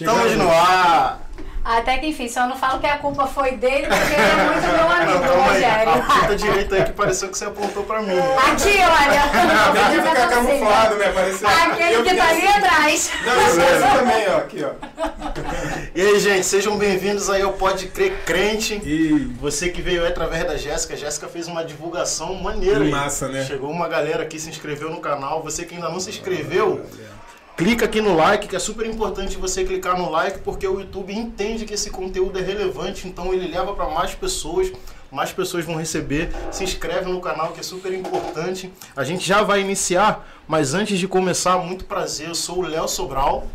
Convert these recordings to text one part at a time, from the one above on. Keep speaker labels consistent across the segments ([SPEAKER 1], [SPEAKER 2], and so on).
[SPEAKER 1] Estamos no ar!
[SPEAKER 2] Até que enfim, só não falo que a culpa foi dele, porque ele é muito meu amigo,
[SPEAKER 1] Não, aí.
[SPEAKER 2] Rogério.
[SPEAKER 1] A fita direita aí que pareceu que você apontou pra mim.
[SPEAKER 2] Aqui, olha.
[SPEAKER 3] Tem que ficar camuflado, né? Parece...
[SPEAKER 2] assim. Aquele
[SPEAKER 3] Eu
[SPEAKER 2] que tá ali
[SPEAKER 3] assim.
[SPEAKER 2] atrás.
[SPEAKER 3] Não, eu também, ó. Aqui, ó.
[SPEAKER 1] E aí, gente, sejam bem-vindos aí ao Pode Crer Crente.
[SPEAKER 3] E
[SPEAKER 1] Você que veio aí através da Jéssica, a Jéssica fez uma divulgação maneira aí.
[SPEAKER 3] Massa, né?
[SPEAKER 1] Chegou uma galera aqui, se inscreveu no canal. Você que ainda não se inscreveu, clica aqui no like, que é super importante você clicar no like, porque o YouTube entende que esse conteúdo é relevante, então ele leva para mais pessoas, mais pessoas vão receber. Se inscreve no canal, que é super importante. A gente já vai iniciar, mas antes de começar, muito prazer, eu sou o Léo Sobral.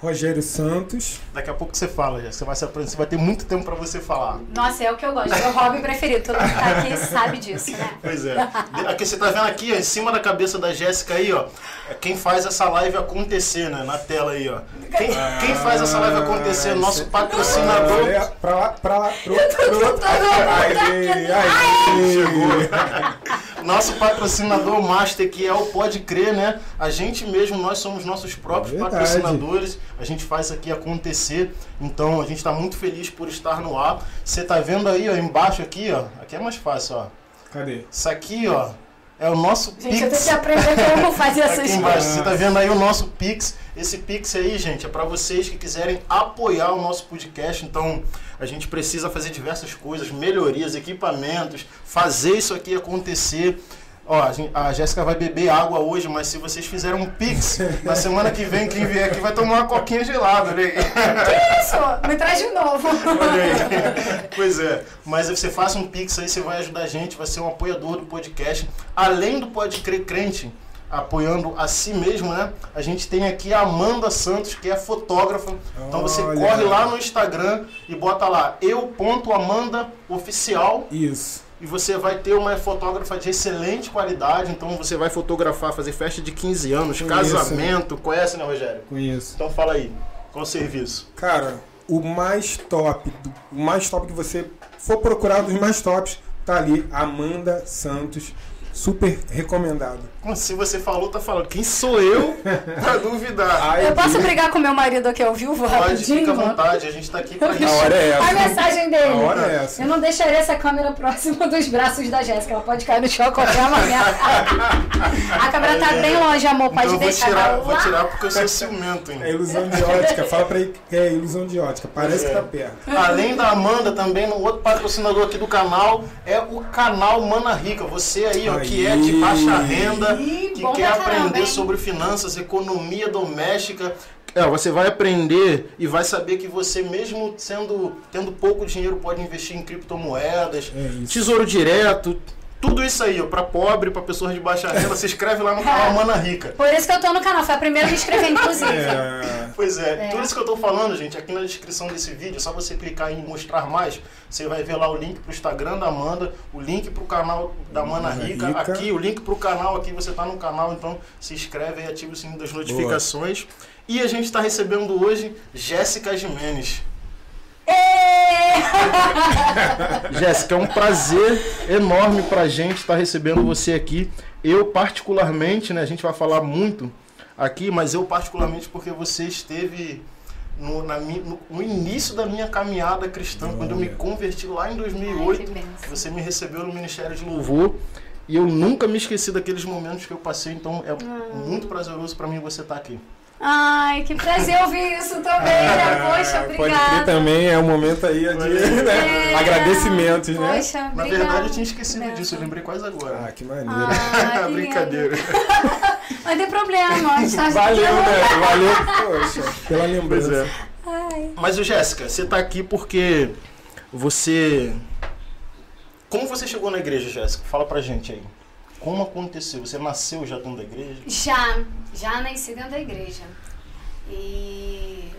[SPEAKER 3] Rogério Santos.
[SPEAKER 1] Daqui a pouco você fala, já. Você vai se você vai ter muito tempo para você falar.
[SPEAKER 2] Nossa, é o que eu gosto. Meu hobby preferido. Todo mundo que tá aqui sabe disso, né?
[SPEAKER 1] Pois é. Aqui você tá vendo aqui, ó, em cima da cabeça da Jéssica aí, ó. é Quem faz essa live acontecer, né? Na tela aí, ó. Quem, quem faz essa live acontecer? Nosso patrocinador.
[SPEAKER 3] Olha, pra lá, pra lá, pro, pro
[SPEAKER 2] tentando
[SPEAKER 3] Aí, aí.
[SPEAKER 1] Nosso patrocinador master, que é o Pode Crer, né? A gente mesmo, nós somos nossos próprios
[SPEAKER 3] Verdade.
[SPEAKER 1] patrocinadores. A gente faz isso aqui acontecer. Então, a gente tá muito feliz por estar no ar. Você tá vendo aí, ó, embaixo aqui, ó. Aqui é mais fácil, ó.
[SPEAKER 3] Cadê?
[SPEAKER 1] Isso aqui, ó, é o nosso
[SPEAKER 2] Gente, eu tenho
[SPEAKER 1] Pix.
[SPEAKER 2] que aprender como fazer essas
[SPEAKER 1] Aqui
[SPEAKER 2] coisas.
[SPEAKER 1] embaixo, você tá vendo aí o nosso Pix. Esse Pix aí, gente, é para vocês que quiserem apoiar o nosso podcast. Então, a gente precisa fazer diversas coisas, melhorias, equipamentos, fazer isso aqui acontecer. Ó, a Jéssica vai beber água hoje, mas se vocês fizerem um Pix, na semana que vem, quem vier aqui vai tomar uma coquinha gelada, né?
[SPEAKER 2] Que isso? Me traz de novo.
[SPEAKER 1] Olha aí. Pois é, mas você faça um pix aí, você vai ajudar a gente, vai ser um apoiador do podcast. Além do Pode Crer Crente, apoiando a si mesmo, né? A gente tem aqui a Amanda Santos, que é fotógrafa. Então você
[SPEAKER 3] Olha.
[SPEAKER 1] corre lá no Instagram e bota lá eu.amandaoficial
[SPEAKER 3] Isso.
[SPEAKER 1] E você vai ter uma fotógrafa de excelente qualidade. Então você vai fotografar, fazer festa de 15 anos,
[SPEAKER 3] Conheço.
[SPEAKER 1] casamento. Conhece, né, Rogério?
[SPEAKER 3] Conheço.
[SPEAKER 1] Então fala aí, qual o serviço?
[SPEAKER 3] Cara, o mais top, o mais top que você for procurar dos mais tops, tá ali. Amanda Santos. Super recomendado.
[SPEAKER 1] Como Se você falou, tá falando. Quem sou eu pra duvidar?
[SPEAKER 3] Ai,
[SPEAKER 2] Eu posso brigar com meu marido aqui ao vivo
[SPEAKER 1] Pode,
[SPEAKER 2] rapidinho?
[SPEAKER 1] fica à vontade. A gente tá aqui pra
[SPEAKER 3] A
[SPEAKER 1] isso.
[SPEAKER 3] hora é
[SPEAKER 2] A
[SPEAKER 3] essa.
[SPEAKER 2] mensagem dele.
[SPEAKER 3] A hora é essa.
[SPEAKER 2] Eu não deixaria essa câmera próxima dos braços da Jéssica. Ela pode cair no chão a qualquer momento. A câmera tá bem longe, amor. Pode
[SPEAKER 1] Então eu vou
[SPEAKER 2] deixar.
[SPEAKER 1] tirar, vou tirar porque eu sou ciumento, hein?
[SPEAKER 3] É ilusão de ótica. Fala pra ele que é ilusão de ótica. Parece que tá perto.
[SPEAKER 1] Além da Amanda, também no outro patrocinador aqui do canal é o canal Mana Rica. Você aí, ó, que é de baixa renda, que
[SPEAKER 2] bom
[SPEAKER 1] quer
[SPEAKER 2] caramba,
[SPEAKER 1] aprender
[SPEAKER 2] hein?
[SPEAKER 1] sobre finanças, economia doméstica. É, você vai aprender e vai saber que você mesmo sendo tendo pouco dinheiro pode investir em criptomoedas,
[SPEAKER 3] É
[SPEAKER 1] tesouro direto, tudo isso aí, ó, para pobre, para pessoas de baixa renda, se inscreve lá no canal Mana Rica.
[SPEAKER 2] Por isso que eu tô no canal. Foi a primeira a me inscrever, inclusive.
[SPEAKER 3] É,
[SPEAKER 1] Pois é,
[SPEAKER 2] É.
[SPEAKER 1] tudo isso que eu tô falando, gente, aqui na descrição desse vídeo, é só você clicar em mostrar mais, você vai ver lá o link pro Instagram da Amanda, o link pro canal da Mana
[SPEAKER 3] Mana
[SPEAKER 1] Rica,
[SPEAKER 3] Rica.
[SPEAKER 1] aqui o link pro canal, aqui você tá no canal, então se inscreve e ativa o sininho das notificações. E a gente tá recebendo hoje Jéssica Jimenez.
[SPEAKER 2] Ê!
[SPEAKER 1] Jéssica, é um prazer enorme pra gente estar recebendo você aqui. Eu, particularmente, né, a gente vai falar muito aqui, mas eu, particularmente, porque você esteve no, na no- no início da minha caminhada cristã, quando eu me converti lá em
[SPEAKER 2] Ai,
[SPEAKER 1] 2008.
[SPEAKER 2] que benção.
[SPEAKER 1] Você me recebeu no Ministério de Louvor. E eu nunca me esqueci daqueles momentos que eu passei, então é muito prazeroso pra mim você estar aqui.
[SPEAKER 2] Ai, que prazer ouvir isso também, né? Poxa,
[SPEAKER 3] Ah, Pode crer
[SPEAKER 2] obrigada.
[SPEAKER 3] também, é um momento aí de né,
[SPEAKER 2] É.
[SPEAKER 3] agradecimentos, né?
[SPEAKER 2] Poxa,
[SPEAKER 1] Na
[SPEAKER 2] obrigada.
[SPEAKER 1] verdade, eu tinha esquecido
[SPEAKER 2] Benção.
[SPEAKER 1] disso, eu lembrei quase agora.
[SPEAKER 3] Ah, que maneiro.
[SPEAKER 2] Ah, que
[SPEAKER 1] Brincadeira.
[SPEAKER 2] Não tem problema, a gente tá
[SPEAKER 3] Valeu, né? Valeu, poxa, pela lembrança.
[SPEAKER 1] é.
[SPEAKER 2] Ai.
[SPEAKER 1] Mas, Jéssica, você tá aqui porque você. Como você chegou na igreja, Jéssica? Fala pra gente aí. Como aconteceu? Você nasceu já dentro da igreja?
[SPEAKER 2] Já, já nasci dentro da igreja. E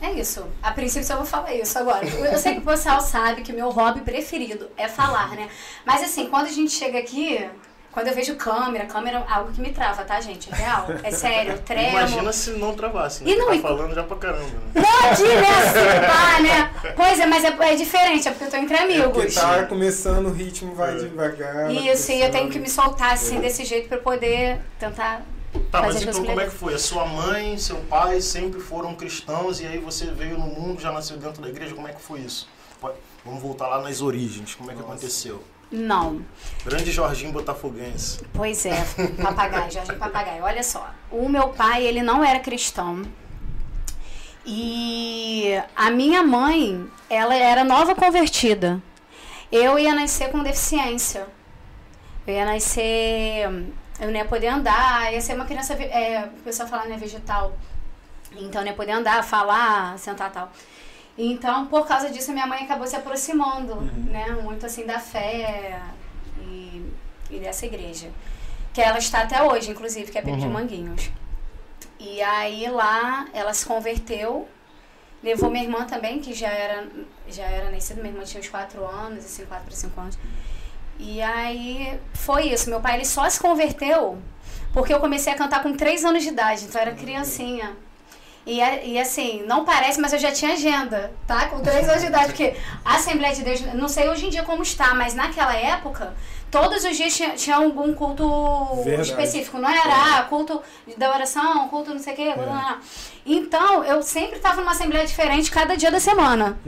[SPEAKER 2] é isso. A princípio só vou falar isso agora. Eu sei que o pessoal sabe que meu hobby preferido é falar, né? Mas assim, quando a gente chega aqui, quando eu vejo câmera, câmera é algo que me trava, tá, gente? É real. É sério, eu tremo.
[SPEAKER 1] Imagina se não travasse, né?
[SPEAKER 2] E não-
[SPEAKER 1] Tá falando já pra caramba, né?
[SPEAKER 2] Pode, né? Assim, pá, né? Pois é, mas é, é diferente, é porque eu tô entre
[SPEAKER 3] É porque
[SPEAKER 2] amigos.
[SPEAKER 3] tá começando, o ritmo vai
[SPEAKER 1] É.
[SPEAKER 3] devagar. vai
[SPEAKER 2] Isso, e eu tenho que me soltar assim desse jeito pra eu poder tentar
[SPEAKER 1] Tá, mas
[SPEAKER 2] fazer
[SPEAKER 1] então como é que foi? A sua mãe, seu pai sempre foram cristãos e aí você veio no mundo, já nasceu dentro da igreja, como é que foi isso? Vamos voltar lá nas origens, como é que aconteceu?
[SPEAKER 2] Não.
[SPEAKER 1] Grande Jorginho Botafoguense.
[SPEAKER 2] Pois é, papagaio, Jorge Papagaio. Olha só, o meu pai, ele não era cristão. E a minha mãe, ela era nova convertida. Eu ia nascer com deficiência. Eu ia nascer. Eu não ia poder andar, ia ser uma criança. É, o pessoal fala, né, vegetal. Então, eu não ia poder andar, falar, sentar tal. Então, por causa disso, minha mãe acabou se aproximando, né, muito assim da fé e, e dessa igreja. Que ela está até hoje, inclusive, que é Pedro de
[SPEAKER 1] Uhum.
[SPEAKER 2] Manguinhos. E aí lá ela se converteu, levou minha irmã também, que já era, já era nascida, minha irmã tinha uns 4 anos, assim, 4 para 5 anos. E aí foi isso, meu pai ele só se converteu porque eu comecei a cantar com 3 anos de idade, então era criancinha. E, a- e assim, não parece, mas eu já tinha agenda, tá? Com 3 anos de idade, porque a Assembleia de Deus, não sei hoje em dia como está, mas naquela época, todos os dias tinha, tinha algum culto
[SPEAKER 3] Verdade.
[SPEAKER 2] específico, não era ah, culto da oração, culto não sei o quê. blá. Então, eu sempre estava numa Assembleia diferente cada dia da semana.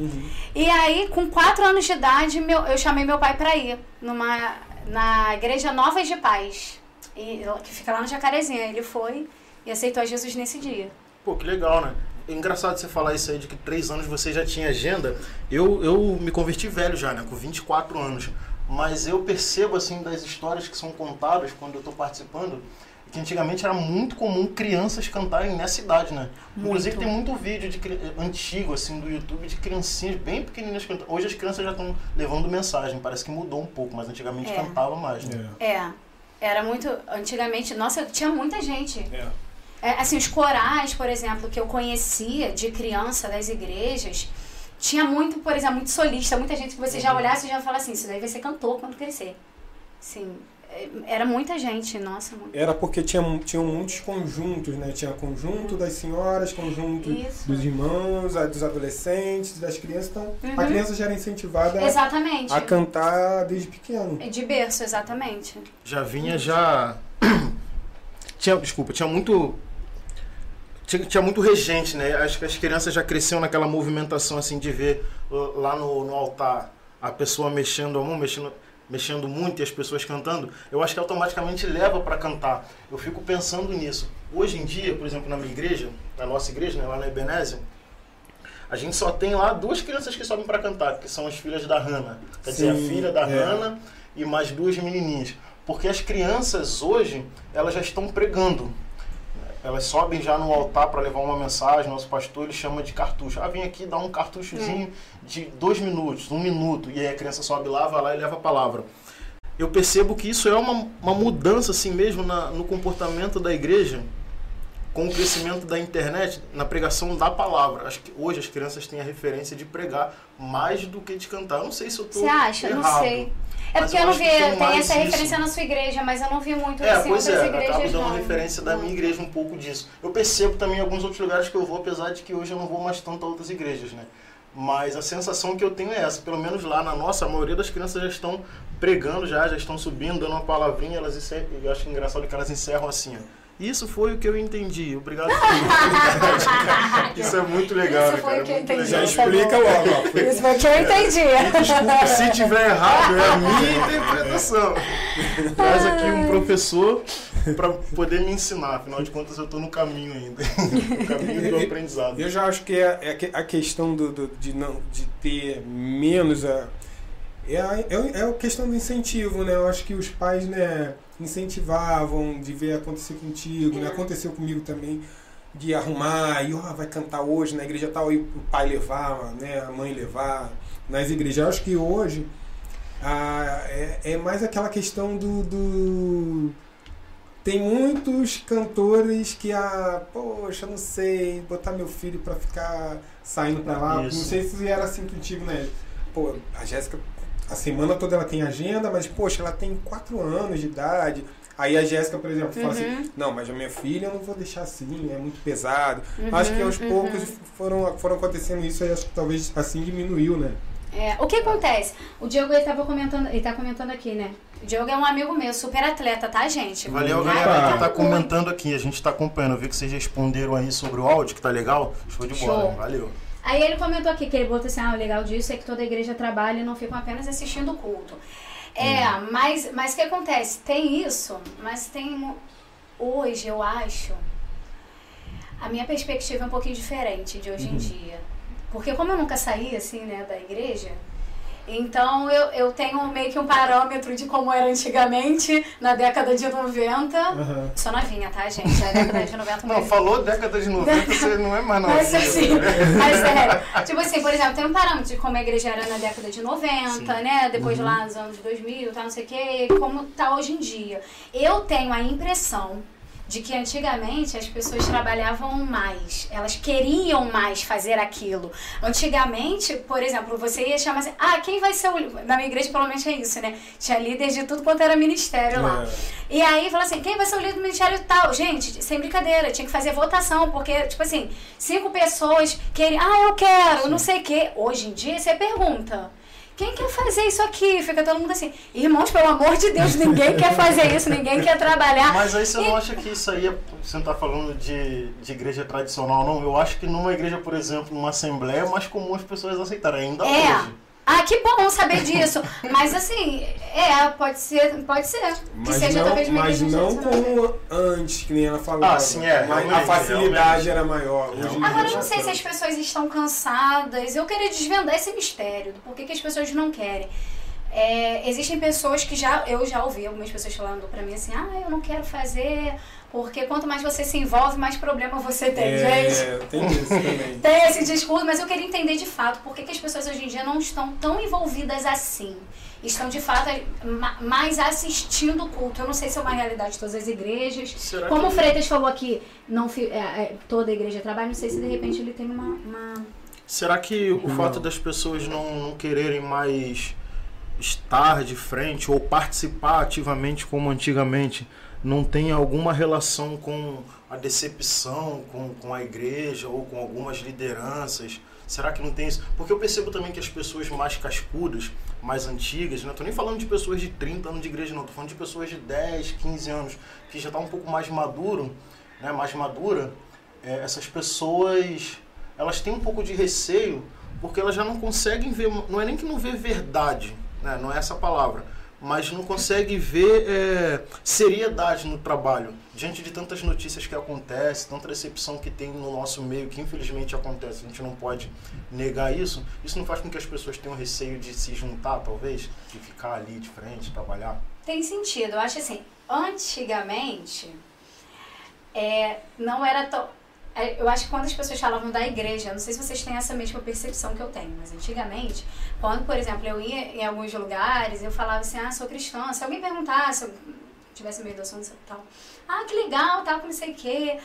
[SPEAKER 2] E aí, com 4 anos de idade, meu, eu chamei meu pai para ir numa, na Igreja Novas de Paz, e, que fica lá no Jacarezinho. Ele foi e aceitou a Jesus nesse dia.
[SPEAKER 1] Pô, que legal, né? É engraçado você falar isso aí de que três anos você já tinha agenda. Eu, eu me converti velho já, né? Com 24 anos. Mas eu percebo, assim, das histórias que são contadas quando eu tô participando, que antigamente era muito comum crianças cantarem nessa idade, né? Inclusive tem muito vídeo de, antigo, assim, do YouTube de criancinhas bem pequenininhas cantando. Hoje as crianças já estão levando mensagem, parece que mudou um pouco, mas antigamente
[SPEAKER 2] É.
[SPEAKER 1] cantava mais, né?
[SPEAKER 2] É, era muito. Antigamente, nossa, tinha muita gente.
[SPEAKER 3] É.
[SPEAKER 2] É, assim, os corais, por exemplo, que eu conhecia de criança das igrejas, tinha muito, por exemplo, muito solista, muita gente que você já olhasse e já fala assim, isso daí vai ser cantor quando crescer. Sim, é, era muita gente, nossa, muito.
[SPEAKER 3] Era porque tinha, tinham muitos conjuntos, né? Tinha conjunto das senhoras, conjunto
[SPEAKER 2] Isso.
[SPEAKER 3] dos irmãos, a- dos adolescentes, das crianças. Então, a
[SPEAKER 2] Uhum.
[SPEAKER 3] criança já era incentivada
[SPEAKER 2] Exatamente.
[SPEAKER 3] a cantar desde pequeno.
[SPEAKER 2] De berço, exatamente.
[SPEAKER 1] já vinha já tinha desculpa tinha muito tinha, tinha muito regente né acho que as crianças já cresciam naquela movimentação assim de ver uh, lá no, no altar a pessoa mexendo a mão mexendo mexendo muito e as pessoas cantando eu acho que automaticamente leva para cantar eu fico pensando nisso hoje em dia por exemplo na minha igreja na nossa igreja né, lá na Ebenezer a gente só tem lá duas crianças que sobem para cantar, que são as filhas da Hannah. Quer dizer, a
[SPEAKER 3] Sim,
[SPEAKER 1] filha da
[SPEAKER 3] é.
[SPEAKER 1] Hannah e mais duas menininhas. Porque as crianças hoje, elas já estão pregando. Elas sobem já no altar para levar uma mensagem, nosso pastor ele chama de cartucho. Ah, vem aqui dar um cartuchozinho de dois minutos, um minuto. E aí a criança sobe lá, vai lá e leva a palavra. Eu percebo que isso é uma, uma mudança assim mesmo na- no comportamento da igreja com o crescimento da internet na pregação da palavra. Acho que hoje as crianças têm a referência de pregar mais do que de cantar. Eu não sei se eu tô
[SPEAKER 2] Você acha?
[SPEAKER 1] errado.
[SPEAKER 2] Não sei. É porque
[SPEAKER 1] eu
[SPEAKER 2] eu não vi,
[SPEAKER 1] tem
[SPEAKER 2] tem, essa
[SPEAKER 1] isso.
[SPEAKER 2] referência na sua igreja, mas eu não vi muito
[SPEAKER 1] É,
[SPEAKER 2] assim,
[SPEAKER 1] pois é,
[SPEAKER 2] igrejas.
[SPEAKER 1] acabo dando
[SPEAKER 2] não.
[SPEAKER 1] referência da minha igreja um pouco disso. Eu percebo também em alguns outros lugares que eu vou, apesar de que hoje eu não vou mais tanto a outras igrejas, né? Mas a sensação que eu tenho é essa, pelo menos lá na nossa, a maioria das crianças já estão pregando já, já estão subindo, dando uma palavrinha, elas encerram, eu acho engraçado que elas encerram assim, ó. Isso foi o que eu entendi. Obrigado. por isso é muito legal,
[SPEAKER 2] Isso
[SPEAKER 1] né,
[SPEAKER 2] foi
[SPEAKER 1] cara?
[SPEAKER 2] o que eu
[SPEAKER 1] É
[SPEAKER 2] entendi.
[SPEAKER 3] Já explica logo. Foi-
[SPEAKER 2] Isso foi o que eu entendi.
[SPEAKER 1] Desculpa se tiver errado, é a minha interpretação. Traz aqui um professor para poder me ensinar. Afinal de contas, eu estou no caminho ainda. no caminho do aprendizado.
[SPEAKER 3] Eu já acho que é, é a questão do, do- de, não, de ter menos a, é, a, é, é a questão do incentivo, né? Eu acho que os pais, né, incentivavam de ver acontecer contigo, né? Aconteceu comigo também de arrumar e ó, vai cantar hoje na igreja tal e o pai levar, né, a mãe levar nas igrejas. Eu acho que hoje ah, é, é mais aquela questão do, do tem muitos cantores que, ah, poxa, não sei, botar meu filho pra ficar saindo pra lá.
[SPEAKER 1] Isso.
[SPEAKER 3] Não sei se era assim contigo, né? Pô, a Jéssica, a semana toda ela tem agenda, mas, poxa, ela tem quatro anos de idade. Aí a Jéssica, por exemplo, fala
[SPEAKER 2] Uhum.
[SPEAKER 3] assim: não, mas a minha filha eu não vou deixar assim, é muito pesado.
[SPEAKER 2] Uhum,
[SPEAKER 3] acho que aos
[SPEAKER 2] uhum.
[SPEAKER 3] poucos foram, foram acontecendo isso, e acho que talvez assim diminuiu, né?
[SPEAKER 2] É, o que acontece? O Diego ele tava comentando, ele tá comentando aqui, né? O Diogo é um amigo meu, super atleta, tá, gente?
[SPEAKER 1] Valeu, galera, que tá comentando aqui. A gente tá acompanhando. Eu vi que vocês responderam aí sobre o áudio, que tá legal. Show de bola.
[SPEAKER 2] Show.
[SPEAKER 1] Valeu.
[SPEAKER 2] Aí ele comentou aqui que ele botou assim, ah, o legal disso é que toda igreja trabalha e não ficam apenas assistindo o culto. É, mas mas o que acontece? Tem isso, mas tem hoje eu acho a minha perspectiva é um pouquinho diferente de hoje em dia. Porque como eu nunca saí assim, né, da igreja, então eu, eu tenho meio que um parâmetro de como era antigamente, na década de 90.
[SPEAKER 3] Aham.
[SPEAKER 2] Sou novinha, tá, gente? A década de 90
[SPEAKER 1] Não, falou década de 90, você não é mais novinho.
[SPEAKER 2] mas assim, mas sério. Tipo assim, por exemplo, tem um parâmetro de como a igreja era na década de 90, né? Depois lá nos anos 2000, tá, não sei o quê, como tá hoje em dia. Eu tenho a impressão de que antigamente as pessoas trabalhavam mais, elas queriam mais fazer aquilo. Antigamente, por exemplo, você ia chamar assim, ah, quem vai ser o. Na minha igreja, menos é isso, né? Tinha líder de tudo quanto era ministério lá.
[SPEAKER 3] É.
[SPEAKER 2] E aí fala assim, quem vai ser o líder do ministério tal? Gente, sem brincadeira, tinha que fazer votação, porque, tipo assim, cinco pessoas querem, ah, eu quero, não sei o quê. Hoje em dia, você pergunta. Quem quer fazer isso aqui? Fica todo mundo assim, irmãos, pelo amor de Deus, ninguém quer fazer isso, ninguém quer trabalhar.
[SPEAKER 1] Mas aí você
[SPEAKER 2] E-
[SPEAKER 1] não acha que isso aí, é, você não tá falando de, de igreja tradicional, não? Eu acho que numa igreja, por exemplo, numa assembleia, é mais comum as pessoas aceitarem, ainda
[SPEAKER 2] É.
[SPEAKER 1] hoje.
[SPEAKER 2] Ah, que bom saber disso. Mas assim, é, pode ser, pode ser. que
[SPEAKER 3] Mas
[SPEAKER 2] seja
[SPEAKER 3] não,
[SPEAKER 2] talvez
[SPEAKER 3] mas não como antes, que nem ela falava.
[SPEAKER 1] Ah, sim, é,
[SPEAKER 3] Mas a facilidade
[SPEAKER 1] realmente.
[SPEAKER 3] era maior.
[SPEAKER 2] Agora, eu não sei se as pessoas estão cansadas. Eu queria desvendar esse mistério do porquê que as pessoas não querem. É, existem pessoas que já. Eu já ouvi algumas pessoas falando pra mim assim: ah, eu não quero fazer, porque quanto mais você se envolve, mais problema você tem, gente.
[SPEAKER 3] É, tem isso também.
[SPEAKER 2] Tem esse discurso, mas eu queria entender de fato por que, que as pessoas hoje em dia não estão tão envolvidas assim. Estão de fato ma- mais assistindo o culto. Eu não sei se é uma realidade de todas as igrejas.
[SPEAKER 1] Será
[SPEAKER 2] Como o Freitas falou aqui, não, é, é, toda igreja trabalha, não sei se de repente ele tem uma. uma-
[SPEAKER 1] Será que o
[SPEAKER 3] Não.
[SPEAKER 1] fato das pessoas não, não quererem mais estar de frente ou participar ativamente como antigamente não tem alguma relação com a decepção com, com a igreja ou com algumas lideranças? Será que não tem isso? Porque eu percebo também que as pessoas mais cascudas, mais antigas, não tô nem falando de pessoas de 30 anos de igreja, não, tô falando de pessoas de 10, 15 anos, que já tá um pouco mais maduro, né, mais madura, é, essas pessoas elas têm um pouco de receio porque elas já não conseguem ver, não é nem que não vê verdade, né? não é essa palavra, mas não consegue ver é, seriedade no trabalho. Diante de tantas notícias que acontecem, tanta decepção que tem no nosso meio, que infelizmente acontece, a gente não pode negar isso, isso não faz com que as pessoas tenham receio de se juntar, talvez, de ficar ali de frente, trabalhar.
[SPEAKER 2] Tem sentido. Eu acho assim, antigamente, é, não era tão. É, Eu acho que quando as pessoas falavam da igreja, não sei se vocês têm essa mesma percepção que eu tenho, mas antigamente, quando, por exemplo, eu ia em alguns lugares, eu falava assim, ah, sou cristã. Se alguém perguntasse, eu tivesse meio do assunto e tal, ah, que legal, tal, que não sei o quê.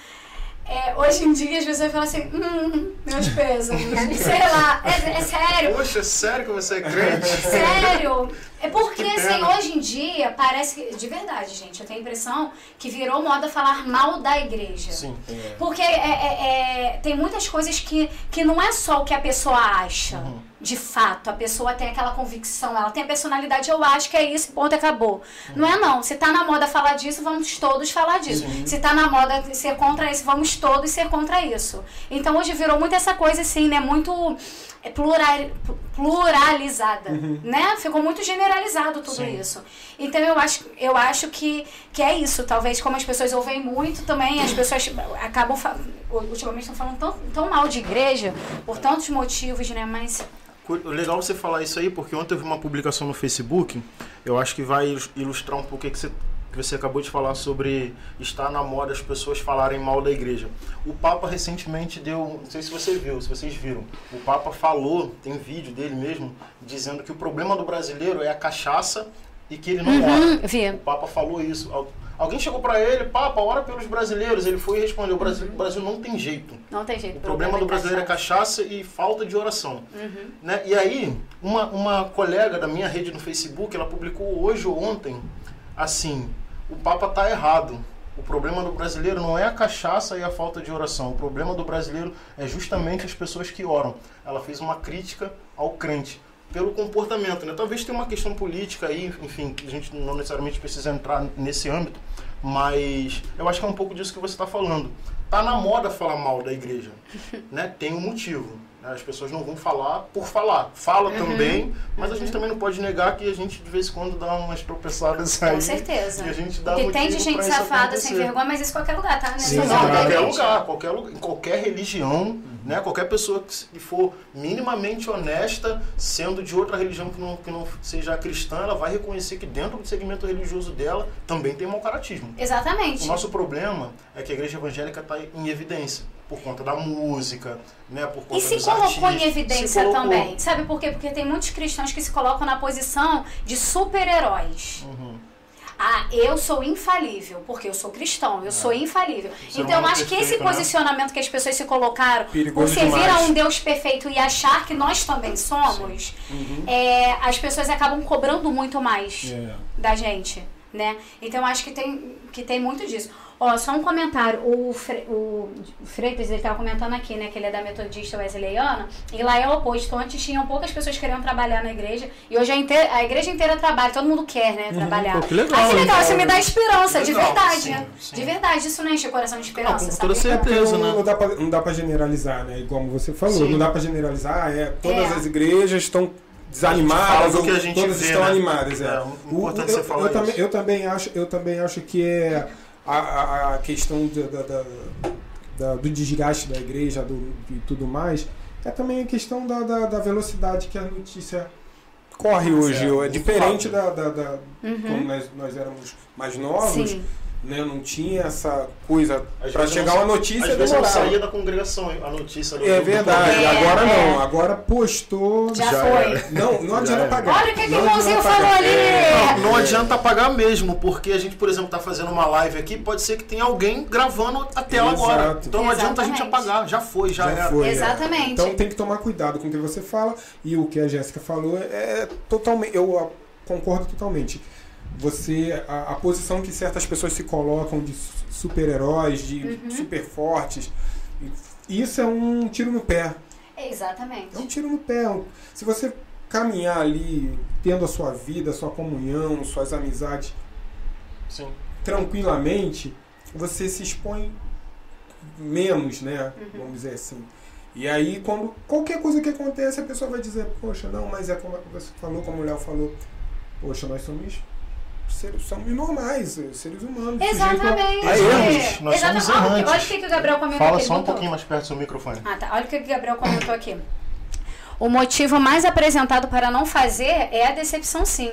[SPEAKER 2] É, hoje em dia as pessoas falam assim, hum, meus pesos, sei lá, é, é sério.
[SPEAKER 1] Poxa, sério que você é crente?
[SPEAKER 2] Sério? É porque,
[SPEAKER 1] Que
[SPEAKER 2] assim, hoje em dia, parece que. De verdade, gente, eu tenho a impressão que virou moda falar mal da igreja.
[SPEAKER 1] Sim.
[SPEAKER 3] É.
[SPEAKER 2] Porque é, é- é- tem muitas coisas que, que não é só o que a pessoa acha.
[SPEAKER 1] Uhum.
[SPEAKER 2] De fato, a pessoa tem aquela convicção, ela tem a personalidade, eu acho que é isso, ponto, acabou. Não é não. Se tá na moda falar disso, vamos todos falar disso. Se tá na moda ser contra isso, vamos todos ser contra isso. Então hoje virou muito essa coisa assim, né? Muito é, plural, pluralizada, né? Ficou muito generalizado tudo
[SPEAKER 1] Sim.
[SPEAKER 2] isso. Então eu acho, eu acho que, que é isso. Talvez como as pessoas ouvem muito também, as pessoas acabam, ultimamente estão falando tão, tão mal de igreja, por tantos motivos, né? Mas
[SPEAKER 1] Legal você falar isso aí, porque ontem eu vi uma publicação no Facebook, eu acho que vai ilus- ilustrar um pouco o que você, você acabou de falar sobre estar na moda as pessoas falarem mal da igreja. O Papa recentemente deu, não sei se você viu, se vocês viram, o Papa falou, tem vídeo dele mesmo, dizendo que o problema do brasileiro é a cachaça e que ele não ora.
[SPEAKER 2] Uhum, vi.
[SPEAKER 1] O Papa falou isso. Al- Alguém chegou para ele, Papa, ora pelos brasileiros. Ele foi e respondeu: o Brasil, o Brasil não tem jeito.
[SPEAKER 2] Não tem jeito.
[SPEAKER 1] O problema do brasileiro é cachaça e falta de oração. Né? E aí, uma, uma colega da minha rede no Facebook, ela publicou hoje ou ontem, assim, o Papa tá errado. O problema do brasileiro não é a cachaça e a falta de oração. O problema do brasileiro é justamente as pessoas que oram. Ela fez uma crítica ao crente. pelo comportamento, né? Talvez tenha uma questão política aí, enfim, que a gente não necessariamente precisa entrar nesse âmbito, mas eu acho que é um pouco disso que você está falando. Tá na moda falar mal da igreja, né? Tem um motivo. Né? As pessoas não vão falar por falar. Fala também, mas a gente também não pode negar que a gente de vez em quando dá umas tropeçadas aí.
[SPEAKER 2] Com certeza.
[SPEAKER 1] E a gente dá
[SPEAKER 2] Porque tem de gente safada, sem vergonha, mas isso em qualquer lugar, tá? Nessa
[SPEAKER 3] Sim,
[SPEAKER 1] Não, qualquer lugar, qualquer lugar, em qualquer religião, né? Qualquer pessoa que for minimamente honesta, sendo de outra religião que não, que não seja cristã, ela vai reconhecer que dentro do segmento religioso dela também tem mau caratismo. O
[SPEAKER 2] Exatamente.
[SPEAKER 1] nosso problema é que a igreja evangélica está em evidência por conta da música, né? Por conta
[SPEAKER 2] E se
[SPEAKER 1] dos
[SPEAKER 2] colocou
[SPEAKER 1] artistas.
[SPEAKER 2] em evidência
[SPEAKER 1] colocou.
[SPEAKER 2] também. Sabe por quê? Porque tem muitos cristãos que se colocam na posição de super-heróis.
[SPEAKER 1] Uhum.
[SPEAKER 2] Ah, eu sou infalível, porque eu sou cristão, eu sou infalível.
[SPEAKER 1] Ser
[SPEAKER 2] então eu acho que esse
[SPEAKER 1] né?
[SPEAKER 2] posicionamento que as pessoas se colocaram
[SPEAKER 3] Perigoso
[SPEAKER 2] por servir
[SPEAKER 3] demais.
[SPEAKER 2] a um Deus perfeito e achar que nós também somos, é, as pessoas acabam cobrando muito mais
[SPEAKER 3] É.
[SPEAKER 2] da gente, né? Então eu acho que tem, que tem muito disso. Ó, só um comentário. O, Fre, o Freitas, ele tava comentando aqui, né, que ele é da Metodista Wesleyana, e lá é o oposto. Antes tinham poucas pessoas querendo trabalhar na igreja, e hoje a, inteira- a igreja inteira trabalha, todo mundo quer, né, trabalhar.
[SPEAKER 1] Pô, que legal,
[SPEAKER 2] Ah, que legal, isso me dá esperança, de
[SPEAKER 1] Legal,
[SPEAKER 2] verdade.
[SPEAKER 1] sim,
[SPEAKER 2] né?
[SPEAKER 1] sim.
[SPEAKER 2] De verdade, isso não enche o coração de esperança,
[SPEAKER 1] com
[SPEAKER 2] sabe?
[SPEAKER 1] toda
[SPEAKER 3] É porque
[SPEAKER 1] certeza,
[SPEAKER 3] não,
[SPEAKER 1] né?
[SPEAKER 3] não dá pra, não dá pra generalizar, né? Como você falou,
[SPEAKER 1] Sim.
[SPEAKER 3] não dá pra generalizar. Ah, é, todas
[SPEAKER 2] É.
[SPEAKER 3] as igrejas estão desanimadas, ou
[SPEAKER 1] que a gente
[SPEAKER 3] todas
[SPEAKER 1] vê,
[SPEAKER 3] estão
[SPEAKER 1] né?
[SPEAKER 3] animadas. É.
[SPEAKER 1] É,
[SPEAKER 3] O-
[SPEAKER 1] importante
[SPEAKER 3] eu,
[SPEAKER 1] você falar
[SPEAKER 3] eu, também,
[SPEAKER 1] isso.
[SPEAKER 3] eu também acho, eu também acho que é a, a, a questão da, da- da- da- do desgaste da igreja do, e tudo mais, é também a questão da, da, da velocidade que a notícia corre hoje.
[SPEAKER 1] é,
[SPEAKER 3] É, diferente da, da, da-
[SPEAKER 2] Uhum.
[SPEAKER 3] quando nós, nós éramos mais novos,
[SPEAKER 2] Sim.
[SPEAKER 3] Né? Não tinha essa coisa para chegar
[SPEAKER 1] não-
[SPEAKER 3] uma notícia
[SPEAKER 1] Às vezes não
[SPEAKER 3] demorava.
[SPEAKER 1] saía da congregação a notícia do
[SPEAKER 3] É
[SPEAKER 1] do
[SPEAKER 3] verdade,
[SPEAKER 1] programa.
[SPEAKER 2] É,
[SPEAKER 3] agora
[SPEAKER 2] é.
[SPEAKER 3] não, agora postou.
[SPEAKER 2] Já,
[SPEAKER 1] Já
[SPEAKER 2] foi.
[SPEAKER 1] era.
[SPEAKER 3] Não, não adianta pagar.
[SPEAKER 2] Olha o que, que o irmãozinho falou ali.
[SPEAKER 1] É, Não, não adianta pagar mesmo, porque a gente, por exemplo, tá fazendo uma live aqui, pode ser que tenha alguém gravando a tela
[SPEAKER 3] Exato.
[SPEAKER 1] agora. Então não adianta a gente apagar, já foi, já,
[SPEAKER 3] Já
[SPEAKER 1] era.
[SPEAKER 3] foi, é.
[SPEAKER 2] Exatamente.
[SPEAKER 3] Então tem que tomar cuidado com o que você fala e o que a Jéssica falou é totalmente. Eu concordo totalmente. Você. A, a posição que certas pessoas se colocam de su- super-heróis, de
[SPEAKER 2] Uhum.
[SPEAKER 3] super fortes, isso é um tiro no pé.
[SPEAKER 2] Exatamente.
[SPEAKER 3] É um tiro no pé. Se você caminhar ali, tendo a sua vida, a sua comunhão, suas amizades
[SPEAKER 1] Sim.
[SPEAKER 3] tranquilamente, você se expõe menos, né?
[SPEAKER 2] Uhum.
[SPEAKER 3] Vamos dizer assim. E aí, quando qualquer coisa que acontece, a pessoa vai dizer, poxa, não, mas é como você falou, como o Léo falou, poxa, nós somos seres, somos normais, seres humanos.
[SPEAKER 2] Exatamente.
[SPEAKER 1] a erros. Nós
[SPEAKER 2] Exata-
[SPEAKER 1] somos
[SPEAKER 2] olha,
[SPEAKER 1] errantes.
[SPEAKER 2] olha o que, que o Gabriel comentou
[SPEAKER 1] Fala
[SPEAKER 2] aqui.
[SPEAKER 1] só um
[SPEAKER 2] botou.
[SPEAKER 1] pouquinho mais perto do seu microfone.
[SPEAKER 2] Ah, tá. Olha o que o Gabriel comentou aqui. O motivo mais apresentado para não fazer é a decepção, sim.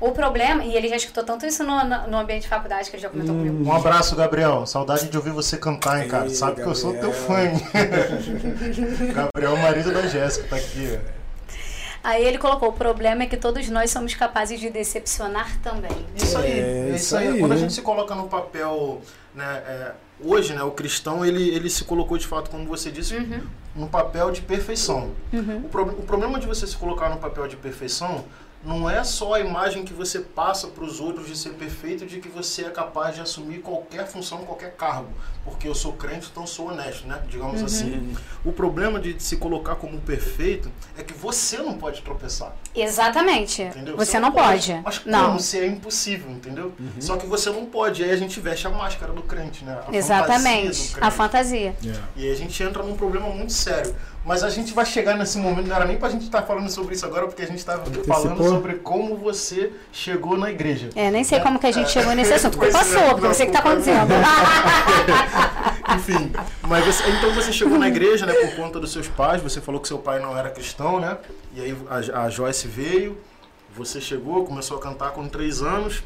[SPEAKER 2] O problema, e ele já escutou tanto isso no, no ambiente de faculdade que ele já comentou
[SPEAKER 3] Hum.
[SPEAKER 2] comigo.
[SPEAKER 1] Um abraço, Gabriel. Saudade de ouvir você cantar, hein, cara.
[SPEAKER 3] Ei,
[SPEAKER 1] Sabe que eu sou teu fã,
[SPEAKER 3] Gabriel.
[SPEAKER 1] Gabriel, marido da Jéssica, tá aqui.
[SPEAKER 2] Aí ele colocou: o problema é que todos nós somos capazes de decepcionar também.
[SPEAKER 1] Isso aí,
[SPEAKER 3] É,
[SPEAKER 1] é isso
[SPEAKER 3] isso
[SPEAKER 1] aí.
[SPEAKER 3] aí.
[SPEAKER 1] Quando a gente se coloca no papel, né, é, hoje, né, o cristão, ele, ele se colocou de fato, como você disse,
[SPEAKER 2] Uhum,
[SPEAKER 1] no papel de perfeição.
[SPEAKER 2] uhum.
[SPEAKER 1] O, pro- o problema de você se colocar no papel de perfeição não é só a imagem que você passa para os outros de ser perfeito, de que você é capaz de assumir qualquer função, qualquer cargo. Porque eu sou crente, então sou honesto, né? Digamos
[SPEAKER 2] Uhum.
[SPEAKER 1] assim. O problema de se colocar como perfeito é que você não pode tropeçar.
[SPEAKER 2] Exatamente.
[SPEAKER 1] Entendeu?
[SPEAKER 2] Você não pode.
[SPEAKER 1] Mas como
[SPEAKER 2] Não.
[SPEAKER 1] se é impossível, entendeu? Só que você não pode. Aí a gente veste a máscara do crente, né? A fantasia do
[SPEAKER 2] Exatamente.
[SPEAKER 1] crente.
[SPEAKER 2] A fantasia.
[SPEAKER 1] E aí a gente entra num problema muito sério. Mas a gente vai chegar nesse momento, não era nem pra gente estar falando sobre isso agora, porque a gente estava falando sobre como você chegou na igreja.
[SPEAKER 2] É, nem sei como que a gente
[SPEAKER 1] É.
[SPEAKER 2] chegou nesse assunto. Culpa
[SPEAKER 1] é,
[SPEAKER 2] sua, porque
[SPEAKER 1] não,
[SPEAKER 2] você que tá
[SPEAKER 1] é
[SPEAKER 2] acontecendo.
[SPEAKER 1] Enfim, mas você- então você chegou na igreja, né, por conta dos seus pais, você falou que seu pai não era cristão, né? E aí a, a Joyce veio, você chegou, começou a cantar com três anos.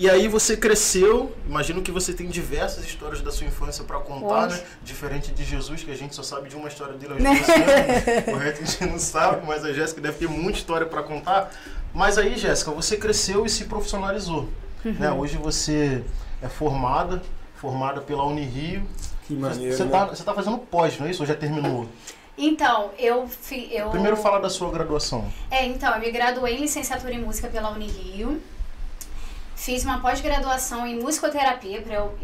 [SPEAKER 1] E aí você cresceu, imagino que você tem diversas histórias da sua infância para contar, né? Diferente de Jesus, que a gente só sabe de uma história dele aos 12 anos. O resto a gente não sabe, mas a Jéssica deve ter muita história para contar. Mas aí, Jéssica, você cresceu e se profissionalizou. Né? Hoje você é formada, formada pela Unirio.
[SPEAKER 3] Que maneiro.
[SPEAKER 1] Você
[SPEAKER 3] né?
[SPEAKER 1] tá, tá fazendo pós, não é isso? Ou já terminou?
[SPEAKER 2] Então, eu, fi, eu.
[SPEAKER 1] Primeiro fala da sua graduação.
[SPEAKER 2] É, então, eu me graduei em licenciatura em música pela Unirio. Fiz uma pós-graduação em musicoterapia para eu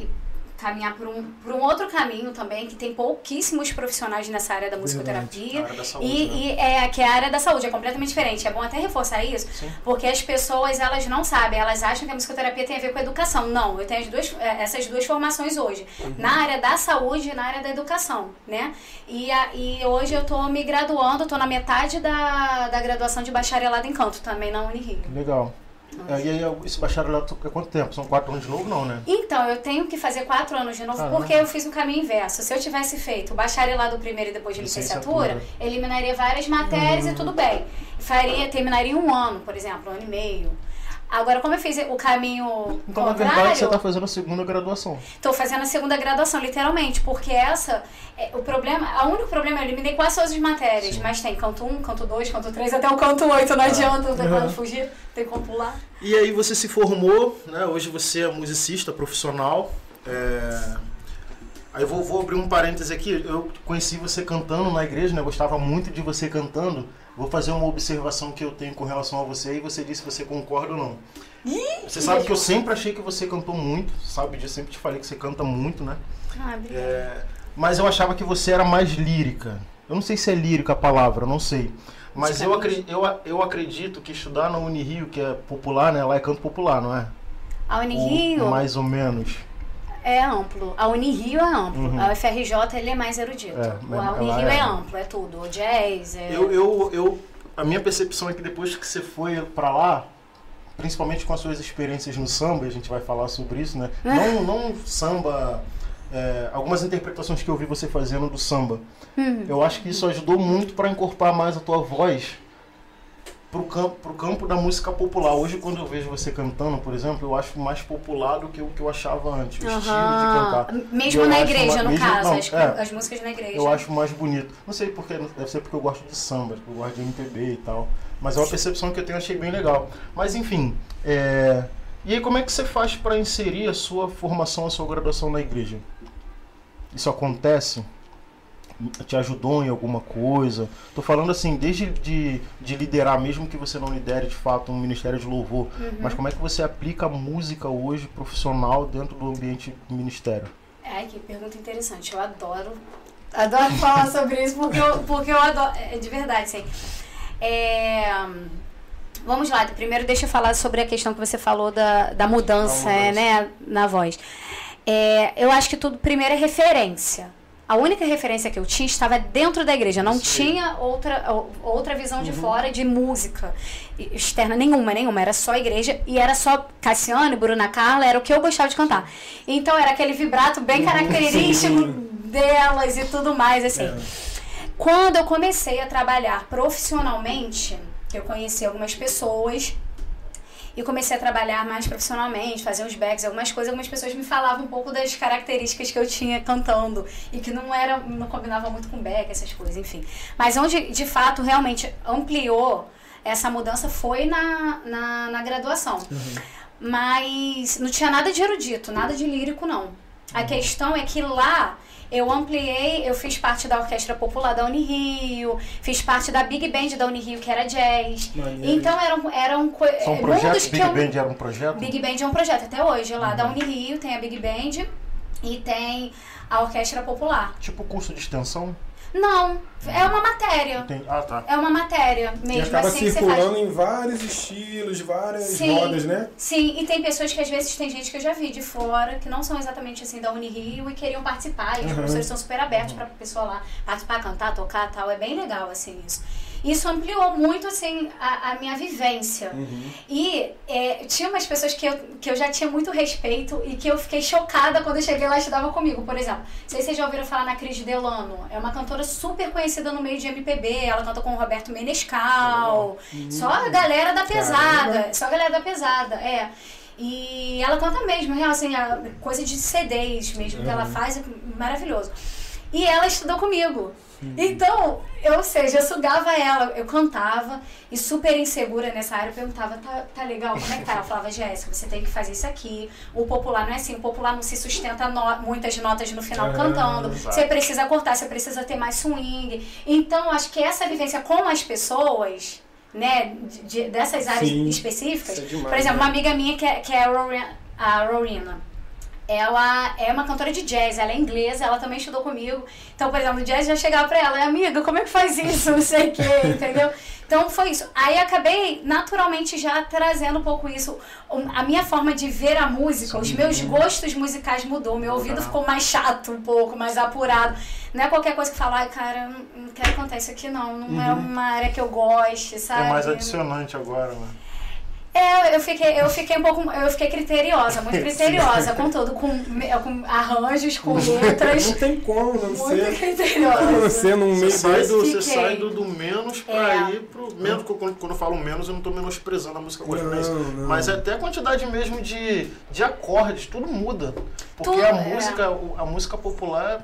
[SPEAKER 2] caminhar por um, por um outro caminho também, que tem pouquíssimos profissionais nessa área da musicoterapia.
[SPEAKER 1] área da saúde,
[SPEAKER 2] e,
[SPEAKER 1] né?
[SPEAKER 2] e é que a área da saúde é completamente diferente. É bom até reforçar isso,
[SPEAKER 1] Sim.
[SPEAKER 2] porque as pessoas elas não sabem, elas acham que a musicoterapia tem a ver com a educação. Não, eu tenho as duas, eh, essas duas formações hoje,
[SPEAKER 1] Uhum.
[SPEAKER 2] na área da saúde e na área da educação, né? E, a, e hoje eu tô me graduando, tô na metade da, da graduação de bacharelado em canto, também na Unirio.
[SPEAKER 1] Legal. É, e aí, esse bacharelato é quanto tempo? São quatro anos de novo, não, né?
[SPEAKER 2] Então, eu tenho que fazer quatro anos de novo
[SPEAKER 1] Caramba.
[SPEAKER 2] porque eu fiz o caminho inverso. Se eu tivesse feito o bacharelado primeiro e depois de licenciatura,
[SPEAKER 1] Licenciatura.
[SPEAKER 2] eliminaria várias matérias e tudo bem. Faria, terminaria um ano, por exemplo, um ano e meio. Agora, como eu fiz o caminho
[SPEAKER 1] Então, na
[SPEAKER 2] contrário,
[SPEAKER 1] verdade, você está fazendo a segunda graduação.
[SPEAKER 2] Tô fazendo a segunda graduação, literalmente, porque essa, é, o problema, o único problema, eu eliminei quase todas as matérias,
[SPEAKER 1] Sim.
[SPEAKER 2] mas tem canto 1, canto 2, canto 3, até o canto 8, não adianta, não tem
[SPEAKER 3] Uhum.
[SPEAKER 2] como fugir, tem como pular.
[SPEAKER 1] E aí você se formou, né? Hoje você é musicista profissional. É... Aí vou, vou abrir um parêntese aqui. Eu conheci você cantando na igreja, né? Eu gostava muito de você cantando. Vou fazer uma observação que eu tenho com relação a você e você disse se você concorda ou não. Você sabe que eu sempre achei que você cantou muito, sabe? Eu sempre te falei que você canta muito, né?
[SPEAKER 2] Ah.
[SPEAKER 1] É, mas eu achava que você era mais lírica. Eu não sei se é lírica a palavra, não sei. Mas eu, eu, eu acredito que estudar na Unirio, que é popular, né? Lá é canto popular, não é?
[SPEAKER 2] A
[SPEAKER 1] Ou
[SPEAKER 2] Unirio
[SPEAKER 1] mais ou menos.
[SPEAKER 2] É amplo, a Unirio é amplo,
[SPEAKER 1] Uhum.
[SPEAKER 2] a UFRJ ele é mais erudito.
[SPEAKER 1] É,
[SPEAKER 2] a Unirio é
[SPEAKER 1] é-
[SPEAKER 2] amplo, é tudo, o jazz, é...
[SPEAKER 1] Eu, eu, eu, a minha percepção é que depois que você foi pra lá, principalmente com as suas experiências no samba, a gente vai falar sobre isso, né? Não, não samba. é, algumas interpretações que eu vi você fazendo do samba.
[SPEAKER 2] Uhum.
[SPEAKER 1] Eu acho que isso ajudou muito para encorpar mais a tua voz pro campo, pro campo da música popular. Hoje, quando eu vejo você cantando, por exemplo, eu acho mais popular do que o que eu achava antes, o estilo de cantar.
[SPEAKER 2] Mesmo
[SPEAKER 1] Eu
[SPEAKER 2] na igreja,
[SPEAKER 1] uma-
[SPEAKER 2] no
[SPEAKER 1] mesmo-
[SPEAKER 2] caso,
[SPEAKER 1] não,
[SPEAKER 2] as,
[SPEAKER 1] é.
[SPEAKER 2] as músicas na igreja.
[SPEAKER 1] Eu acho mais bonito. Não sei porque, deve ser porque eu gosto de samba, porque eu gosto de MPB e tal. Mas é uma percepção que eu tenho, achei bem legal. Mas enfim, é... e aí como é que você faz para inserir a sua formação, a sua graduação na igreja? Isso acontece? Te ajudou em alguma coisa? Tô falando assim, desde de, de liderar, mesmo que você não lidere de fato um ministério de louvor,
[SPEAKER 2] Uhum.
[SPEAKER 1] mas como é que você aplica a música hoje profissional dentro do ambiente ministério?
[SPEAKER 2] Ai, que pergunta interessante. Eu adoro, adoro falar sobre isso porque eu, porque eu adoro. É de verdade, sim. É, vamos lá, primeiro deixa eu falar sobre a questão que você falou da, da mudança,
[SPEAKER 1] Da mudança.
[SPEAKER 2] né, na voz. É, eu acho que tudo primeiro é referência. A única referência que eu tinha estava dentro da igreja. Não
[SPEAKER 1] Sim.
[SPEAKER 2] tinha outra, ou- outra visão de
[SPEAKER 1] Uhum.
[SPEAKER 2] fora de música externa nenhuma, nenhuma. Era só igreja e era só Cassiano e Bruna Carla, era o que eu gostava de cantar. Então era aquele vibrato bem característico
[SPEAKER 3] Sim.
[SPEAKER 2] delas e tudo mais, assim.
[SPEAKER 3] É.
[SPEAKER 2] Quando eu comecei a trabalhar profissionalmente, eu conheci algumas pessoas e comecei a trabalhar mais profissionalmente, fazer uns backs, algumas coisas, algumas pessoas me falavam um pouco das características que eu tinha cantando e que não era, não combinava muito com back, essas coisas, enfim. Mas onde de fato realmente ampliou essa mudança foi na, na, na graduação. Mas não tinha nada de erudito, nada de lírico, não. A questão é que lá eu ampliei, eu fiz parte da Orquestra Popular da Unirio, fiz parte da Big Band da Unirio, que era jazz.
[SPEAKER 3] Maneiro.
[SPEAKER 2] Então eram, eram co-
[SPEAKER 1] São
[SPEAKER 2] eh,
[SPEAKER 1] projetos, Big
[SPEAKER 2] eu...
[SPEAKER 1] Band era um projeto?
[SPEAKER 2] Big Band é um projeto até hoje, lá da Unirio tem a Big Band e tem a Orquestra Popular.
[SPEAKER 1] Tipo curso de extensão?
[SPEAKER 2] Não, é uma matéria.
[SPEAKER 1] Tem... Ah, tá.
[SPEAKER 2] É uma matéria
[SPEAKER 3] E
[SPEAKER 2] mesmo
[SPEAKER 3] acaba
[SPEAKER 2] assim que você
[SPEAKER 3] circulando
[SPEAKER 2] faz.
[SPEAKER 3] em vários estilos, várias
[SPEAKER 2] Sim.
[SPEAKER 3] modas, né?
[SPEAKER 2] Sim, e tem pessoas que às vezes tem gente que eu já vi de fora, que não são exatamente assim da Unirio e queriam participar. E os
[SPEAKER 3] Uhum.
[SPEAKER 2] professores são super abertos pra pessoa lá participar, cantar, tocar tal. É bem legal, assim, isso. Isso ampliou muito, assim, a, a minha vivência.
[SPEAKER 3] Uhum.
[SPEAKER 2] E é, tinha umas pessoas que eu, que eu já tinha muito respeito e que eu fiquei chocada quando eu cheguei lá e estudava comigo. Por exemplo, não sei se vocês já ouviram falar na Cris Delano. É uma cantora super conhecida no meio de MPB. Ela canta com o Roberto Menescal. Só a galera da pesada.
[SPEAKER 3] Caramba.
[SPEAKER 2] Só a galera da pesada, é. E ela canta mesmo, real, assim, a coisa de CDs mesmo que ela
[SPEAKER 3] Uhum.
[SPEAKER 2] faz, é maravilhoso. E ela estudou comigo. Então, eu, ou seja, eu sugava ela, eu cantava e super insegura nessa área, eu perguntava, tá, tá legal, como é que tá? Ela falava, Jéssica, você tem que fazer isso aqui. O popular não é assim, o popular não se sustenta no- muitas notas no final
[SPEAKER 3] Ah,
[SPEAKER 2] cantando.
[SPEAKER 1] exato.
[SPEAKER 2] Você precisa cortar, você precisa ter mais swing. Então, acho que essa vivência com as pessoas, né, de- de- dessas áreas
[SPEAKER 3] Sim.
[SPEAKER 2] específicas,
[SPEAKER 3] é demais,
[SPEAKER 2] por exemplo,
[SPEAKER 3] né?
[SPEAKER 2] uma amiga minha que é, que é a Rowena. Ela é uma cantora de jazz, ela é inglesa, ela também estudou comigo. Então, por exemplo, no jazz já chegava pra ela, amiga, como é que faz isso? Não sei o quê, entendeu? Então foi isso. Aí acabei naturalmente já trazendo um pouco isso. A minha forma de ver a música, os meus gostos musicais mudou. Meu ouvido ficou mais chato um pouco, mais apurado. Não é qualquer coisa que falar, cara, não quero cantar isso aqui não. Não é uma área que eu goste, sabe?
[SPEAKER 1] É mais adicionante agora, né?
[SPEAKER 2] É, eu fiquei, eu fiquei um pouco, eu fiquei criteriosa, muito criteriosa com tudo, com, com arranjos, com letras.
[SPEAKER 3] Não tem como não
[SPEAKER 2] Muito
[SPEAKER 3] ser.
[SPEAKER 2] criteriosa.
[SPEAKER 3] Não ser num
[SPEAKER 1] Você
[SPEAKER 3] meio
[SPEAKER 1] do, você sai do, do menos pra
[SPEAKER 2] É.
[SPEAKER 1] ir pro. Menos, quando, quando eu falo menos, eu não tô menosprezando a música gospel,
[SPEAKER 3] Não,
[SPEAKER 1] mas,
[SPEAKER 3] não.
[SPEAKER 1] mas até a quantidade mesmo de, de acordes, tudo muda. Porque
[SPEAKER 2] Tudo,
[SPEAKER 1] a
[SPEAKER 2] é.
[SPEAKER 1] música, o- a música popular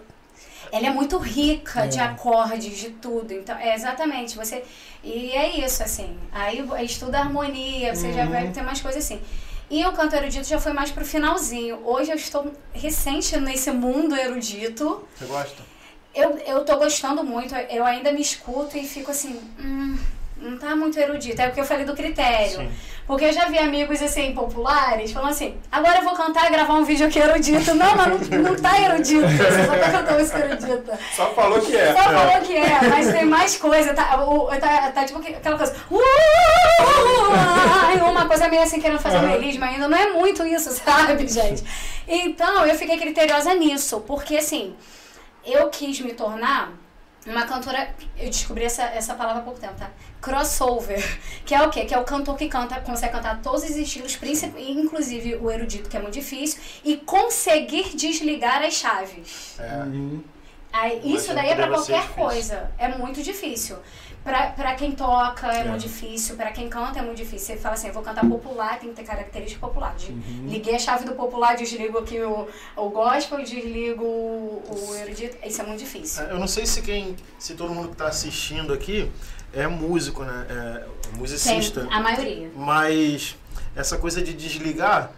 [SPEAKER 2] Ela é muito rica de
[SPEAKER 3] É.
[SPEAKER 2] acordes, de tudo. Então, é exatamente, você. E é isso, assim. Aí estuda harmonia, você já
[SPEAKER 3] Uhum.
[SPEAKER 2] vai ter mais coisas assim. E o canto erudito já foi mais pro finalzinho. Hoje eu estou recente nesse mundo erudito.
[SPEAKER 1] Você gosta?
[SPEAKER 2] Eu, eu tô gostando muito, eu ainda me escuto e fico assim, hum, não tá muito erudito. É o que eu falei do critério.
[SPEAKER 1] Sim.
[SPEAKER 2] Porque eu já vi amigos assim, populares, falando assim, agora eu vou cantar e gravar um vídeo aqui erudito. Não, mas não, não tá erudito, você só tá cantando música erudita.
[SPEAKER 3] Só falou que é.
[SPEAKER 2] Só falou que é, mas tem mais coisa, tá, o, tá, tá tipo aquela coisa. "Uh, ai", uma coisa meio assim querendo fazer um melisma ainda. Não é muito isso, sabe, gente? Então eu fiquei criteriosa nisso, porque assim, eu quis me tornar uma cantora. Eu descobri essa, essa palavra há pouco tempo, tá? Crossover. Que é o quê? Que é o cantor que canta, consegue cantar todos os estilos, inclusive o erudito, que é muito difícil, e conseguir desligar as chaves.
[SPEAKER 1] É.
[SPEAKER 3] Uhum.
[SPEAKER 2] Aí, isso daí
[SPEAKER 1] que
[SPEAKER 2] é pra qualquer coisa. É muito difícil. Pra, pra quem toca é,
[SPEAKER 3] É.
[SPEAKER 2] muito difícil, pra quem canta é muito difícil. Você fala assim, eu vou cantar popular, tem que ter característica popular.
[SPEAKER 3] Uhum.
[SPEAKER 2] Liguei a chave do popular, desligo aqui o, o gospel, desligo o, erudito. Isso é muito difícil.
[SPEAKER 1] Eu não sei se quem. se todo mundo que tá assistindo aqui é músico, né? É musicista.
[SPEAKER 2] Tem a maioria.
[SPEAKER 1] Mas essa coisa de desligar,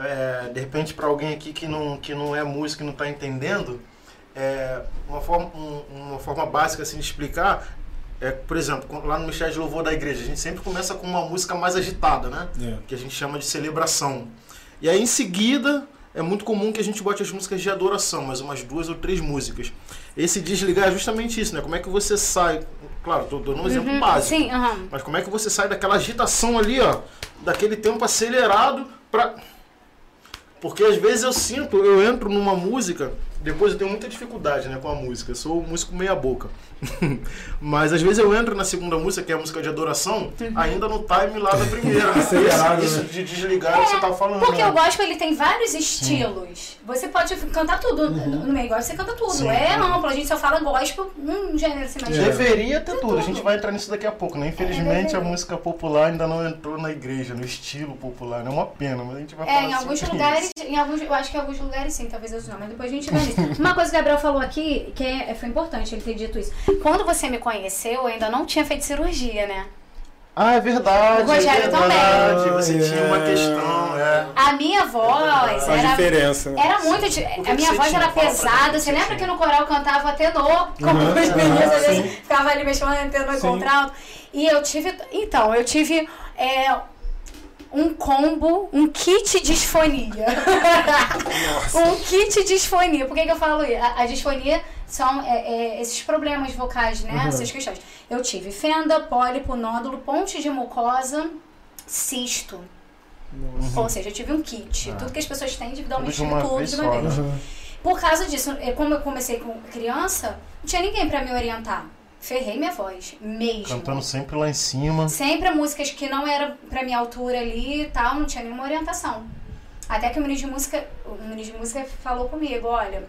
[SPEAKER 1] é, de repente para alguém aqui que não, que não é músico e não está entendendo, é, uma, forma, um- uma forma básica assim, de explicar é, por exemplo, lá no Ministério de Louvor da igreja, a gente sempre começa com uma música mais agitada, né?
[SPEAKER 3] É.
[SPEAKER 1] Que a gente chama de celebração. E aí em seguida é muito comum que a gente bote as músicas de adoração, mais umas duas ou três músicas. Esse desligar é justamente isso, né? Como é que você sai. Claro, tô dando um exemplo
[SPEAKER 2] Uhum,
[SPEAKER 1] básico.
[SPEAKER 2] Sim, aham.
[SPEAKER 1] Mas como é que você sai daquela agitação ali, ó, daquele tempo acelerado pra. Porque às vezes eu sinto, eu entro numa música, depois eu tenho muita dificuldade, né, com a música. Eu sou um músico meia boca. Mas às vezes eu entro na segunda música, que é a música de adoração,
[SPEAKER 2] Uhum.
[SPEAKER 1] ainda no time lá da primeira.
[SPEAKER 3] Acelerado,
[SPEAKER 1] isso,
[SPEAKER 3] né?
[SPEAKER 1] isso de desligar que você tá falando.
[SPEAKER 2] Porque
[SPEAKER 1] né?
[SPEAKER 2] o gospel ele tem vários estilos. Você pode cantar tudo. No meio gospel você canta tudo.
[SPEAKER 1] Sim.
[SPEAKER 2] é amplo. A gente só fala gospel num gênero assim mais
[SPEAKER 3] É.
[SPEAKER 1] Deveria ter tudo. A
[SPEAKER 2] tudo.
[SPEAKER 1] gente vai entrar nisso daqui a pouco, né? Infelizmente
[SPEAKER 2] deveria.
[SPEAKER 1] a música popular ainda não entrou na igreja, no estilo popular. É uma pena, mas a gente vai falar
[SPEAKER 2] É, em alguns lugares,
[SPEAKER 1] isso.
[SPEAKER 2] em alguns, eu acho que em alguns lugares sim, talvez outros não, mas depois a gente vai nisso. Uma coisa que o Gabriel falou aqui, que é- foi importante ele ter dito isso. Quando você me conheceu, eu ainda não tinha feito cirurgia, né?
[SPEAKER 1] Ah, é verdade.
[SPEAKER 2] O Rogério
[SPEAKER 1] é
[SPEAKER 2] também.
[SPEAKER 1] verdade. Você
[SPEAKER 3] Ah,
[SPEAKER 1] tinha uma
[SPEAKER 3] é.
[SPEAKER 1] questão, é.
[SPEAKER 2] A minha voz
[SPEAKER 3] Faz
[SPEAKER 2] era.
[SPEAKER 3] diferença, né?
[SPEAKER 2] Era muito. A minha voz era pesada. Você
[SPEAKER 1] você
[SPEAKER 2] lembra
[SPEAKER 1] tinha?
[SPEAKER 2] que no coral eu cantava tenor? Como
[SPEAKER 3] Uhum.
[SPEAKER 2] os meninos, às vezes,
[SPEAKER 3] Sim.
[SPEAKER 2] ficava ali mexendo tenor e contralto. E eu tive. Então, eu tive. é, um combo, um kit disfonia. um kit disfonia. Por que, que eu falo isso? A, a disfonia são é, é, esses problemas vocais, né?
[SPEAKER 3] Uhum.
[SPEAKER 2] Essas questões. Eu tive fenda, pólipo, nódulo, ponte de mucosa, cisto.
[SPEAKER 3] Nossa.
[SPEAKER 2] Ou seja, eu tive um kit.
[SPEAKER 1] Ah.
[SPEAKER 2] Tudo que as pessoas têm
[SPEAKER 1] Tudo de
[SPEAKER 2] tive
[SPEAKER 1] uma
[SPEAKER 2] tudo
[SPEAKER 1] vez
[SPEAKER 2] de uma vez.
[SPEAKER 3] Uhum.
[SPEAKER 2] Por causa disso, é, como eu comecei com criança, não tinha ninguém pra me orientar. Ferrei minha voz, mesmo.
[SPEAKER 1] Cantando sempre lá em cima.
[SPEAKER 2] Sempre músicas que não eram pra minha altura ali e tal, não tinha nenhuma orientação. Até que o ministro de música, o ministro de música falou comigo, olha,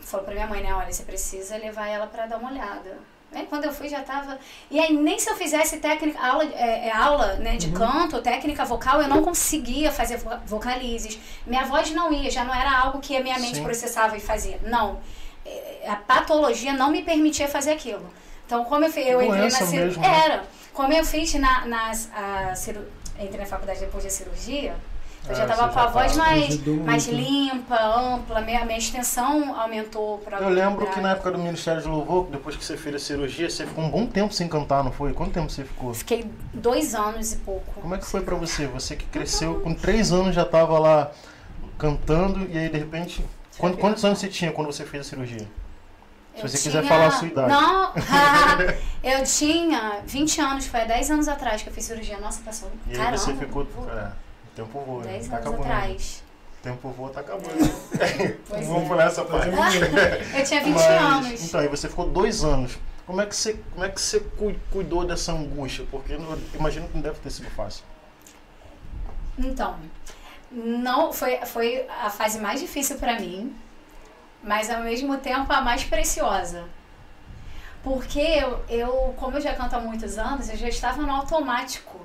[SPEAKER 2] falou pra minha mãe, né, olha, você precisa levar ela pra dar uma olhada. Aí quando eu fui já tava. E aí nem se eu fizesse técnica, aula, é, é, aula né, de canto, técnica vocal, eu não conseguia fazer vo- vocalizes. Minha voz não ia, já não era algo que a minha mente
[SPEAKER 1] Sim.
[SPEAKER 2] processava e fazia. Não. É, A patologia não me permitia fazer aquilo. Então, como eu, fi- eu entrei na
[SPEAKER 1] Doença
[SPEAKER 2] cirurgia.
[SPEAKER 1] mesmo, né?
[SPEAKER 2] Era. Como eu fiz na, nas, a ciru- entrei na faculdade depois da cirurgia, eu já
[SPEAKER 1] Ah,
[SPEAKER 2] tava
[SPEAKER 1] você
[SPEAKER 2] com a voz mais, mais limpa, ampla, minha, minha extensão aumentou pra
[SPEAKER 1] Eu lembro que na época do Ministério de Louvor, depois que você fez a cirurgia, você ficou um bom tempo sem cantar, não foi? Quanto tempo você ficou?
[SPEAKER 2] Fiquei dois anos e pouco.
[SPEAKER 1] Como é que foi pra você? Você que cresceu com três anos já tava lá cantando e aí de repente. Quando, quantos anos você tinha quando você fez a cirurgia? Se
[SPEAKER 2] Eu
[SPEAKER 1] você quiser
[SPEAKER 2] tinha-
[SPEAKER 1] falar a sua idade.
[SPEAKER 2] Não, eu tinha 20 anos, foi há 10 anos atrás que eu fiz cirurgia. Nossa, passou.
[SPEAKER 1] E aí
[SPEAKER 2] Caramba,
[SPEAKER 1] você ficou. É, o tempo voa.
[SPEAKER 2] 10
[SPEAKER 1] tá
[SPEAKER 2] anos
[SPEAKER 1] acabando.
[SPEAKER 2] atrás.
[SPEAKER 1] O tempo voa, tá acabando.
[SPEAKER 2] Pois
[SPEAKER 1] Vamos
[SPEAKER 2] é.
[SPEAKER 1] pular essa parte.
[SPEAKER 2] Eu tinha 20
[SPEAKER 1] Mas,
[SPEAKER 2] anos.
[SPEAKER 1] Então, aí você ficou dois anos. Como é que você, como é que você cu- cuidou dessa angústia? Porque eu imagino que não deve ter sido fácil.
[SPEAKER 2] Então, não foi, foi a fase mais difícil pra mim, mas ao mesmo tempo a mais preciosa. Porque eu, eu, como eu já canto há muitos anos, eu já estava no automático.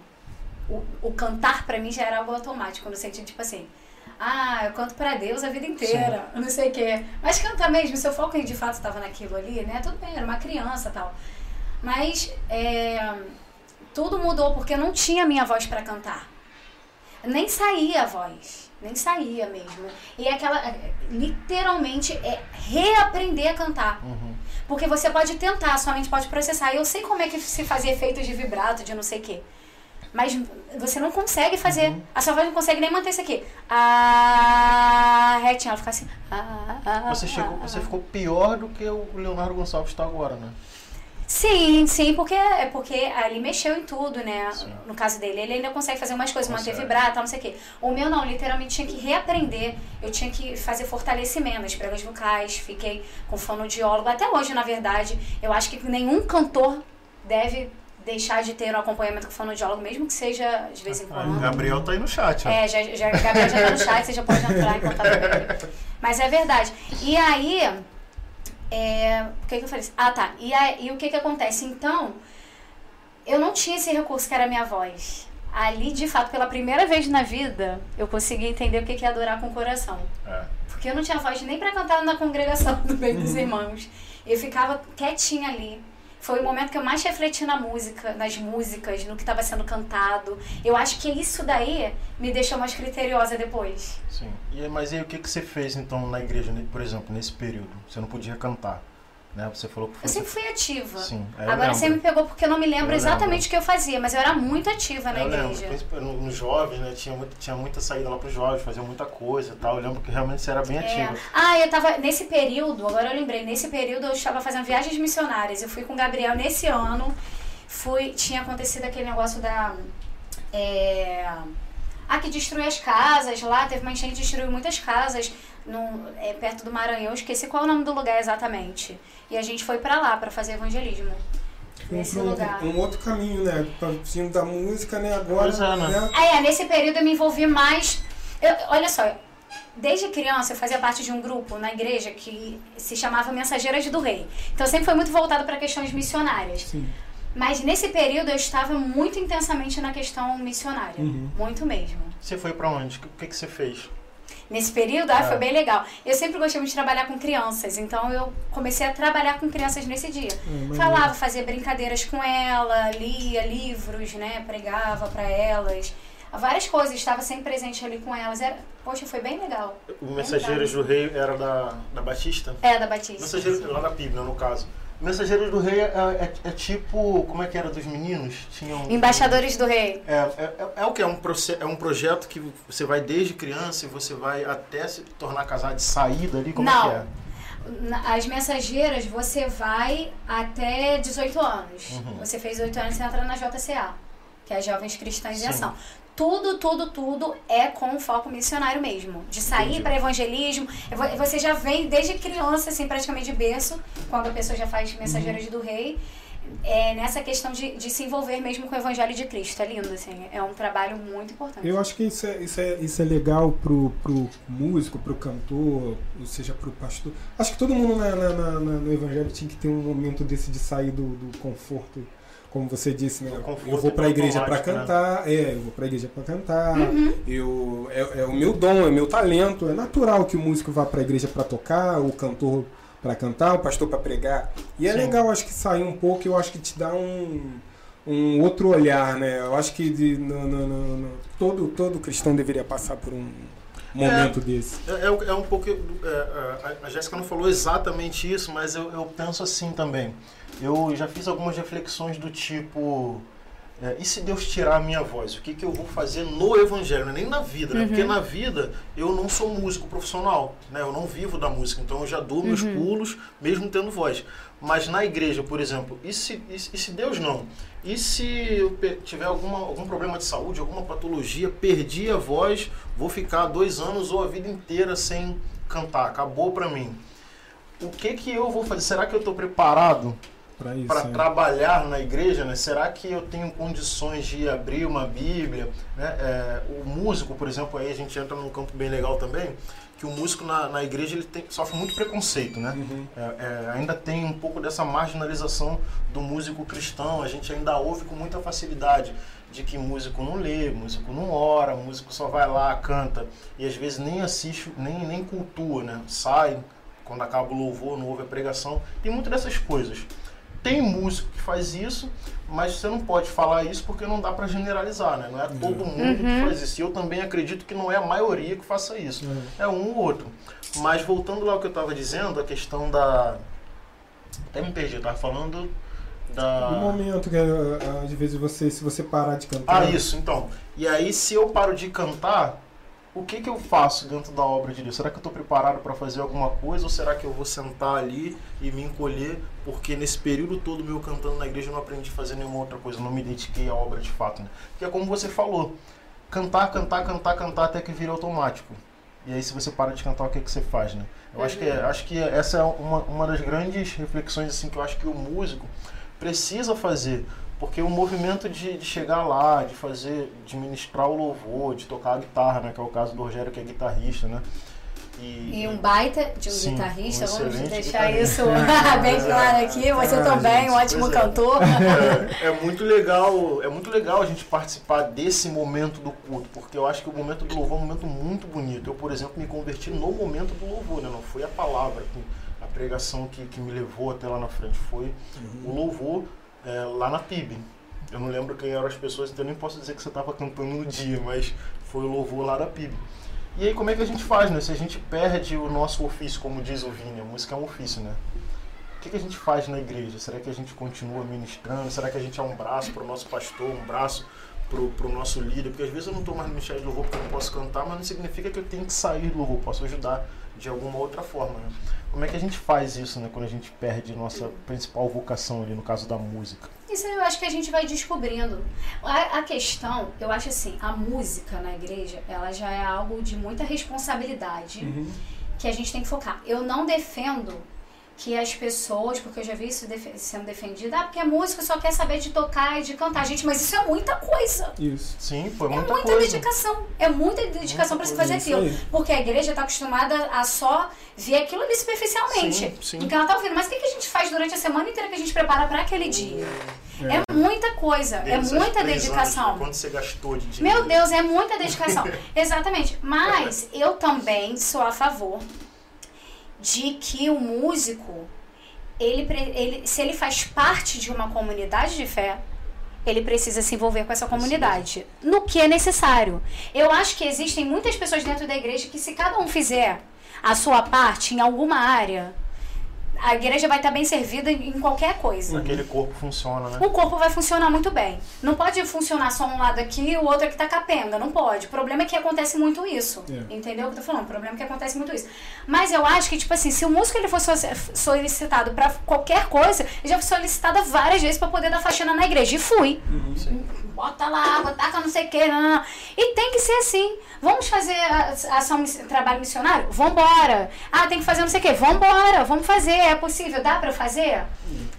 [SPEAKER 2] O, o cantar pra mim já era algo automático, no sentido tipo assim, ah, eu canto pra Deus a vida inteira, não sei o quê. Mas cantar mesmo, seu foco de fato estava naquilo ali, né? Tudo bem, era uma criança tal. Mas é, tudo mudou porque eu não tinha minha voz pra cantar nem saía a voz. Nem saía mesmo. E é aquela. Literalmente é reaprender a cantar.
[SPEAKER 1] Uhum.
[SPEAKER 2] Porque você pode tentar, sua mente pode processar. Eu sei como é que se fazia efeitos de vibrato, de não sei o quê. Mas você não consegue fazer.
[SPEAKER 1] Uhum.
[SPEAKER 2] A sua voz não consegue nem manter isso aqui. Ah, retinha, ela fica assim. Ah, ah,
[SPEAKER 1] Você, chegou,
[SPEAKER 2] ah,
[SPEAKER 1] você
[SPEAKER 2] ah.
[SPEAKER 1] ficou pior do que o Leonardo Gonçalves está agora, né?
[SPEAKER 2] Sim, sim, porque é porque ali mexeu em tudo, né?
[SPEAKER 1] Sim.
[SPEAKER 2] No caso dele, ele ainda consegue fazer umas coisas, manter vibrar, tal, não sei o quê. O meu não, literalmente tinha que reaprender. Eu tinha que fazer fortalecimento nas pregas vocais, fiquei com fonoaudiólogo. Até hoje, na verdade, eu acho que nenhum cantor deve deixar de ter um acompanhamento com fonoaudiólogo, mesmo que seja de vez em
[SPEAKER 1] O
[SPEAKER 2] quando.
[SPEAKER 1] Gabriel tá aí no chat, ó.
[SPEAKER 2] É, já, já, Gabriel já tá no chat, você já pode entrar em contato com ele. Mas é verdade. E aí, é, o que que eu falei? Ah, tá. E, aí, e o que que acontece? Então, eu não tinha esse recurso que era a minha voz. Ali, de fato, pela primeira vez na vida, eu consegui entender o que que é adorar com o coração.
[SPEAKER 1] É.
[SPEAKER 2] Porque eu não tinha voz nem pra cantar na congregação do meio dos irmãos. Eu ficava quietinha ali. Foi o momento que eu mais refleti na música, nas músicas, no que estava sendo cantado. Eu acho que isso daí me deixou mais criteriosa depois.
[SPEAKER 1] Sim. E, mas e aí, o que, que você fez então na igreja, né, por exemplo, nesse período? Você não podia cantar, né? Você falou que foi.
[SPEAKER 2] Eu sempre fui ativa.
[SPEAKER 1] Sim.
[SPEAKER 2] Agora você me pegou porque eu não me lembro
[SPEAKER 1] Eu
[SPEAKER 2] exatamente o que eu fazia, mas eu era muito ativa na
[SPEAKER 1] Eu lembro,
[SPEAKER 2] igreja.
[SPEAKER 1] no, no jovem, né? Tinha, muito, tinha muita saída lá pros jovens, fazia muita coisa e tal. Eu lembro que realmente você era bem
[SPEAKER 2] É.
[SPEAKER 1] ativa.
[SPEAKER 2] Ah, eu tava. Nesse período, agora eu lembrei, nesse período eu estava fazendo viagens missionárias. Eu fui com o Gabriel nesse ano. Fui. Tinha acontecido aquele negócio da. É, ah, que destruiu as casas lá, teve uma enchente que destruiu muitas casas no, é, perto do Maranhão. Eu esqueci qual é o nome do lugar exatamente. E a gente foi pra lá pra fazer evangelismo.
[SPEAKER 3] Um,
[SPEAKER 2] Nesse
[SPEAKER 3] um-
[SPEAKER 2] lugar.
[SPEAKER 3] um outro caminho, né? Partindo da música, né? Agora.
[SPEAKER 1] É, né?
[SPEAKER 2] É, nesse período eu me envolvi mais. eu- olha só, desde criança eu fazia parte de um grupo na igreja que se chamava Mensageiras do Rei. Então sempre foi muito voltado para questões missionárias.
[SPEAKER 3] Sim.
[SPEAKER 2] Mas nesse período eu estava muito intensamente na questão missionária.
[SPEAKER 3] Uhum.
[SPEAKER 2] Muito mesmo.
[SPEAKER 1] Você foi pra onde? O que, que você fez?
[SPEAKER 2] Nesse período, ah,
[SPEAKER 1] É.
[SPEAKER 2] foi bem legal. Eu sempre gostei muito de trabalhar com crianças, então eu comecei a trabalhar com crianças nesse dia.
[SPEAKER 3] É, mas-
[SPEAKER 2] Falava, fazia brincadeiras com ela, lia livros, né? Pregava pra elas. Várias coisas, estava sempre presente ali com elas. Era, poxa, foi bem legal.
[SPEAKER 1] O Mensageiros do Rei era da, da Batista?
[SPEAKER 2] É, da Batista.
[SPEAKER 1] Mensageiros, lá da PIB, né, no caso. Mensageiros do Rei é, é- é tipo. Como é que era dos meninos? Tinham.
[SPEAKER 2] Embaixadores do Rei.
[SPEAKER 1] É, é, é- é o que? É um, é um projeto que você vai desde criança e você vai até se tornar casado de saída ali? Como
[SPEAKER 2] Não.
[SPEAKER 1] é que é?
[SPEAKER 2] As mensageiras, você vai até 18 anos.
[SPEAKER 1] Uhum.
[SPEAKER 2] Você fez 18 anos e entra na JCA, que é Jovens Cristãos
[SPEAKER 1] Sim.
[SPEAKER 2] em Ação. Tudo, tudo, tudo é com foco missionário mesmo. De sair para evangelismo. Vou- Você já vem desde criança, assim, praticamente de berço, quando a pessoa já faz mensageiras
[SPEAKER 1] Uhum.
[SPEAKER 2] do rei. É nessa questão de, de se envolver mesmo com o evangelho de Cristo. É lindo, assim. É um trabalho muito importante.
[SPEAKER 3] Eu acho que isso é, isso é, isso é legal pro, pro músico, pro cantor, ou seja, pro pastor. Acho que todo mundo na- na- na- no evangelho tinha que ter um momento desse de sair do, do conforto. Como você disse, né? Eu vou pra igreja pra
[SPEAKER 1] automático, né?
[SPEAKER 3] cantar, é, eu vou pra igreja pra cantar.
[SPEAKER 2] Uhum.
[SPEAKER 3] Eu, é, é o meu dom, é o meu talento. É natural que o músico vá pra igreja pra tocar, o cantor pra cantar, o pastor pra pregar. E é
[SPEAKER 1] Sim.
[SPEAKER 3] legal, acho que sair um pouco, eu acho que te dá um, um outro olhar, né? Eu acho que de- no- no- no- no- todo, todo cristão deveria passar por um momento desse.
[SPEAKER 1] É, é, é um pouco. é, é, a Jéssica não falou exatamente isso, mas eu, eu penso assim também. Eu já fiz algumas reflexões do tipo. é, e se Deus tirar a minha voz? O que, que eu vou fazer no evangelho? É nem na vida, né? Porque na vida eu não sou músico profissional, né? Eu não vivo da música, então eu já dou meus pulos, mesmo tendo voz. Mas na igreja, por exemplo, e se, e, se- e se Deus não? E se eu tiver alguma, algum problema de saúde, alguma patologia, perdi a voz, vou ficar dois anos ou a vida inteira sem cantar, acabou pra mim. O que que eu vou fazer? Será que eu estou preparado. Para
[SPEAKER 3] né?
[SPEAKER 1] trabalhar na igreja, né? Será que eu tenho condições de abrir uma Bíblia? Né? É, o músico, por exemplo, aí a gente entra num campo bem legal também, que o músico na, na igreja ele tem- sofre muito preconceito, né?
[SPEAKER 3] Uhum.
[SPEAKER 1] É, é, ainda tem um pouco dessa marginalização do músico cristão. A gente ainda ouve com muita facilidade de que músico não lê, músico não ora, músico só vai lá, canta e às vezes nem assiste, nem, nem cultua, né? Sai, quando acaba o louvor, não ouve a pregação. Tem muitas dessas coisas. Tem músico que faz isso, mas você não pode falar isso porque não dá para generalizar, né? Não é todo mundo que faz isso. E eu também acredito que não é a maioria que faça isso. É um ou outro. Mas voltando lá ao que eu estava dizendo, a questão da. Até me perdi, eu tava falando da.
[SPEAKER 3] No momento que às vezes você, se você parar de cantar.
[SPEAKER 1] Ah, isso, então. E aí, se eu paro de cantar, o que, que eu faço dentro da obra de Deus? Será que eu estou preparado para fazer alguma coisa ou será que eu vou sentar ali e me encolher? Porque nesse período todo meu cantando na igreja eu não aprendi a fazer nenhuma outra coisa, não me dediquei à obra de fato. Né? Porque é como você falou: cantar, cantar, cantar, cantar até que vira automático. E aí, se você para de cantar, o que, que você faz, né? Eu acho que, acho que essa é uma, uma das grandes reflexões assim que eu acho que o músico precisa fazer. Porque o movimento de, de chegar lá, de fazer, de ministrar o louvor, de tocar a guitarra, né? Que é o caso do Rogério, que é guitarrista, né? E,
[SPEAKER 2] E um baita de um
[SPEAKER 1] Sim,
[SPEAKER 2] guitarrista,
[SPEAKER 1] um
[SPEAKER 2] vamos deixar
[SPEAKER 1] guitarrista.
[SPEAKER 2] isso bem claro aqui. Você
[SPEAKER 3] Ah,
[SPEAKER 2] também,
[SPEAKER 3] gente,
[SPEAKER 2] um ótimo
[SPEAKER 1] é.
[SPEAKER 2] cantor.
[SPEAKER 1] é, é muito legal, é muito legal a gente participar desse momento do culto, porque eu acho que o momento do louvor é um momento muito bonito. Eu, por exemplo, me converti no momento do louvor, né? Não foi a palavra, que- a pregação que, que me levou até lá na frente, foi o louvor é, lá na PIB. Eu não lembro quem eram as pessoas, então eu nem posso dizer que você estava cantando no dia, mas foi o louvor lá da PIB. E aí como é que a gente faz, né? Se a gente perde o nosso ofício, como diz o Vini, a música é um ofício, né? O que, que a gente faz na igreja? Será que a gente continua ministrando? Será que a gente é um braço para o nosso pastor, um braço para o nosso líder? Porque às vezes eu não estou mais no ministério de louvor porque eu não posso cantar, mas não significa que eu tenho que sair do louvor, posso ajudar de alguma outra forma, né? Como é que a gente faz isso, né? Quando a gente perde nossa principal vocação ali, no caso da música?
[SPEAKER 2] Isso eu acho que a gente vai descobrindo. A, a questão, eu acho assim, a música na igreja, ela já é algo de muita responsabilidade
[SPEAKER 3] Uhum.
[SPEAKER 2] que a gente tem que focar. Eu não defendo que as pessoas, porque eu já vi isso defe- sendo defendido, ah, porque a música só quer saber de tocar e de cantar. Gente, mas isso é muita coisa.
[SPEAKER 3] Isso.
[SPEAKER 1] Sim, foi
[SPEAKER 2] É
[SPEAKER 1] muita,
[SPEAKER 2] muita
[SPEAKER 1] coisa.
[SPEAKER 2] dedicação. É muita dedicação pra se fazer
[SPEAKER 3] isso
[SPEAKER 2] aquilo. Porque a igreja tá acostumada a só ver aquilo ali superficialmente.
[SPEAKER 1] Sim, sim.
[SPEAKER 2] Então ela tá ouvindo. Mas o que a gente faz durante a semana inteira que a gente prepara pra aquele dia? É, muita coisa. É muita dedicação.
[SPEAKER 1] anos? Quanto você gastou de dinheiro?
[SPEAKER 2] Meu Deus, é muita dedicação. Exatamente. Mas eu também sou a favor de que o músico, ele, ele, se ele faz parte de uma comunidade de fé, ele precisa se envolver com essa comunidade. No que é necessário. Eu acho que existem muitas pessoas dentro da igreja que, se cada um fizer a sua parte em alguma área, a igreja vai estar bem servida em qualquer coisa
[SPEAKER 1] Aquele corpo funciona, né?
[SPEAKER 2] o corpo vai funcionar muito bem. Não pode funcionar só um lado aqui e o outro aqui tá capenga. Não pode. O problema é que acontece muito isso.
[SPEAKER 3] É.
[SPEAKER 2] Entendeu o que eu tô falando? O problema é que acontece muito isso. Mas eu acho que, tipo assim, se o músico ele for so- solicitado pra qualquer coisa, eu já fui solicitada várias vezes pra poder dar faxina na igreja. E fui.
[SPEAKER 1] Sim.
[SPEAKER 2] Bota lá água, taca não sei o que. Não, não. E tem que ser assim. Vamos fazer ação, trabalho missionário? Vambora. Ah, tem que fazer não sei o que. Vambora, vamos fazer. É possível? Dá pra eu fazer?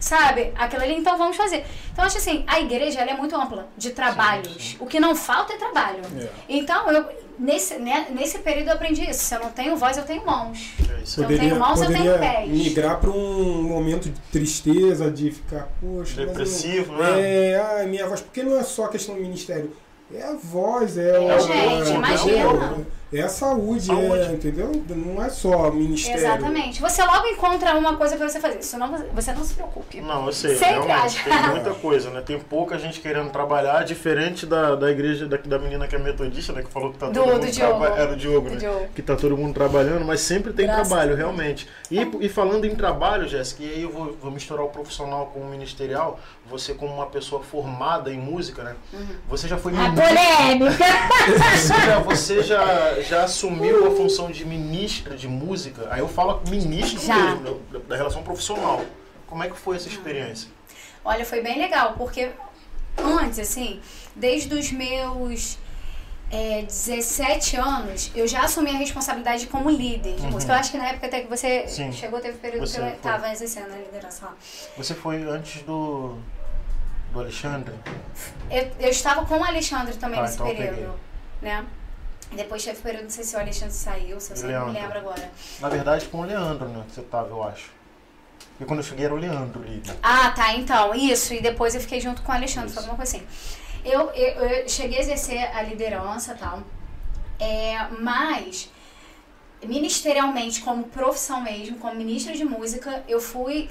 [SPEAKER 2] Sabe? Aquilo ali, então vamos fazer. Então, acho assim, a igreja ela é muito ampla de trabalhos. O que não falta é trabalho.
[SPEAKER 3] É.
[SPEAKER 2] Então, eu, nesse, né, nesse período eu aprendi isso. Se eu não tenho voz, eu tenho mãos.
[SPEAKER 1] É isso
[SPEAKER 2] Se eu.
[SPEAKER 3] Poderia,
[SPEAKER 2] tenho mãos, eu
[SPEAKER 3] poderia
[SPEAKER 2] tenho pés.
[SPEAKER 3] migrar para um momento de tristeza, de ficar, poxa, mas eu-
[SPEAKER 1] Depressivo, né?
[SPEAKER 3] É, ai, minha voz, porque não é só questão do ministério. É a voz, é, o-
[SPEAKER 2] gente,
[SPEAKER 3] é,
[SPEAKER 2] imagina.
[SPEAKER 3] É a saúde,
[SPEAKER 1] Saúde.
[SPEAKER 3] É, entendeu? Não é só ministério.
[SPEAKER 2] Exatamente. Você logo encontra uma coisa pra você fazer. Senão você- você não se preocupe.
[SPEAKER 1] Não, eu sei.
[SPEAKER 2] Sempre
[SPEAKER 1] realmente,
[SPEAKER 2] acha.
[SPEAKER 1] tem muita coisa, né? Tem pouca gente querendo trabalhar, diferente da, da igreja da, da menina que é metodista, né? Que falou que tá
[SPEAKER 2] Do-
[SPEAKER 1] todo mundo
[SPEAKER 2] do Diogo.
[SPEAKER 1] traba- É do Diogo,
[SPEAKER 2] Do
[SPEAKER 1] né?
[SPEAKER 2] Diogo.
[SPEAKER 1] Que tá todo mundo trabalhando, mas sempre tem
[SPEAKER 2] Graças
[SPEAKER 1] trabalho, realmente. E, e falando em trabalho, Jéssica, e aí eu vou, vou misturar o profissional com o ministerial, você como uma pessoa formada em música, né? Você já foi
[SPEAKER 2] A polêmica!
[SPEAKER 1] Você já, você já, já assumiu a função de ministra de música? Aí eu falo ministro
[SPEAKER 2] Já.
[SPEAKER 1] mesmo, da, da relação profissional. Como é que foi essa experiência?
[SPEAKER 2] Olha, foi bem legal, porque antes, assim, desde os meus é, 17 anos, eu já assumi a responsabilidade como líder de música. Eu acho que na época até que você
[SPEAKER 1] Uhum. Sim.
[SPEAKER 2] chegou, teve período
[SPEAKER 1] Você
[SPEAKER 2] que eu estava exercendo a liderança lá.
[SPEAKER 1] Você foi antes do, do Alexandre?
[SPEAKER 2] Eu, eu estava com o Alexandre também
[SPEAKER 1] Ah,
[SPEAKER 2] nesse
[SPEAKER 1] então
[SPEAKER 2] período, né? Depois teve período, não sei se o Alexandre saiu, se eu
[SPEAKER 1] E
[SPEAKER 2] sei, não me lembro agora.
[SPEAKER 1] Na verdade, com o Leandro, né? Que você tava, eu acho. Porque quando eu cheguei era o Leandro líder.
[SPEAKER 2] Ah, tá, então, isso. E depois eu fiquei junto com o Alexandre, foi alguma coisa assim. Eu, eu, eu cheguei a exercer a liderança e tal. É, mas, ministerialmente, como profissão mesmo, como ministra de música, eu fui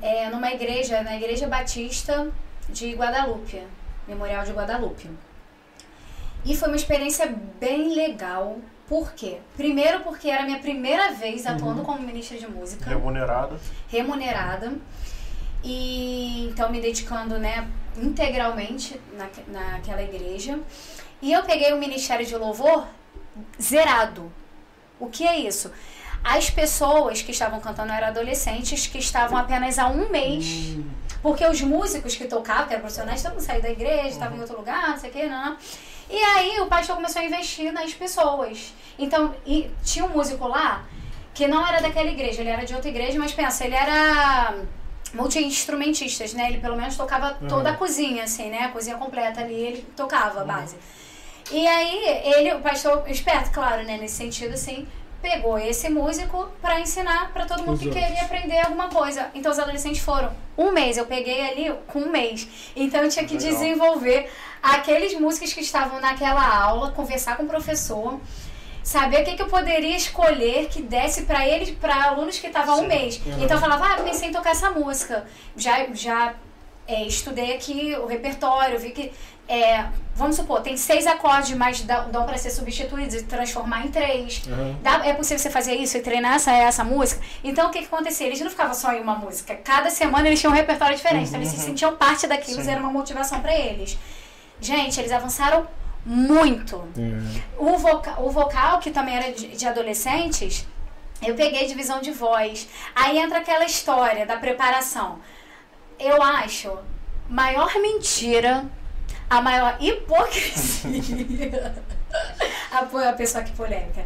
[SPEAKER 2] é, numa igreja, na Igreja Batista de Guadalupe, Memorial de Guadalupe. E foi uma experiência bem legal. Por quê? Primeiro porque era a minha primeira vez atuando como ministra de música.
[SPEAKER 1] Remunerado.
[SPEAKER 2] remunerada. E então me dedicando né integralmente na, naquela igreja. E eu peguei o ministério de louvor zerado. O que é isso? As pessoas que estavam cantando eram adolescentes que estavam apenas há um mês. Porque os músicos que tocavam que eram profissionais mundo saiu da igreja estavam em outro lugar não sei o que não e aí o pastor começou a investir nas pessoas então tinha um músico lá que não era daquela igreja, ele era de outra igreja, mas pensa, ele era multi-instrumentistas, né? Ele pelo menos tocava toda a cozinha, assim, né? A cozinha completa ali, ele tocava a base. E aí, ele, o pastor, esperto, claro, né? Nesse sentido, assim, pegou esse músico pra ensinar pra todo mundo
[SPEAKER 3] Os
[SPEAKER 2] que
[SPEAKER 3] outros.
[SPEAKER 2] queria aprender alguma coisa. Então, os adolescentes foram um mês, eu peguei ali com um mês. Então, eu tinha que
[SPEAKER 1] Legal.
[SPEAKER 2] desenvolver aqueles músicos que estavam naquela aula, conversar com o professor, saber o que, que eu poderia escolher que desse pra eles, pra alunos que estavam um mês.
[SPEAKER 3] Uhum.
[SPEAKER 2] Então eu falava, ah, pensei em tocar essa música. Já, já é, estudei aqui o repertório, vi que, é, vamos supor, tem seis acordes, mas dá- dão pra ser substituídos e transformar em três.
[SPEAKER 3] Uhum.
[SPEAKER 2] Dá- é possível você fazer isso e treinar essa, essa música? Então o que, que acontecia? Eles não ficavam só em uma música. Cada semana eles tinham um repertório diferente. Então eles se sentiam parte daquilo,
[SPEAKER 1] Sim.
[SPEAKER 2] era uma motivação pra eles. Gente, eles avançaram muito.
[SPEAKER 3] É.
[SPEAKER 2] O, voca o vocal, que também era de, de adolescentes, eu peguei divisão de voz. Aí entra aquela história da preparação. Eu acho maior mentira, a maior hipocrisia. a, pessoa que polêmica.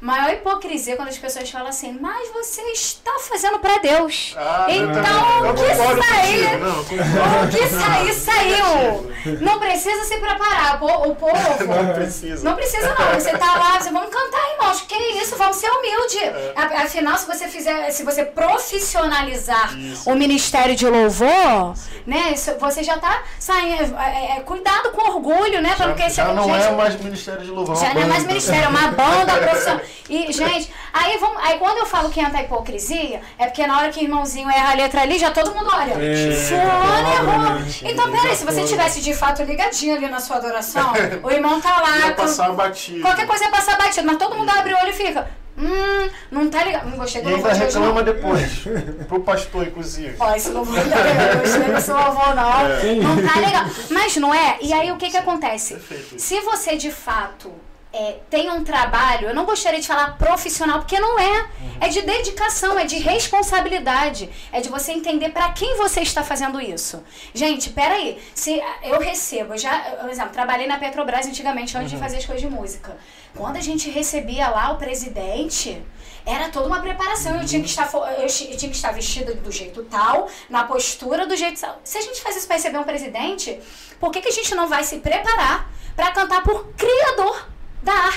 [SPEAKER 2] Maior hipocrisia quando as pessoas falam assim, mas você está fazendo pra Deus.
[SPEAKER 1] Ah,
[SPEAKER 2] então, o que sair,
[SPEAKER 1] não,
[SPEAKER 2] o que sair, saiu. Não precisa se preparar. O, povo.
[SPEAKER 1] Não precisa.
[SPEAKER 2] Não precisa não, você tá lá, você, vamos cantar, irmãos. Que isso, vamos ser humilde.
[SPEAKER 1] É.
[SPEAKER 2] Afinal, se você fizer, se você profissionalizar
[SPEAKER 1] Isso.
[SPEAKER 2] o ministério de louvor, né, você já tá saindo, é, é, cuidado com orgulho, né,
[SPEAKER 1] Já,
[SPEAKER 2] querer
[SPEAKER 1] já não
[SPEAKER 2] gente,
[SPEAKER 1] é mais Ministério de Louvor. é
[SPEAKER 2] já não é mais ministério, é uma banda profissional. E, gente, aí, vamos, aí quando eu falo que entra a hipocrisia, é porque na hora que o irmãozinho erra a letra ali, já todo mundo olha.
[SPEAKER 3] É,
[SPEAKER 2] Fulano errou.
[SPEAKER 3] né?
[SPEAKER 2] Então, peraí, se você tivesse de fato ligadinho ali na sua adoração, o irmão tá lá.
[SPEAKER 1] Ia passar batido.
[SPEAKER 2] Qualquer coisa ia passar batido, mas todo mundo abre o olho e fica. Hum, não tá ligado. Não gostei do louvor de hoje, não.
[SPEAKER 1] reclama depois. Pro pastor, inclusive.
[SPEAKER 2] Ó, esse louvor não tá legal. Gostei desse louvor, não.
[SPEAKER 1] É.
[SPEAKER 2] Não tá legal. Mas não é? E aí o que que acontece?
[SPEAKER 1] Perfeito.
[SPEAKER 2] Se você de fato é, tem um trabalho, eu não gostaria de falar profissional, porque não é. É de dedicação, é de responsabilidade. É de você entender para quem você está fazendo isso. Gente, peraí. Se eu recebo, eu já, por exemplo, trabalhei na Petrobras antigamente, antes de fazer as coisas de música. Quando a gente recebia lá o presidente. Era toda uma preparação. Eu tinha que estar, eu chi- eu tinha que estar vestida do jeito tal, na postura do jeito tal. Se a gente faz isso para receber um presidente, por que, que a gente não vai se preparar para cantar por criador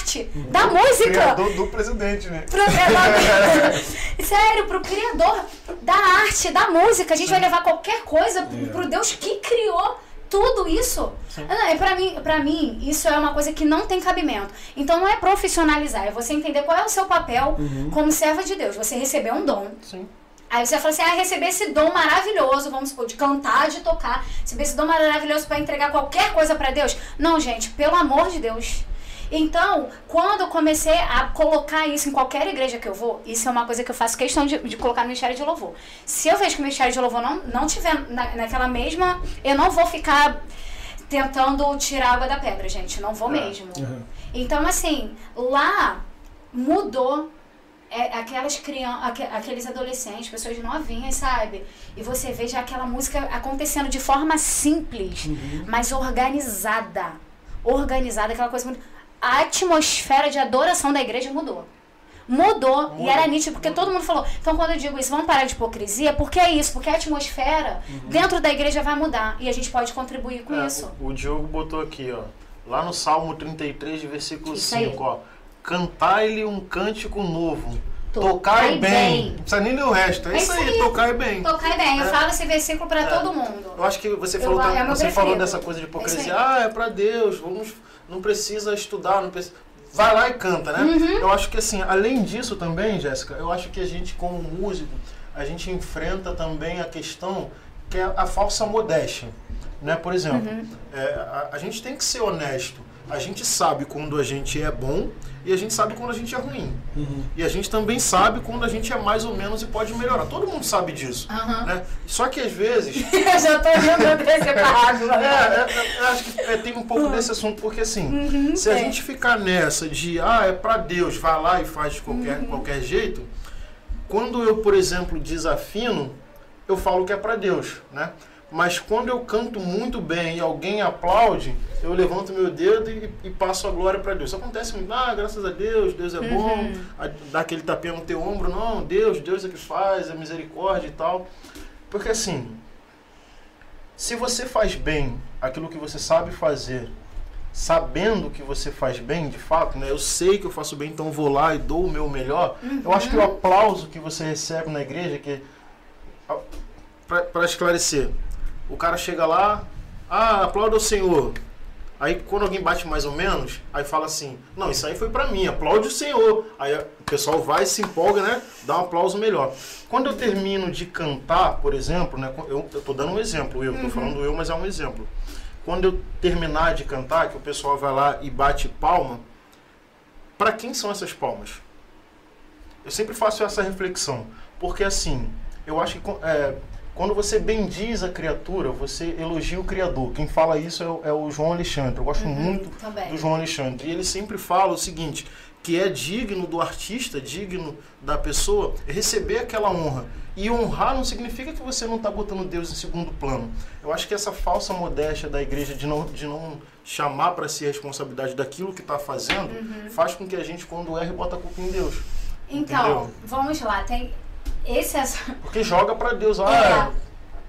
[SPEAKER 2] da arte, da música?
[SPEAKER 1] Criador do presidente, né?
[SPEAKER 2] Pro criador, sério, pro criador da arte, da música. A gente vai levar qualquer coisa pro, pro Deus que criou tudo isso. Ah, É para mim, para mim, isso é uma coisa que não tem cabimento. Então não é profissionalizar, é você entender qual é o seu papel
[SPEAKER 3] Uhum.
[SPEAKER 2] como serva de Deus. Você recebeu um dom.
[SPEAKER 1] Sim.
[SPEAKER 2] Aí você fala assim: "Ah, receber esse dom maravilhoso, vamos supor, de cantar, de tocar, receber esse dom maravilhoso para entregar qualquer coisa para Deus". Não, gente, pelo amor de Deus. Então, quando eu comecei a colocar isso em qualquer igreja que eu vou, isso é uma coisa que eu faço questão de, de colocar no Ministério de Louvor. Se eu vejo que o Ministério de Louvor não, não tiver na, naquela mesma. Eu não vou ficar tentando tirar água da pedra, gente. Não vou
[SPEAKER 1] É.
[SPEAKER 2] mesmo.
[SPEAKER 3] Uhum.
[SPEAKER 2] Então, assim, lá mudou é, aquelas crianças, aqueles adolescentes, pessoas novinhas, sabe? E você vê já aquela música acontecendo de forma simples,
[SPEAKER 3] Uhum.
[SPEAKER 2] mas organizada. Organizada, aquela coisa muito. A atmosfera de adoração da igreja mudou. Mudou, e era nítido, porque todo mundo falou. Então, quando eu digo isso, vamos parar de hipocrisia, porque é isso, porque a atmosfera dentro da igreja vai mudar e a gente pode contribuir com
[SPEAKER 1] É,
[SPEAKER 2] isso.
[SPEAKER 1] O, o Diogo botou aqui, ó. Lá no Salmo 33, de versículo
[SPEAKER 2] Isso aí.
[SPEAKER 1] 5, ó. Cantai-lhe um cântico novo.
[SPEAKER 2] Tocai
[SPEAKER 1] Tocai bem.
[SPEAKER 2] bem.
[SPEAKER 1] Não precisa nem ler o resto. É,
[SPEAKER 2] É
[SPEAKER 1] isso aí,
[SPEAKER 2] aí.
[SPEAKER 1] tocai bem.
[SPEAKER 2] Tocar bem, eu
[SPEAKER 1] É.
[SPEAKER 2] falo esse versículo pra
[SPEAKER 1] É.
[SPEAKER 2] todo mundo.
[SPEAKER 1] Eu acho que você
[SPEAKER 2] Eu-
[SPEAKER 1] falou,
[SPEAKER 2] é meu
[SPEAKER 1] você
[SPEAKER 2] preferido.
[SPEAKER 1] falou dessa coisa de
[SPEAKER 2] É
[SPEAKER 1] hipocrisia.
[SPEAKER 2] aí.
[SPEAKER 1] ah, é pra Deus, vamos, não precisa estudar, não precisa. Vai lá e canta, né?
[SPEAKER 2] Uhum.
[SPEAKER 1] Eu acho que assim, além disso também, Jéssica, eu acho que a gente, como músico, a gente enfrenta também a questão que é a falsa modéstia. Né? Por exemplo,
[SPEAKER 2] Uhum.
[SPEAKER 1] é, a, a gente tem que ser honesto. A gente sabe quando a gente é bom e a gente sabe quando a gente é ruim.
[SPEAKER 3] Uhum.
[SPEAKER 1] E a gente também sabe quando a gente é mais ou menos e pode melhorar. Todo mundo sabe disso.
[SPEAKER 2] Aham.
[SPEAKER 1] Né? Só que às vezes
[SPEAKER 2] Eu já tô rindo desse parágrafo.
[SPEAKER 1] é, é, é, eu acho que é, tem um pouco desse assunto, porque assim,
[SPEAKER 2] Uhum,
[SPEAKER 1] se a gente ficar nessa de, ah, é pra Deus, vai lá e faz de qualquer,
[SPEAKER 2] Uhum.
[SPEAKER 1] qualquer jeito, quando eu, por exemplo, desafino, eu falo que é pra Deus, né? Mas quando eu canto muito bem e alguém aplaude, eu levanto meu dedo e, e passo a glória pra Deus. Isso acontece muito, ah, graças a Deus, Deus é bom,
[SPEAKER 2] Uhum.
[SPEAKER 1] a- dá aquele tapinha no teu ombro, não, Deus, Deus é que faz, é misericórdia e tal. Porque assim, se você faz bem aquilo que você sabe fazer, sabendo que você faz bem, de fato, né? Eu sei que eu faço bem, então vou lá e dou o meu melhor. Eu acho que o aplauso que você recebe na igreja, que para esclarecer, o cara chega lá, ah, aplauda o Senhor. Aí quando alguém bate mais ou menos, aí fala assim, não, isso aí foi pra mim, aplaude o Senhor. Aí o pessoal vai, se empolga, né? Dá um aplauso melhor. Quando eu termino de cantar, por exemplo, né? Eu, eu tô dando um exemplo, eu, tô falando eu, mas é um exemplo. Quando eu terminar de cantar, que o pessoal vai lá e bate palma, para quem são essas palmas? Eu sempre faço essa reflexão, porque assim, eu acho que é, quando você bendiz a criatura, você elogia o Criador. Quem fala isso é o, é o João Alexandre. Eu gosto muito
[SPEAKER 2] Também.
[SPEAKER 1] do João Alexandre. E ele sempre fala o seguinte, que é digno do artista, digno da pessoa, receber aquela honra. E honrar não significa que você não está botando Deus em segundo plano. Eu acho que essa falsa modéstia da igreja de não, de não chamar para si a responsabilidade daquilo que está fazendo, faz com que a gente, quando erra, bota a culpa em Deus.
[SPEAKER 2] Então,
[SPEAKER 1] Entendeu?
[SPEAKER 2] vamos lá. Tem esse ass-
[SPEAKER 1] Porque joga para Deus. Ah,
[SPEAKER 2] É.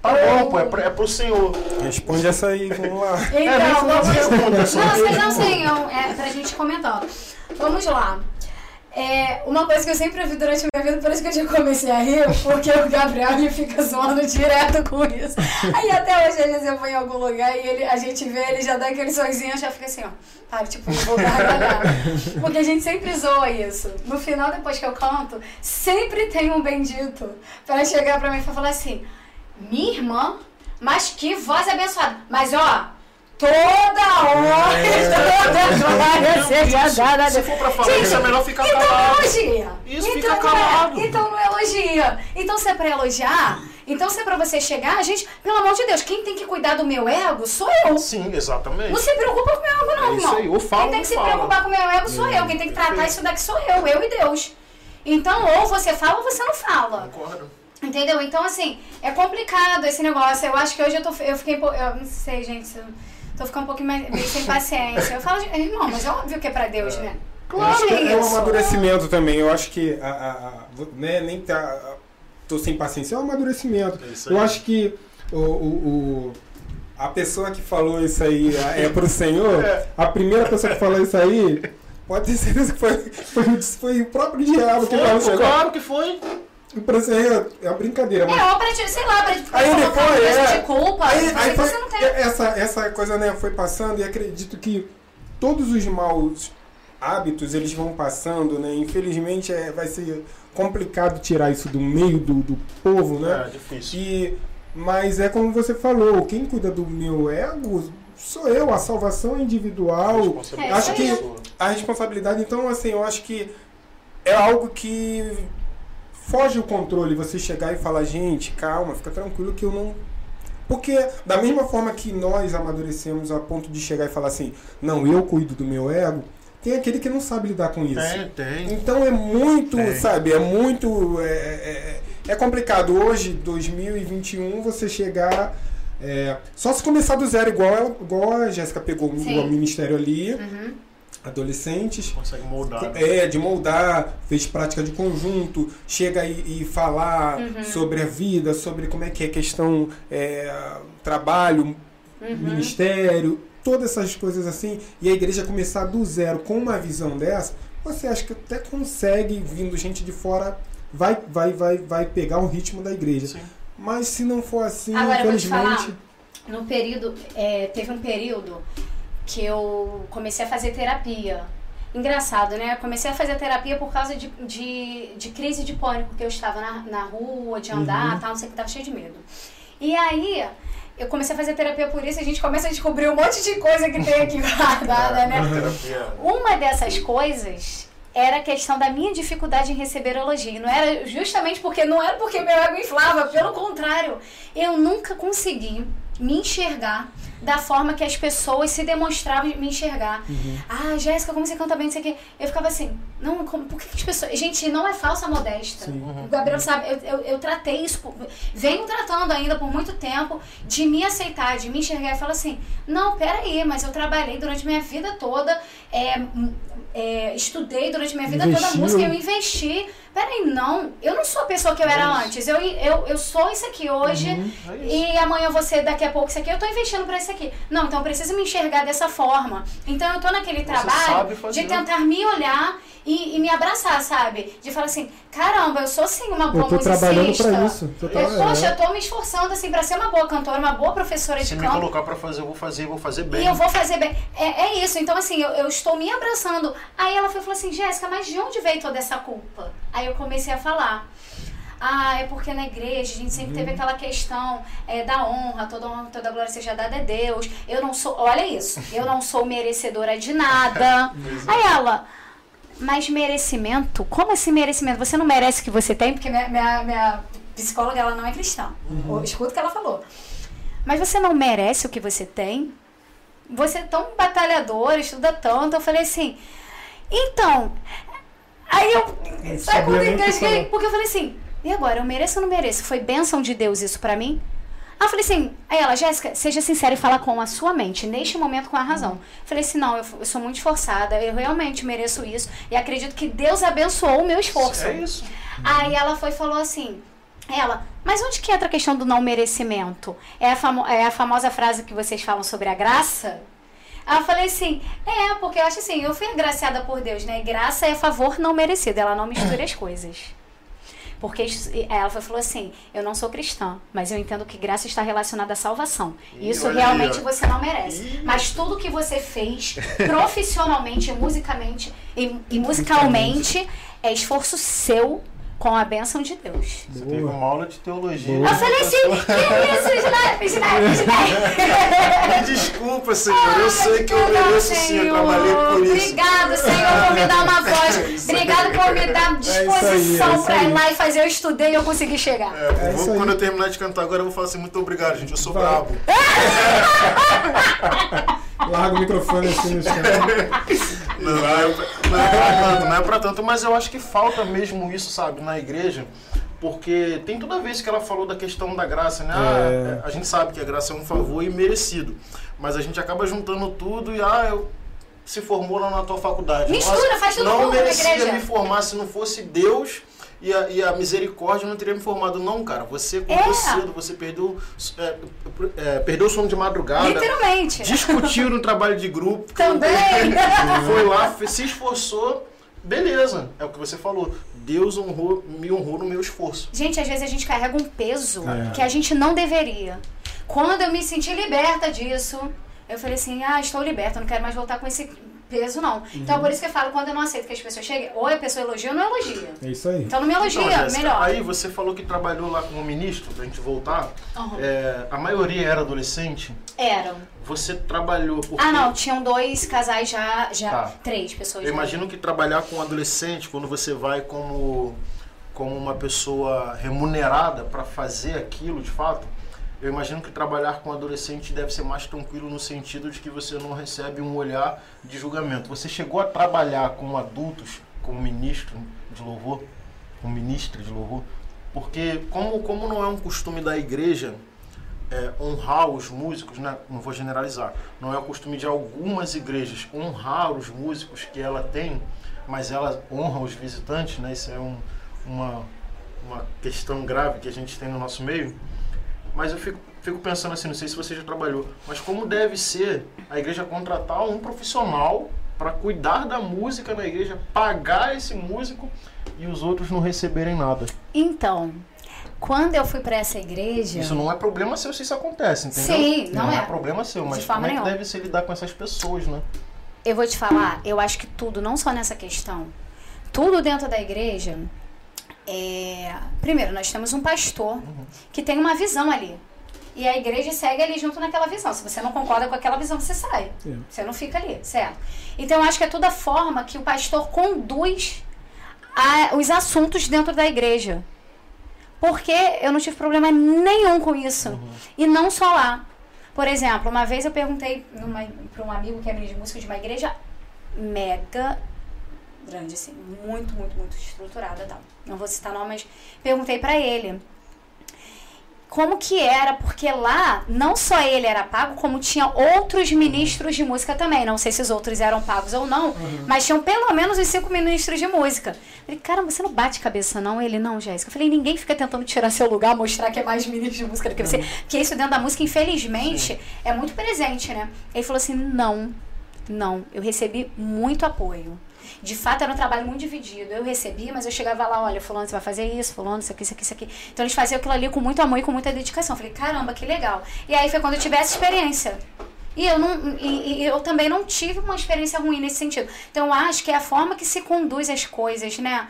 [SPEAKER 1] tá bom, pô, é, pra, é pro Senhor.
[SPEAKER 3] Responde essa aí, vamos lá.
[SPEAKER 1] É,
[SPEAKER 2] Então,
[SPEAKER 1] é
[SPEAKER 2] Não, não
[SPEAKER 1] falou.
[SPEAKER 2] sei, eu- é pra gente comentar. Vamos lá. É, uma coisa que eu sempre ouvi durante a minha vida, por isso que eu já comecei a rir, porque o Gabriel ele fica zoando direto com isso. Aí até hoje, às vezes eu vou em algum lugar e ele, a gente vê, ele já dá aquele sorrisinho, já fica assim, ó. Para, tipo, vou. Porque a gente sempre zoa isso. No final, depois que eu canto, sempre tem um bendito pra chegar pra mim e falar assim, minha irmã, mas que voz abençoada. Mas ó, toda hora, toda glória seja dada
[SPEAKER 1] Se for pra falar
[SPEAKER 2] Gente,
[SPEAKER 1] isso, é melhor ficar
[SPEAKER 2] então não
[SPEAKER 1] calado.
[SPEAKER 2] elogia.
[SPEAKER 1] Isso,
[SPEAKER 2] então
[SPEAKER 1] fica
[SPEAKER 2] não
[SPEAKER 1] calado.
[SPEAKER 2] É, então não elogia. Então se é pra elogiar, então se é pra você chegar, gente, pelo amor de Deus, quem tem que cuidar do meu ego sou eu.
[SPEAKER 1] Sim, exatamente.
[SPEAKER 2] Não se preocupa com o meu ego, não,
[SPEAKER 1] É
[SPEAKER 2] irmão.
[SPEAKER 1] aí, ou fala
[SPEAKER 2] Quem tem que se
[SPEAKER 1] fala.
[SPEAKER 2] preocupar com o meu ego sou eu. Quem tem que tratar isso daqui sou eu, eu e Deus. Então, ou você fala ou você não fala.
[SPEAKER 1] Concordo.
[SPEAKER 2] Entendeu? Então, assim, é complicado esse negócio. Eu acho que hoje eu, tô, eu fiquei. Eu não sei, gente. se eu tô ficando um pouquinho mais, meio sem paciência. Eu falo, irmão, mas é óbvio que é pra Deus, né? Claro que é
[SPEAKER 3] é um amadurecimento também. Eu acho que a, a- a- né, nem tá. a- tô sem paciência, é um amadurecimento.
[SPEAKER 1] É.
[SPEAKER 3] Eu acho que o, o- o- a pessoa que falou isso aí é pro Senhor,
[SPEAKER 1] É.
[SPEAKER 3] a primeira pessoa que falou isso aí, pode ter certeza que foi, foi, o- foi o próprio diabo que falou isso
[SPEAKER 1] claro que foi.
[SPEAKER 3] E Senhor, é uma brincadeira. Mas
[SPEAKER 2] É, ou pra te, sei lá, pra te
[SPEAKER 3] Aí depois, é.
[SPEAKER 2] de culpa.
[SPEAKER 3] Aí, aí
[SPEAKER 2] aí
[SPEAKER 3] foi-
[SPEAKER 2] você não tem.
[SPEAKER 3] essa, essa essa coisa né, foi passando e acredito que todos os maus hábitos eles vão passando, né? Infelizmente é, vai ser complicado tirar isso do meio do, do povo, né?
[SPEAKER 1] É difícil.
[SPEAKER 3] E, mas é como você falou, quem cuida do meu ego sou eu, a salvação é individual.
[SPEAKER 2] É,
[SPEAKER 3] acho que a responsabilidade, então, assim, eu acho que é algo que foge o controle. Você chegar e falar, gente, calma, fica tranquilo que eu não. Porque, da mesma forma que nós amadurecemos a ponto de chegar e falar assim, não, eu cuido do meu ego, tem aquele que não sabe lidar com isso.
[SPEAKER 1] Tem, tem.
[SPEAKER 3] Então é muito,
[SPEAKER 1] Tem.
[SPEAKER 3] sabe, é muito. É, é, é complicado. Hoje, 2021, você chegar. é, só se começar do zero, igual, igual a Jéssica pegou o ministério ali,
[SPEAKER 2] Uhum.
[SPEAKER 3] Adolescentes.
[SPEAKER 1] Consegue moldar.
[SPEAKER 3] É, de moldar, fez prática de conjunto, chega e, e falar
[SPEAKER 2] Uhum.
[SPEAKER 3] sobre a vida, sobre como é que é a questão é, trabalho,
[SPEAKER 2] Uhum.
[SPEAKER 3] ministério, todas essas coisas assim, e a igreja começar do zero com uma visão dessa, você acha que até consegue, vindo gente de fora, vai, vai, vai, vai pegar o ritmo da igreja.
[SPEAKER 1] Sim.
[SPEAKER 3] Mas se não for assim,
[SPEAKER 2] Agora, eu vou te
[SPEAKER 3] infelizmente.
[SPEAKER 2] falar. No período, é, teve um período que eu comecei a fazer terapia. Engraçado, né? Eu comecei a fazer terapia por causa de, de, de crise de pânico, porque eu estava na, na rua, de andar,
[SPEAKER 3] Uhum.
[SPEAKER 2] tal, não sei o que, tava cheio de medo. E aí, eu comecei a fazer terapia por isso e a gente começa a descobrir um monte de coisa que tem aqui guardada, né?
[SPEAKER 1] Terapia.
[SPEAKER 2] Uma dessas coisas era a questão da minha dificuldade em receber elogio. Não era justamente porque não era porque meu ego inflava, pelo contrário, eu nunca consegui me enxergar da forma que as pessoas se demonstravam me enxergar. Ah, Jéssica, como você canta bem, não sei o quê. Eu ficava assim, não, como, por que, que as pessoas. Gente, não é falsa modesta.
[SPEAKER 3] Sim.
[SPEAKER 2] O Gabriel sabe, eu, eu, eu tratei isso, por- venho tratando ainda por muito tempo, de me aceitar, de me enxergar e falar assim: não, peraí, mas eu trabalhei durante minha vida toda, é, é, estudei durante minha vida toda
[SPEAKER 3] Investiu.
[SPEAKER 2] música, eu investi. Peraí, não, eu não sou a pessoa que eu era
[SPEAKER 1] Isso.
[SPEAKER 2] antes, eu, eu, eu sou isso aqui hoje.
[SPEAKER 1] É isso.
[SPEAKER 2] E amanhã você, daqui a pouco, isso aqui, eu tô investindo pra isso aqui. Não, então eu preciso me enxergar dessa forma. Então eu tô naquele
[SPEAKER 1] sabe
[SPEAKER 2] trabalho de tentar me olhar e, e me abraçar, sabe? De falar assim, caramba, eu sou sim uma boa
[SPEAKER 3] Eu tô
[SPEAKER 2] musicista.
[SPEAKER 3] trabalhando pra isso. Tô
[SPEAKER 2] Eu,
[SPEAKER 3] tra-
[SPEAKER 2] poxa,
[SPEAKER 3] é.
[SPEAKER 2] eu tô me esforçando assim pra ser uma boa cantora, uma boa professora
[SPEAKER 1] Se
[SPEAKER 2] de
[SPEAKER 1] me
[SPEAKER 2] canto.
[SPEAKER 1] colocar pra fazer, eu vou fazer, eu vou fazer bem.
[SPEAKER 2] E eu vou fazer bem. É, é isso. Então, assim, eu, eu estou me abraçando. Aí ela foi falou assim, Jéssica, mas de onde veio toda essa culpa? Aí eu comecei a falar. Ah, é porque na igreja a gente sempre teve aquela questão é, da honra, toda honra, toda glória seja dada a Deus. Eu não sou, olha isso, eu não sou merecedora de nada. Aí ela, mas merecimento? Como assim merecimento? Você não merece o que você tem? Porque minha, minha, minha psicóloga, ela não é cristã. Escuta o que ela falou. Mas você não merece o que você tem? Você é tão batalhador, estuda tanto. Eu falei assim, então. Aí eu. Sabe quando eu engasguei? Porque eu falei assim, e agora? Eu mereço ou não mereço? Foi bênção de Deus isso pra mim? Aí eu falei assim, aí ela, Jéssica, seja sincera e fala com a sua mente, neste momento com a razão. Eu falei assim, não, eu, eu sou muito esforçada, eu realmente mereço isso e acredito que Deus abençoou o meu esforço.
[SPEAKER 1] É isso.
[SPEAKER 2] Aí ela foi e falou assim, ela, mas onde que entra a questão do não merecimento? É a, famo- é a famosa frase que vocês falam sobre a graça? Aí eu falei assim, é, porque eu acho assim, eu fui agraciada por Deus, né? Graça é favor não merecido, ela não mistura as coisas. Porque ela falou assim, eu não sou cristã, mas eu entendo que graça está relacionada à salvação.
[SPEAKER 1] Ih,
[SPEAKER 2] Isso realmente você não merece. Mas tudo que você fez profissionalmente, musicamente e, e musicalmente é esforço seu com a bênção de Deus.
[SPEAKER 1] Você teve uma aula de teologia.
[SPEAKER 3] Boa.
[SPEAKER 2] Eu falei assim, que isso, Snap, Snap, Snap.
[SPEAKER 1] Desculpa, Senhor. Eu sei que eu mereço sim. Eu trabalhei por isso.
[SPEAKER 2] Obrigado, Senhor, por me dar uma voz. Obrigado por me dar disposição
[SPEAKER 3] É aí, é
[SPEAKER 2] pra ir lá e fazer. Eu estudei e eu consegui chegar.
[SPEAKER 1] É,
[SPEAKER 3] É
[SPEAKER 1] vou- quando eu terminar de cantar agora, eu vou falar assim, muito obrigado, gente. Eu sou
[SPEAKER 3] Vai.
[SPEAKER 1] brabo.
[SPEAKER 3] Larga o microfone assim no chão.
[SPEAKER 1] Não, não é, não é pra tanto, não é pra tanto, mas eu acho que falta mesmo isso, sabe, na igreja. Porque tem toda vez que ela falou da questão da graça, né?
[SPEAKER 3] É.
[SPEAKER 1] Ah, a gente sabe que a graça é um favor imerecido. Mas a gente acaba juntando tudo e, ah, eu se formou lá na tua faculdade.
[SPEAKER 2] Mistura, faz tudo
[SPEAKER 1] Não merecia
[SPEAKER 2] igreja.
[SPEAKER 1] me formar se não fosse Deus e a, e a misericórdia não teria me formado. Não, cara, você
[SPEAKER 2] É.
[SPEAKER 1] acordou cedo, você perdeu, é, é, perdeu o sono de madrugada.
[SPEAKER 2] Literalmente.
[SPEAKER 1] Discutiu no trabalho de grupo.
[SPEAKER 2] Também.
[SPEAKER 1] Foi lá, se esforçou, beleza. É o que você falou. Deus honrou, me honrou no meu esforço.
[SPEAKER 2] Gente, às vezes a gente carrega um peso
[SPEAKER 3] É.
[SPEAKER 2] que a gente não deveria. Quando eu me senti liberta disso, Eu falei assim, ah, estou liberta, não quero mais voltar com esse peso, não. Então, por isso que eu falo, quando eu não aceito que as pessoas cheguem, ou a pessoa elogia ou não elogia.
[SPEAKER 3] É isso aí.
[SPEAKER 2] Então não me elogia,
[SPEAKER 1] Então, Jéssica,
[SPEAKER 2] melhor.
[SPEAKER 1] Aí você falou que trabalhou lá como ministro, pra gente voltar.
[SPEAKER 2] Uhum.
[SPEAKER 1] É, a maioria era adolescente.
[SPEAKER 2] Eram.
[SPEAKER 1] Você trabalhou porque...
[SPEAKER 2] Ah, não, tinham dois casais já, já
[SPEAKER 1] Tá.
[SPEAKER 2] três pessoas.
[SPEAKER 1] Eu imagino que trabalhar com adolescente, quando você vai como, como uma pessoa remunerada para fazer aquilo de fato, eu imagino que trabalhar com adolescente deve ser mais tranquilo no sentido de que você não recebe um olhar de julgamento. Você chegou a trabalhar com adultos, como ministro de louvor, como ministra de louvor, porque como, como não é um costume da igreja é, honrar os músicos, né? não vou generalizar, não é o costume de algumas igrejas honrar os músicos que ela tem, mas ela honra os visitantes, né? isso é um, uma, uma questão grave que a gente tem no nosso meio. Mas eu fico, fico pensando assim, não sei se você já trabalhou, mas como deve ser a igreja contratar um profissional para cuidar da música na igreja, pagar esse músico e os outros não receberem nada.
[SPEAKER 2] Então, quando eu fui pra essa igreja.
[SPEAKER 1] Isso não é problema seu se isso acontece, entendeu?
[SPEAKER 2] Sim, não
[SPEAKER 1] é.
[SPEAKER 2] é.
[SPEAKER 1] problema seu, mas como é que
[SPEAKER 2] nenhuma.
[SPEAKER 1] deve ser lidar com essas pessoas, né?
[SPEAKER 2] Eu vou te falar, eu acho que tudo, não só nessa questão, tudo dentro da igreja. É... Primeiro, nós temos um pastor que tem uma visão ali. E a igreja segue ali junto naquela visão. Se você não concorda com aquela visão, você sai.
[SPEAKER 3] É.
[SPEAKER 2] Você não fica ali, certo? Então, eu acho que é toda a forma que o pastor conduz a- os assuntos dentro da igreja. Porque eu não tive problema nenhum com isso. E não só lá. Por exemplo, uma vez eu perguntei para um amigo que é ministro de música de uma igreja mega grande, assim, muito, muito, muito estruturada e tal. Não vou citar nome, mas perguntei para ele como que era, porque lá não só ele era pago, como tinha outros ministros de música também. Não sei se os outros eram pagos ou não, mas tinham pelo menos os cinco ministros de música. Eu Falei, caramba, você não bate cabeça não? Ele, não, Jéssica. Eu falei, ninguém fica tentando tirar seu lugar, mostrar que é mais ministro de música do que você. Porque isso dentro da música, infelizmente, é muito presente, né? Ele falou assim, não, não, eu recebi muito apoio. De fato, era um trabalho muito dividido. Eu recebi, mas eu chegava lá, olha, fulano, você vai fazer isso, fulano, isso aqui, isso aqui, isso aqui. Então eles faziam aquilo ali com muito amor e com muita dedicação. Eu falei, caramba, que legal. E aí foi quando eu tive essa experiência. E eu, não, e, e eu também não tive uma experiência ruim nesse sentido. Então eu acho que é a forma que se conduz as coisas, né?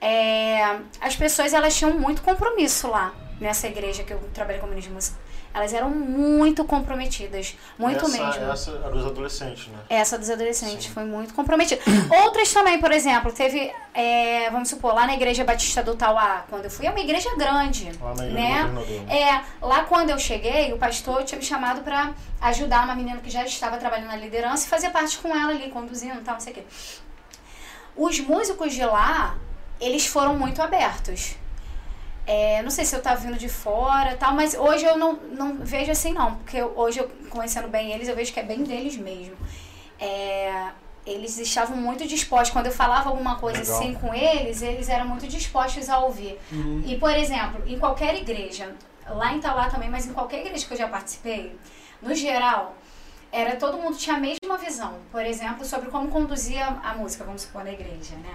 [SPEAKER 2] É, as pessoas elas tinham muito compromisso lá nessa igreja que eu trabalhei como ministro de música. Elas eram muito comprometidas, muito
[SPEAKER 1] essa,
[SPEAKER 2] mesmo.
[SPEAKER 1] Essa é dos adolescentes, né?
[SPEAKER 2] Essa dos adolescentes
[SPEAKER 1] Sim.
[SPEAKER 2] foi muito comprometida. Outras também, por exemplo, teve, é, vamos supor, lá na Igreja Batista do Tauá, quando eu fui, é uma igreja grande.
[SPEAKER 1] Lá na Ilha
[SPEAKER 2] né?
[SPEAKER 1] do Governador.
[SPEAKER 2] É, lá quando eu cheguei, o pastor tinha me chamado pra ajudar uma menina que já estava trabalhando na liderança e fazer parte com ela ali, conduzindo e tal, não sei o quê. Os músicos de lá, eles foram muito abertos. É, não sei se eu tava vindo de fora tal, mas hoje eu não, não vejo assim não, porque eu- hoje eu conhecendo bem eles, eu vejo que é bem deles mesmo. É, eles estavam muito dispostos, quando eu falava alguma coisa
[SPEAKER 1] Legal.
[SPEAKER 2] assim com eles, eles eram muito dispostos a ouvir. E, por exemplo, em qualquer igreja, lá em Tauá também, mas em qualquer igreja que eu já participei, no geral, era todo mundo tinha a mesma visão, por exemplo, sobre como conduzia a música, vamos supor, na igreja, né?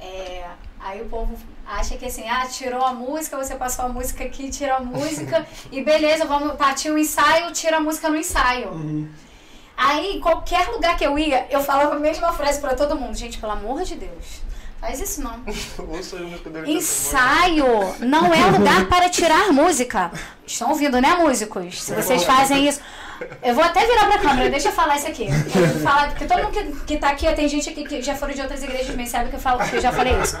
[SPEAKER 2] É, aí o povo acha que assim, ah, tirou a música, você passou a música aqui, tira a música, e beleza, vamos partir o ensaio, tira a música no ensaio.
[SPEAKER 3] Uhum.
[SPEAKER 2] Aí, em qualquer lugar que eu ia, eu falava a mesma frase pra todo mundo. Gente, pelo amor de Deus, faz isso não. Ensaio não é lugar para tirar música. Estão ouvindo, né, músicos? Se vocês fazem isso. Eu vou até virar pra câmera, deixa eu falar isso aqui. Falar, porque todo mundo que, que tá aqui, tem gente aqui que já foram de outras igrejas também, sabe que eu, falo, que eu já falei isso.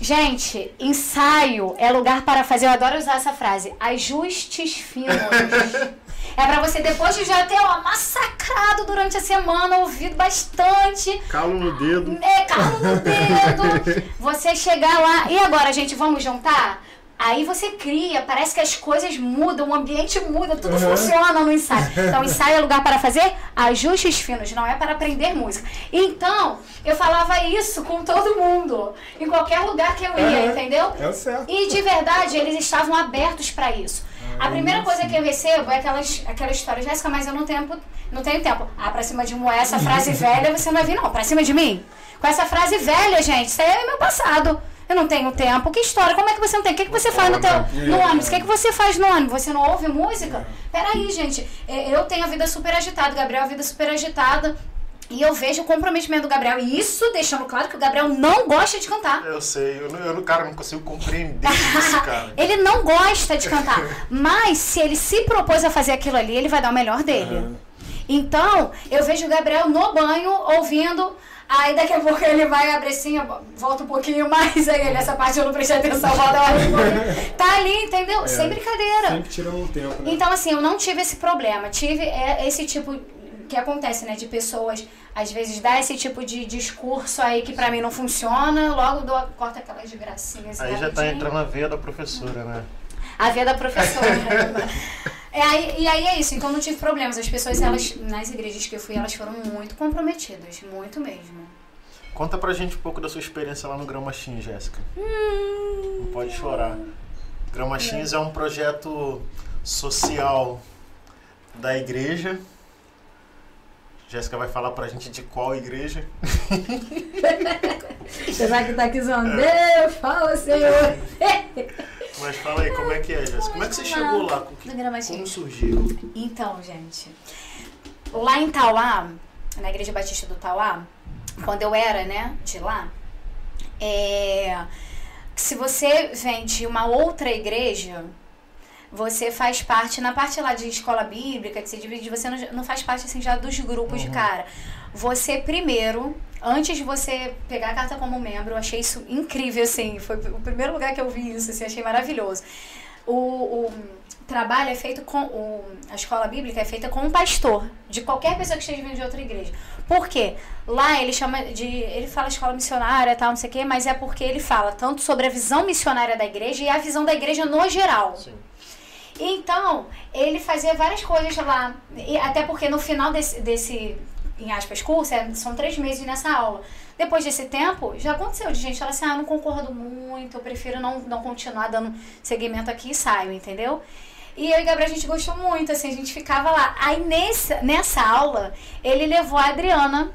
[SPEAKER 2] Gente, ensaio é lugar para fazer, eu adoro usar essa frase, ajustes finos. É pra você, depois de já ter ó, massacrado durante a semana, ouvido bastante,
[SPEAKER 1] Calo no dedo.
[SPEAKER 2] é, carro no dedo. Você chegar lá. E agora, gente, vamos juntar? Aí você cria, parece que as coisas mudam, o ambiente muda, tudo
[SPEAKER 3] Uhum.
[SPEAKER 2] funciona no ensaio. Então, ensaio é lugar para fazer ajustes finos, não é para aprender música. Então, eu falava isso com todo mundo, em qualquer lugar que eu ia,
[SPEAKER 3] Uhum.
[SPEAKER 2] entendeu?
[SPEAKER 3] É o certo.
[SPEAKER 2] E de verdade, eles estavam abertos para isso. A primeira coisa que eu recebo é aquelas, aquela história, Jéssica, mas eu não tenho, não tenho tempo. Ah, pra cima de Moé, essa frase velha você não vai vir, não. Pra cima de mim? Com essa frase velha, gente, isso aí é meu passado. Eu não tenho tempo. Que história? Como é que você não tem? O que, que você faz no, teu, no ônibus? O que, que você faz no ônibus? Você não ouve música? Peraí, gente. É, Eu tenho a vida super agitada, Gabriel a vida super agitada. E eu vejo o comprometimento do Gabriel. E isso deixando claro que o Gabriel não gosta de cantar.
[SPEAKER 1] Eu sei, eu, eu, cara, não consigo compreender isso, cara.
[SPEAKER 2] Ele não gosta de cantar. Mas se ele se propôs a fazer aquilo ali, ele vai dar o melhor dele.
[SPEAKER 3] Aham.
[SPEAKER 2] Então, eu vejo o Gabriel no banho ouvindo. Aí daqui a pouco ele vai abrir assim, volta um pouquinho mais, aí ele, essa parte eu não prestei atenção, um pouquinho. Tá ali, entendeu? Sem brincadeira.
[SPEAKER 3] Sempre tirando um tempo, né?
[SPEAKER 2] Então, assim, eu não tive esse problema. Tive é, esse tipo que acontece, né? De pessoas, às vezes, dar esse tipo de discurso aí que pra mim não funciona, logo dou, corta aquelas gracinhas.
[SPEAKER 1] Aí já tá entrando a veia da professora, né?
[SPEAKER 2] A veia da professora. é, aí, e aí é isso, então não tive problemas. As pessoas, elas, nas igrejas que eu fui, elas foram muito comprometidas, muito mesmo.
[SPEAKER 1] Conta pra gente um pouco da sua experiência lá no Gramachim, Jéssica.
[SPEAKER 2] Hum.
[SPEAKER 1] Não pode chorar. Gramachins é um projeto social da igreja. Jéssica vai falar pra gente de qual igreja.
[SPEAKER 2] Você vai que tá aqui zoando. Deus, fala, Senhor.
[SPEAKER 1] Mas fala aí, como é que é, Jéssica? Como é que você chegou lá? O que-. Como surgiu?
[SPEAKER 2] Então, gente, lá em Tauá, na Igreja Batista do Tauá, quando eu era, né, de lá, é, se você vem de uma outra igreja, você faz parte, na parte lá de escola bíblica, que se divide, você não, não faz parte, assim, já dos grupos de cara. Você, primeiro, antes de você pegar a carta como membro, eu achei isso incrível, assim, foi o primeiro lugar que eu vi isso, assim, achei maravilhoso. O, o trabalho é feito com, o, a escola bíblica é feita com um pastor, de qualquer pessoa que esteja vindo de outra igreja. Por quê? Lá ele chama de. Ele fala escola missionária tal, não sei o quê, mas é porque ele fala tanto sobre a visão missionária da igreja e a visão da igreja no geral.
[SPEAKER 1] Sim.
[SPEAKER 2] Então, ele fazia várias coisas lá. E até porque no final desse, desse em aspas, curso, é- são três meses nessa aula. Depois desse tempo, já aconteceu de gente falar assim, ah, não concordo muito, eu prefiro não, não continuar dando seguimento aqui e saio, entendeu? E eu e Gabriel, a gente gostou muito, assim, a gente ficava lá. Aí nesse, nessa aula, ele levou a Adriana,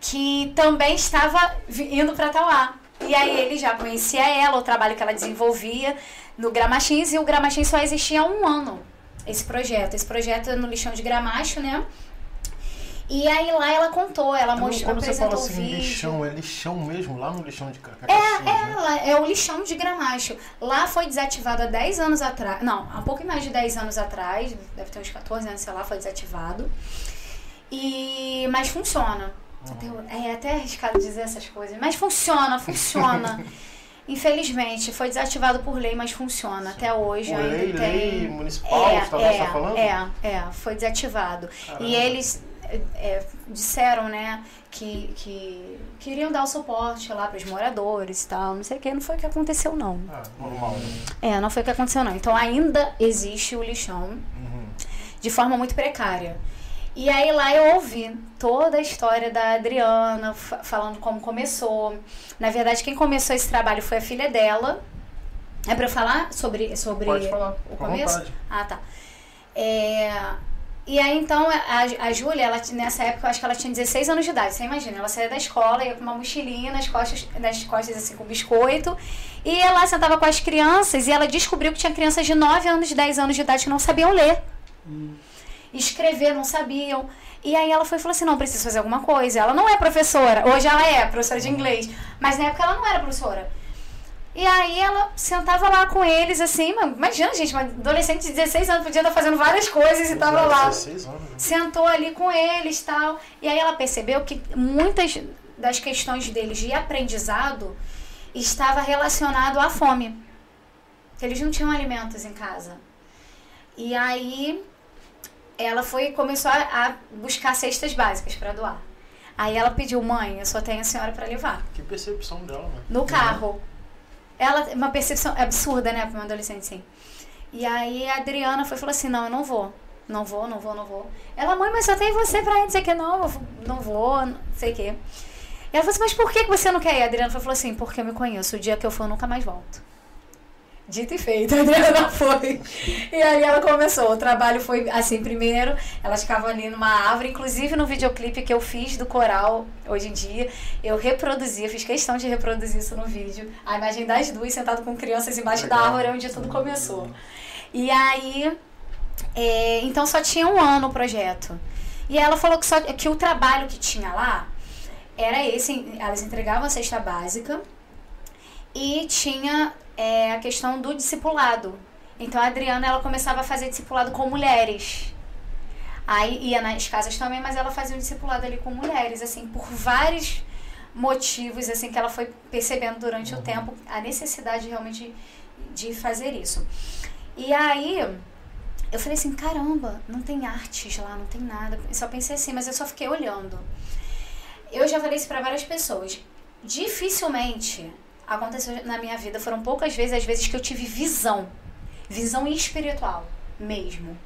[SPEAKER 2] que também estava indo para Tauá. E aí ele já conhecia ela, o trabalho que ela desenvolvia no Gramachins, e o Gramachins só existia há um ano, esse projeto. Esse projeto é no lixão de Gramacho, né? E aí lá ela contou, ela
[SPEAKER 1] Então,
[SPEAKER 2] mostrou,
[SPEAKER 1] quando você fala
[SPEAKER 2] o
[SPEAKER 1] assim, lixão, é lixão mesmo? Lá no lixão de Cacaxi,
[SPEAKER 2] É,
[SPEAKER 1] né?
[SPEAKER 2] é, lá- é o lixão de Gramacho. Lá foi desativado há 10 anos atrás. Não, há pouco mais de 10 anos atrás. Deve ter uns 14 anos, sei lá, foi desativado. E, mas funciona. Até- É até arriscado dizer essas coisas. Mas funciona, funciona. Infelizmente, foi desativado por lei, mas funciona. Até hoje
[SPEAKER 1] Por
[SPEAKER 2] ainda
[SPEAKER 1] lei,
[SPEAKER 2] tem.
[SPEAKER 1] lei municipal,
[SPEAKER 2] É, é,
[SPEAKER 1] você tá falando?
[SPEAKER 2] é, é, foi desativado.
[SPEAKER 1] Caramba.
[SPEAKER 2] E eles é, disseram, né, que, que queriam dar o suporte lá para os moradores e tal, não sei o que, não foi o que aconteceu não.
[SPEAKER 1] Ah, normal. né?
[SPEAKER 2] É, não foi o que aconteceu não. Então ainda existe o lixão
[SPEAKER 1] Uhum.
[SPEAKER 2] de forma muito precária. E aí lá eu ouvi toda a história da Adriana, fa- falando como começou. Na verdade, quem começou esse trabalho foi a filha dela. É eu falar sobre, sobre
[SPEAKER 1] Pode falar,
[SPEAKER 2] o
[SPEAKER 1] com
[SPEAKER 2] começo?
[SPEAKER 1] vontade.
[SPEAKER 2] Ah, tá. É, E aí, então, a, a Júlia, ela, nessa época, eu acho que ela tinha 16 anos de idade. Você imagina, ela saía da escola, ia com uma mochilinha nas costas, nas costas assim, com biscoito. E ela sentava com as crianças e ela descobriu que tinha crianças de 9 anos, 10 anos de idade que não sabiam ler. Escrever, não sabiam. E aí ela foi e falou assim, não, preciso fazer alguma coisa. Ela não é professora. Hoje ela é professora de inglês. Mas na época ela não era professora. E aí ela sentava lá com eles, assim, mano, imagina, gente, uma adolescente de 16 anos podia estar fazendo várias coisas e tava lá.
[SPEAKER 1] 16 anos. né?
[SPEAKER 2] Sentou ali com eles tal. E aí ela percebeu que muitas das questões deles de aprendizado estava relacionado à fome. Eles não tinham alimentos em casa. E aí ela foi começou a, a buscar cestas básicas para doar. Aí ela pediu, mãe, eu só tenho a senhora para levar
[SPEAKER 1] Que percepção dela, né?
[SPEAKER 2] no carro. Ela, uma percepção absurda, né, pra uma adolescente, sim. E aí a Adriana foi falou assim, não, eu não vou. Não vou, não vou, não vou. Ela, mãe, mas só tem você pra ir, não sei o que, não, não vou, não sei o que. E ela falou assim, mas por que você não quer ir? A Adriana falou assim, porque eu me conheço, o dia que eu for eu nunca mais volto. Dito e feito, a Adriana foi. E aí ela começou. O trabalho foi assim, primeiro, elas ficavam ali numa árvore, inclusive no videoclipe que eu fiz do coral hoje em dia, eu reproduzi, fiz questão de reproduzir isso no vídeo. A imagem das duas sentado com crianças embaixo Legal. da árvore onde tudo começou. E aí, é, então só tinha um ano o projeto. E ela falou que, só, que o trabalho que tinha lá era esse, elas entregavam a cesta básica e tinha é, a questão do discipulado. Então a Adriana ela começava a fazer discipulado com mulheres. Aí ia nas casas também, mas ela fazia um discipulado ali com mulheres, assim, por vários motivos, assim, que ela foi percebendo durante uhum. o tempo a necessidade realmente de, de fazer isso. E aí eu falei assim, caramba, não tem artes lá, não tem nada. Eu só pensei assim, mas eu só fiquei olhando. Eu já falei isso para várias pessoas. Dificilmente aconteceu na minha vida. Foram poucas vezes as vezes que eu tive visão. Visão espiritual mesmo.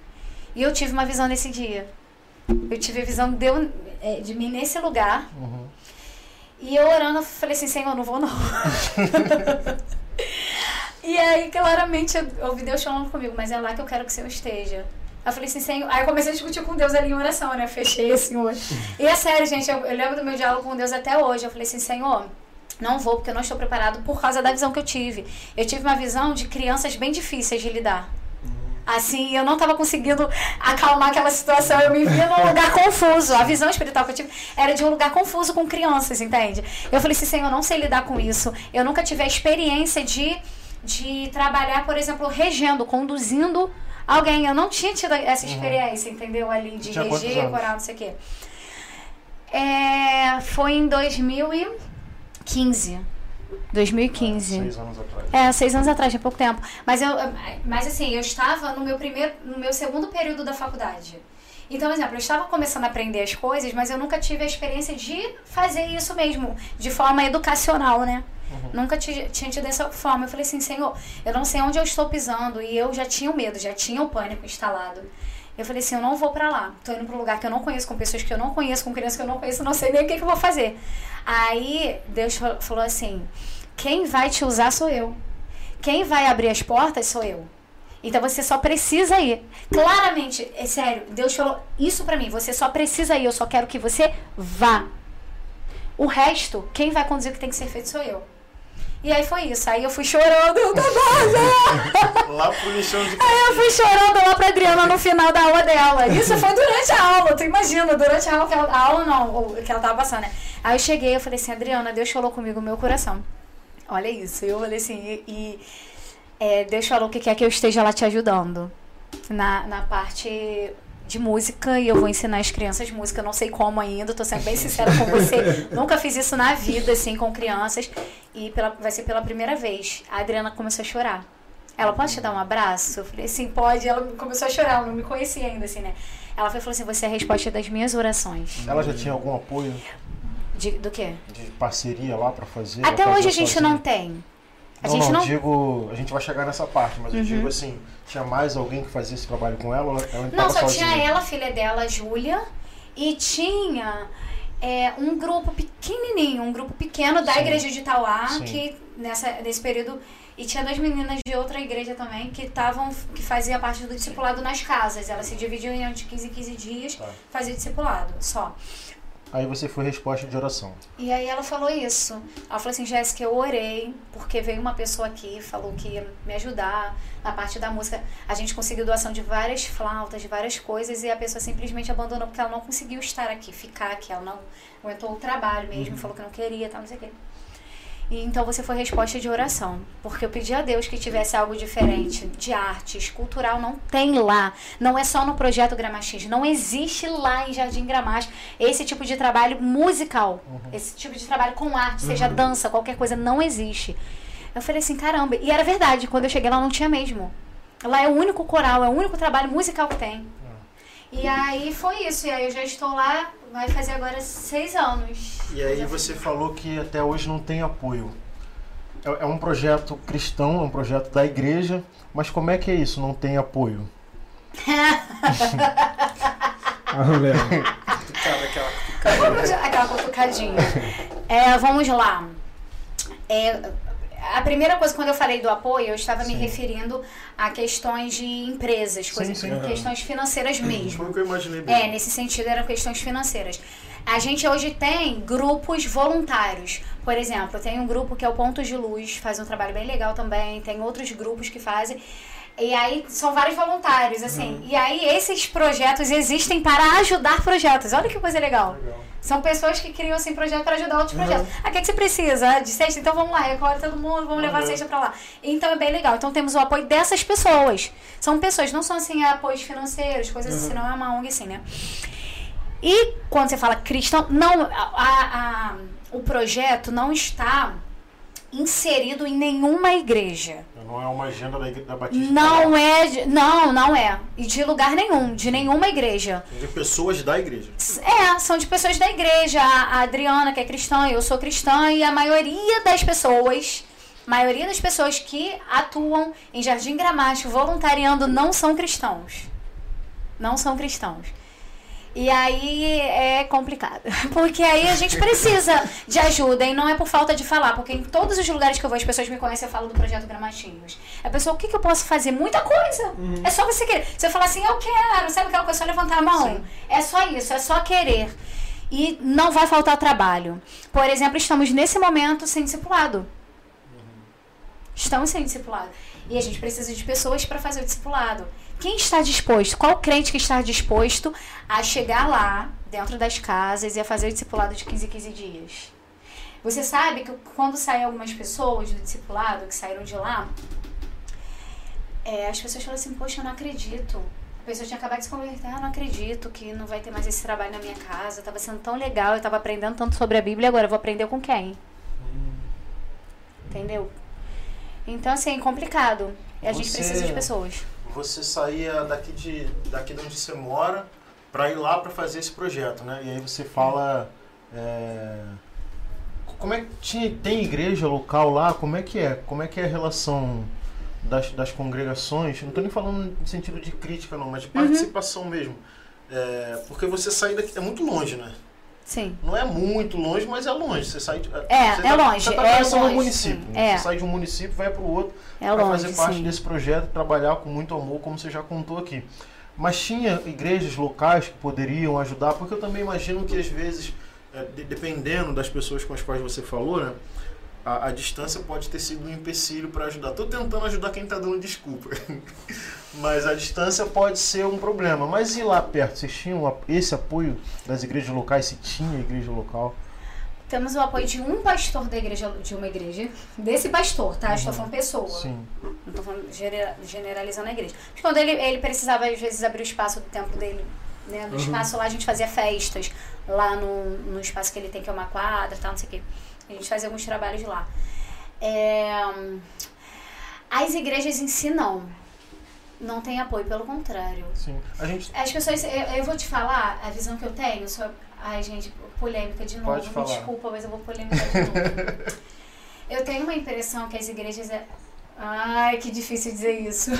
[SPEAKER 2] E eu tive uma visão nesse dia. Eu tive a visão de, eu, é, de mim nesse lugar. Uhum. E eu orando, eu falei assim, Senhor, não vou não. e aí, claramente, eu ouvi Deus falando comigo, mas é lá que eu quero que o Senhor esteja. Eu falei assim, Senhor. Aí eu comecei a discutir com Deus ali em oração, né? Fechei assim hoje. E é sério, gente, eu, eu lembro do meu diálogo com Deus até hoje. Eu falei assim, Senhor, não vou porque eu não estou preparado por causa da visão que eu tive. Eu tive uma visão de crianças bem difíceis de lidar. Assim, eu não estava conseguindo acalmar aquela situação. Eu me via num lugar confuso. A visão espiritual que eu tive era de um lugar confuso com crianças, entende? Eu falei assim, Senhor, eu não sei lidar com isso. Eu nunca tive a experiência de, de trabalhar, por exemplo, regendo, conduzindo alguém. Eu não tinha tido essa uhum. experiência, uhum. entendeu? Ali de reger, coral, não sei o quê. É, foi em 2015. 2015.
[SPEAKER 1] seis anos atrás.
[SPEAKER 2] É, seis anos atrás, há pouco tempo. Mas, eu, mas assim, eu estava no meu primeiro, no meu segundo período da faculdade. Então, por exemplo, eu estava começando a aprender as coisas, mas eu nunca tive a experiência de fazer isso mesmo, de forma educacional, né? Uhum. Nunca tinha tido dessa forma. Eu falei assim, Senhor, eu não sei onde eu estou pisando. E eu já tinha o medo, já tinha o pânico instalado. Eu falei assim, eu não vou para lá. Tô indo para um lugar que eu não conheço, com pessoas que eu não conheço, com crianças que eu não conheço, não sei nem o que, que eu vou fazer. Aí Deus falou assim: quem vai te usar sou eu. Quem vai abrir as portas sou eu. Então você só precisa ir. Claramente, é sério, Deus falou isso para mim. Você só precisa ir. Eu só quero que você vá. O resto, quem vai conduzir o que tem que ser feito sou eu. E aí foi isso. Aí eu fui chorando, eu
[SPEAKER 1] Lá pro lixão de
[SPEAKER 2] Aí eu fui chorando lá pra Adriana no final da aula dela. Isso foi durante a aula, tu imagina, durante a aula, que ela, a aula não, que ela tava passando, né? Aí eu cheguei, eu falei assim, Adriana, Deus falou comigo no meu coração. Olha isso. Eu falei assim, e, e é, Deus falou que quer que eu esteja lá te ajudando. Na, na parte de música e eu vou ensinar as crianças música. Eu não sei como ainda, tô sendo bem sincera com você. Nunca fiz isso na vida, assim, com crianças. E pela, vai ser pela primeira vez. A Adriana começou a chorar. Ela pode te dar um abraço? Eu falei assim, pode. Ela começou a chorar, ela não me conhecia ainda, assim, né? Ela falou assim: você é a resposta das minhas orações.
[SPEAKER 1] Ela já tinha algum apoio?
[SPEAKER 2] De, do quê?
[SPEAKER 1] De parceria lá para fazer?
[SPEAKER 2] Até hoje a gente sozinha? não tem.
[SPEAKER 1] A não, gente não, não, digo, a gente vai chegar nessa parte, mas uhum. eu digo assim, tinha mais alguém que fazia esse trabalho com ela? ela
[SPEAKER 2] não, só sozinha? tinha ela, filha dela, a Júlia, e tinha é, um grupo pequenininho, um grupo pequeno da Sim. igreja de Itauá, Sim. que nessa, nesse período e tinha duas meninas de outra igreja também que estavam que fazia parte do discipulado nas casas. Elas se dividiam em de 15 em 15 dias, tá. fazia discipulado só.
[SPEAKER 1] Aí você foi resposta de oração.
[SPEAKER 2] E aí ela falou isso. Ela falou assim, Jéssica, eu orei, porque veio uma pessoa aqui, falou que ia me ajudar na parte da música. A gente conseguiu doação de várias flautas, de várias coisas, e a pessoa simplesmente abandonou porque ela não conseguiu estar aqui, ficar aqui. Ela não aguentou o trabalho mesmo, uhum. falou que não queria, tal, não sei o quê. E então você foi resposta de oração. Porque eu pedi a Deus que tivesse algo diferente de artes, cultural, não tem lá. Não é só no projeto Gramax. Não existe lá em Jardim Gramax esse tipo de trabalho musical. Uhum. Esse tipo de trabalho com arte, seja uhum. dança, qualquer coisa, não existe. Eu falei assim, caramba. E era verdade, quando eu cheguei lá não tinha mesmo. Lá é o único coral, é o único trabalho musical que tem. E aí foi isso. E aí eu já estou lá vai fazer agora seis anos.
[SPEAKER 1] E aí você falou que até hoje não tem apoio. É, é um projeto cristão, é um projeto da igreja, mas como é que é isso? Não tem apoio?
[SPEAKER 2] aquela cutucadinha. É, vamos lá. É, a primeira coisa, quando eu falei do apoio, eu estava me
[SPEAKER 1] Sim.
[SPEAKER 2] referindo a questões de empresas, coisas,
[SPEAKER 1] sim.
[SPEAKER 3] Aham.
[SPEAKER 2] questões financeiras mesmo.
[SPEAKER 1] Foi o que eu imaginei
[SPEAKER 2] É, nesse sentido eram questões financeiras. A gente hoje tem grupos voluntários. Por exemplo, tem um grupo que é o Pontos de Luz, faz um trabalho bem legal também. Tem outros grupos que fazem. E aí são vários voluntários, assim.
[SPEAKER 1] Uhum.
[SPEAKER 2] E aí esses projetos existem para ajudar projetos. Olha que coisa legal.
[SPEAKER 1] Legal.
[SPEAKER 2] São pessoas que criam assim projeto para ajudar outros
[SPEAKER 3] Uhum.
[SPEAKER 2] projetos. Ah, o que, que você precisa? De cesta? Então vamos lá, recolhe todo mundo, vamos levar a
[SPEAKER 1] Uhum.
[SPEAKER 2] cesta para lá. Então é bem legal. Então temos o apoio dessas pessoas. São pessoas, não são assim apoios financeiros, coisas assim, não é uma ONG assim, né? E quando você fala cristão, não, a, a- o projeto não está inserido em nenhuma igreja.
[SPEAKER 1] Não é uma agenda da, da Batista.
[SPEAKER 2] Não é, de- não, não é. E de lugar nenhum, de nenhuma igreja.
[SPEAKER 1] De pessoas da igreja.
[SPEAKER 2] É, são de pessoas da igreja. A a Adriana, que é cristã, eu sou cristã, e a maioria das pessoas, maioria das pessoas que atuam em Jardim Gramacho voluntariando não são cristãos. Não são cristãos. E aí é complicado. Porque aí a gente precisa de ajuda. E não é por falta de falar. Porque em todos os lugares que eu vou, as pessoas me conhecem, eu falo do projeto Gramatinhos. A pessoa, o que, que eu posso fazer? Muita coisa. É só você querer. Você falar assim, eu quero. Sabe aquela coisa? Só levantar a mão.
[SPEAKER 1] Sim.
[SPEAKER 2] É só isso, é só querer. E não vai faltar trabalho. Por exemplo, estamos nesse momento sem discipulado. Estamos sem discipulado. E a gente precisa de pessoas para fazer o discipulado. Quem está disposto? Qual crente que está disposto a chegar lá, dentro das casas, e a fazer o discipulado de 15 em 15 dias? Você sabe que quando saem algumas pessoas do discipulado, que saíram de lá, é, as pessoas falam assim, poxa, eu não acredito. A pessoa tinha acabado de se converter, ah, não acredito que não vai ter mais esse trabalho na minha casa, estava sendo tão legal, eu estava aprendendo tanto sobre a Bíblia, agora eu vou aprender com quem? Entendeu? Então, assim, é complicado. E a gente
[SPEAKER 1] Você-
[SPEAKER 2] precisa de pessoas.
[SPEAKER 1] Você saía daqui de, daqui de onde você mora para ir lá para fazer esse projeto, né? E aí você fala. é, como é que tinha, tem igreja local lá? Como é que é? Como é que é a relação das, das congregações? Não estou nem falando no sentido de crítica, não, mas de
[SPEAKER 2] Uhum.
[SPEAKER 1] participação mesmo. É, porque você sair daqui é muito longe, né?
[SPEAKER 2] Sim.
[SPEAKER 1] Não é muito longe, mas é longe. Você sai de,
[SPEAKER 2] É,
[SPEAKER 1] você
[SPEAKER 2] é longe,
[SPEAKER 1] Você tá
[SPEAKER 2] é
[SPEAKER 1] começando um
[SPEAKER 2] longe,
[SPEAKER 1] município.
[SPEAKER 2] É.
[SPEAKER 1] Você sai de um município, vai para o outro
[SPEAKER 2] É
[SPEAKER 1] para
[SPEAKER 2] longe,
[SPEAKER 1] fazer parte
[SPEAKER 2] sim.
[SPEAKER 1] desse projeto, trabalhar com muito amor, como você já contou aqui. Mas tinha igrejas locais que poderiam ajudar, porque eu também imagino que às vezes, é, de- dependendo das pessoas com as quais você falou, né, a, a distância pode ter sido um empecilho para ajudar. Estou tentando ajudar quem está dando desculpa, mas a distância pode ser um problema. Mas e lá perto, vocês tinham esse apoio das igrejas locais? Se tinha igreja local?
[SPEAKER 2] Temos o apoio de um pastor da igreja, de uma igreja, desse pastor, tá? Estou falando pessoa.
[SPEAKER 1] Sim.
[SPEAKER 2] Não estou falando genera- generalizando a igreja. Mas quando ele, ele precisava, às vezes, abrir o espaço do templo dele, né? No
[SPEAKER 3] Uhum.
[SPEAKER 2] espaço lá a gente fazia festas, lá no, no espaço que ele tem, que é uma quadra, tal, não sei o quê. A gente fazia alguns trabalhos lá. É, As igrejas em si, não. Não tem apoio, pelo contrário.
[SPEAKER 1] Sim. A gente
[SPEAKER 2] As pessoas, eu, eu vou te falar a visão que eu tenho sobre. Ai, gente, polêmica de novo.
[SPEAKER 1] Pode
[SPEAKER 2] Me
[SPEAKER 1] falar.
[SPEAKER 2] desculpa, mas eu vou polemizar de novo. eu tenho uma impressão que as igrejas. É... Ai, que difícil dizer isso.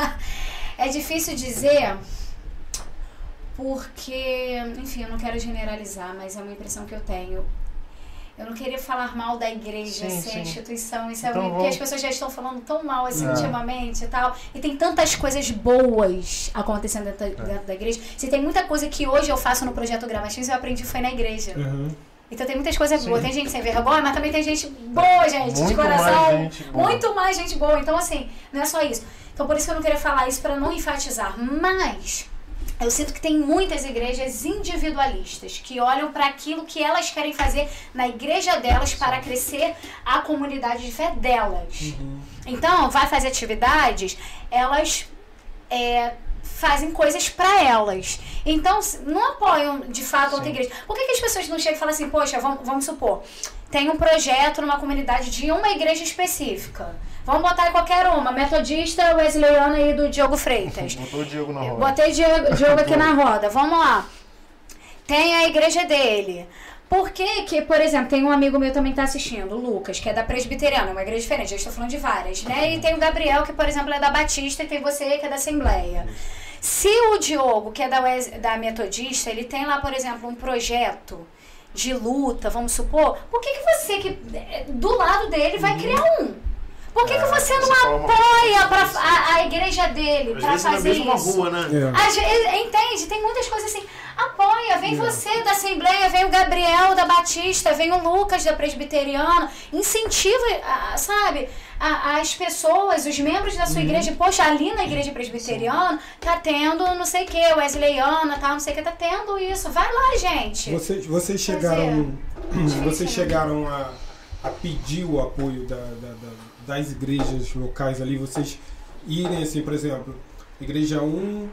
[SPEAKER 2] é difícil dizer porque, enfim, eu não quero generalizar, mas é uma impressão que eu tenho. Eu não queria falar mal da igreja,
[SPEAKER 1] Sim,
[SPEAKER 2] ser
[SPEAKER 1] sim.
[SPEAKER 2] instituição, isso é
[SPEAKER 1] Então
[SPEAKER 2] ruim, porque as pessoas já estão falando tão mal assim
[SPEAKER 1] É.
[SPEAKER 2] ultimamente e tal. E tem tantas coisas boas acontecendo dentro, da- dentro da igreja. Se tem muita coisa que hoje eu faço no projeto Gramatins, eu aprendi foi na igreja.
[SPEAKER 3] Uhum.
[SPEAKER 2] Então tem muitas coisas
[SPEAKER 1] Sim.
[SPEAKER 2] boas. Tem gente sem vergonha, mas também tem gente boa, gente, de
[SPEAKER 1] Muito
[SPEAKER 2] coração.
[SPEAKER 1] mais gente boa.
[SPEAKER 2] Muito mais gente boa. Então, assim, não é só isso. Então, por isso que eu não queria falar isso para não enfatizar. Mas eu sinto que tem muitas igrejas individualistas que olham para aquilo que elas querem fazer na igreja delas para crescer a comunidade de fé delas. Então, vai fazer atividades, elas é, fazem coisas para elas. Então, não apoiam de fato outra
[SPEAKER 1] Sim.
[SPEAKER 2] igreja. Por que, que as pessoas não chegam e falam assim, poxa, vamos, vamos supor, tem um projeto numa comunidade de uma igreja específica. Vamos botar em qualquer uma, metodista, wesleyana e do Diogo Freitas.
[SPEAKER 1] botou o Diego na roda.
[SPEAKER 2] Botei Diogo, Diogo aqui na roda. Vamos lá. Tem a igreja dele. Por que que, por exemplo, tem um amigo meu também que tá assistindo, o Lucas, que é da Presbiteriana, uma igreja diferente, eu estou falando de várias, né? E tem o Gabriel, que, por exemplo, é da Batista, e tem você, que é da Assembleia. Se o Diogo, que é da, da Metodista, ele tem lá, por exemplo, um projeto de luta, vamos supor, por que, que você que é, do lado dele vai criar um? Por que, que
[SPEAKER 1] É,
[SPEAKER 2] você não
[SPEAKER 1] você uma
[SPEAKER 2] apoia pra, a, a igreja dele para
[SPEAKER 1] na
[SPEAKER 2] fazer
[SPEAKER 1] mesma
[SPEAKER 2] isso?
[SPEAKER 1] rua, né?
[SPEAKER 3] É.
[SPEAKER 2] Às vezes, entende? Tem muitas coisas assim. Apoia, vem
[SPEAKER 3] É.
[SPEAKER 2] você da Assembleia, vem o Gabriel da Batista, vem o Lucas da Presbiteriana. Incentiva, sabe, a- as pessoas, os membros da sua
[SPEAKER 3] Uhum.
[SPEAKER 2] igreja. Poxa, ali na igreja presbiteriana tá tendo não sei o que, Wesleyana, tá, não sei o que, tá tendo isso. Vai lá, gente.
[SPEAKER 3] Vocês, vocês chegaram,
[SPEAKER 2] Difícil,
[SPEAKER 3] vocês
[SPEAKER 2] né?
[SPEAKER 3] chegaram a, a pedir o apoio da- da- da- das igrejas locais ali, vocês irem assim, por exemplo, igreja 1,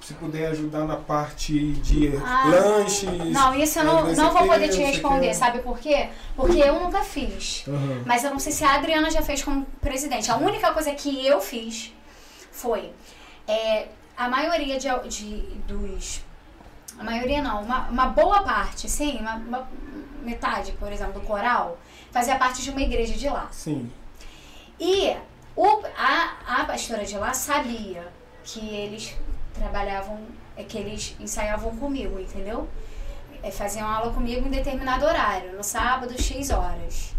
[SPEAKER 3] se puder ajudar na parte de
[SPEAKER 2] Ah,
[SPEAKER 3] lanches.
[SPEAKER 2] Não, isso eu não,
[SPEAKER 3] sei
[SPEAKER 2] não vou poder te responder, sabe por quê? Porque eu nunca fiz.
[SPEAKER 3] Aham.
[SPEAKER 2] Mas eu não sei se a Adriana já fez como presidente. A única coisa que eu fiz foi é, a maioria de, de- dos. A maioria não, uma, uma boa parte, sim, uma, uma metade, por exemplo, do coral, fazia parte de uma igreja de lá.
[SPEAKER 3] Sim.
[SPEAKER 2] E o, a, a pastora de lá sabia que eles trabalhavam, é, que eles ensaiavam comigo, entendeu? É, faziam aula comigo em determinado horário, no sábado, X horas.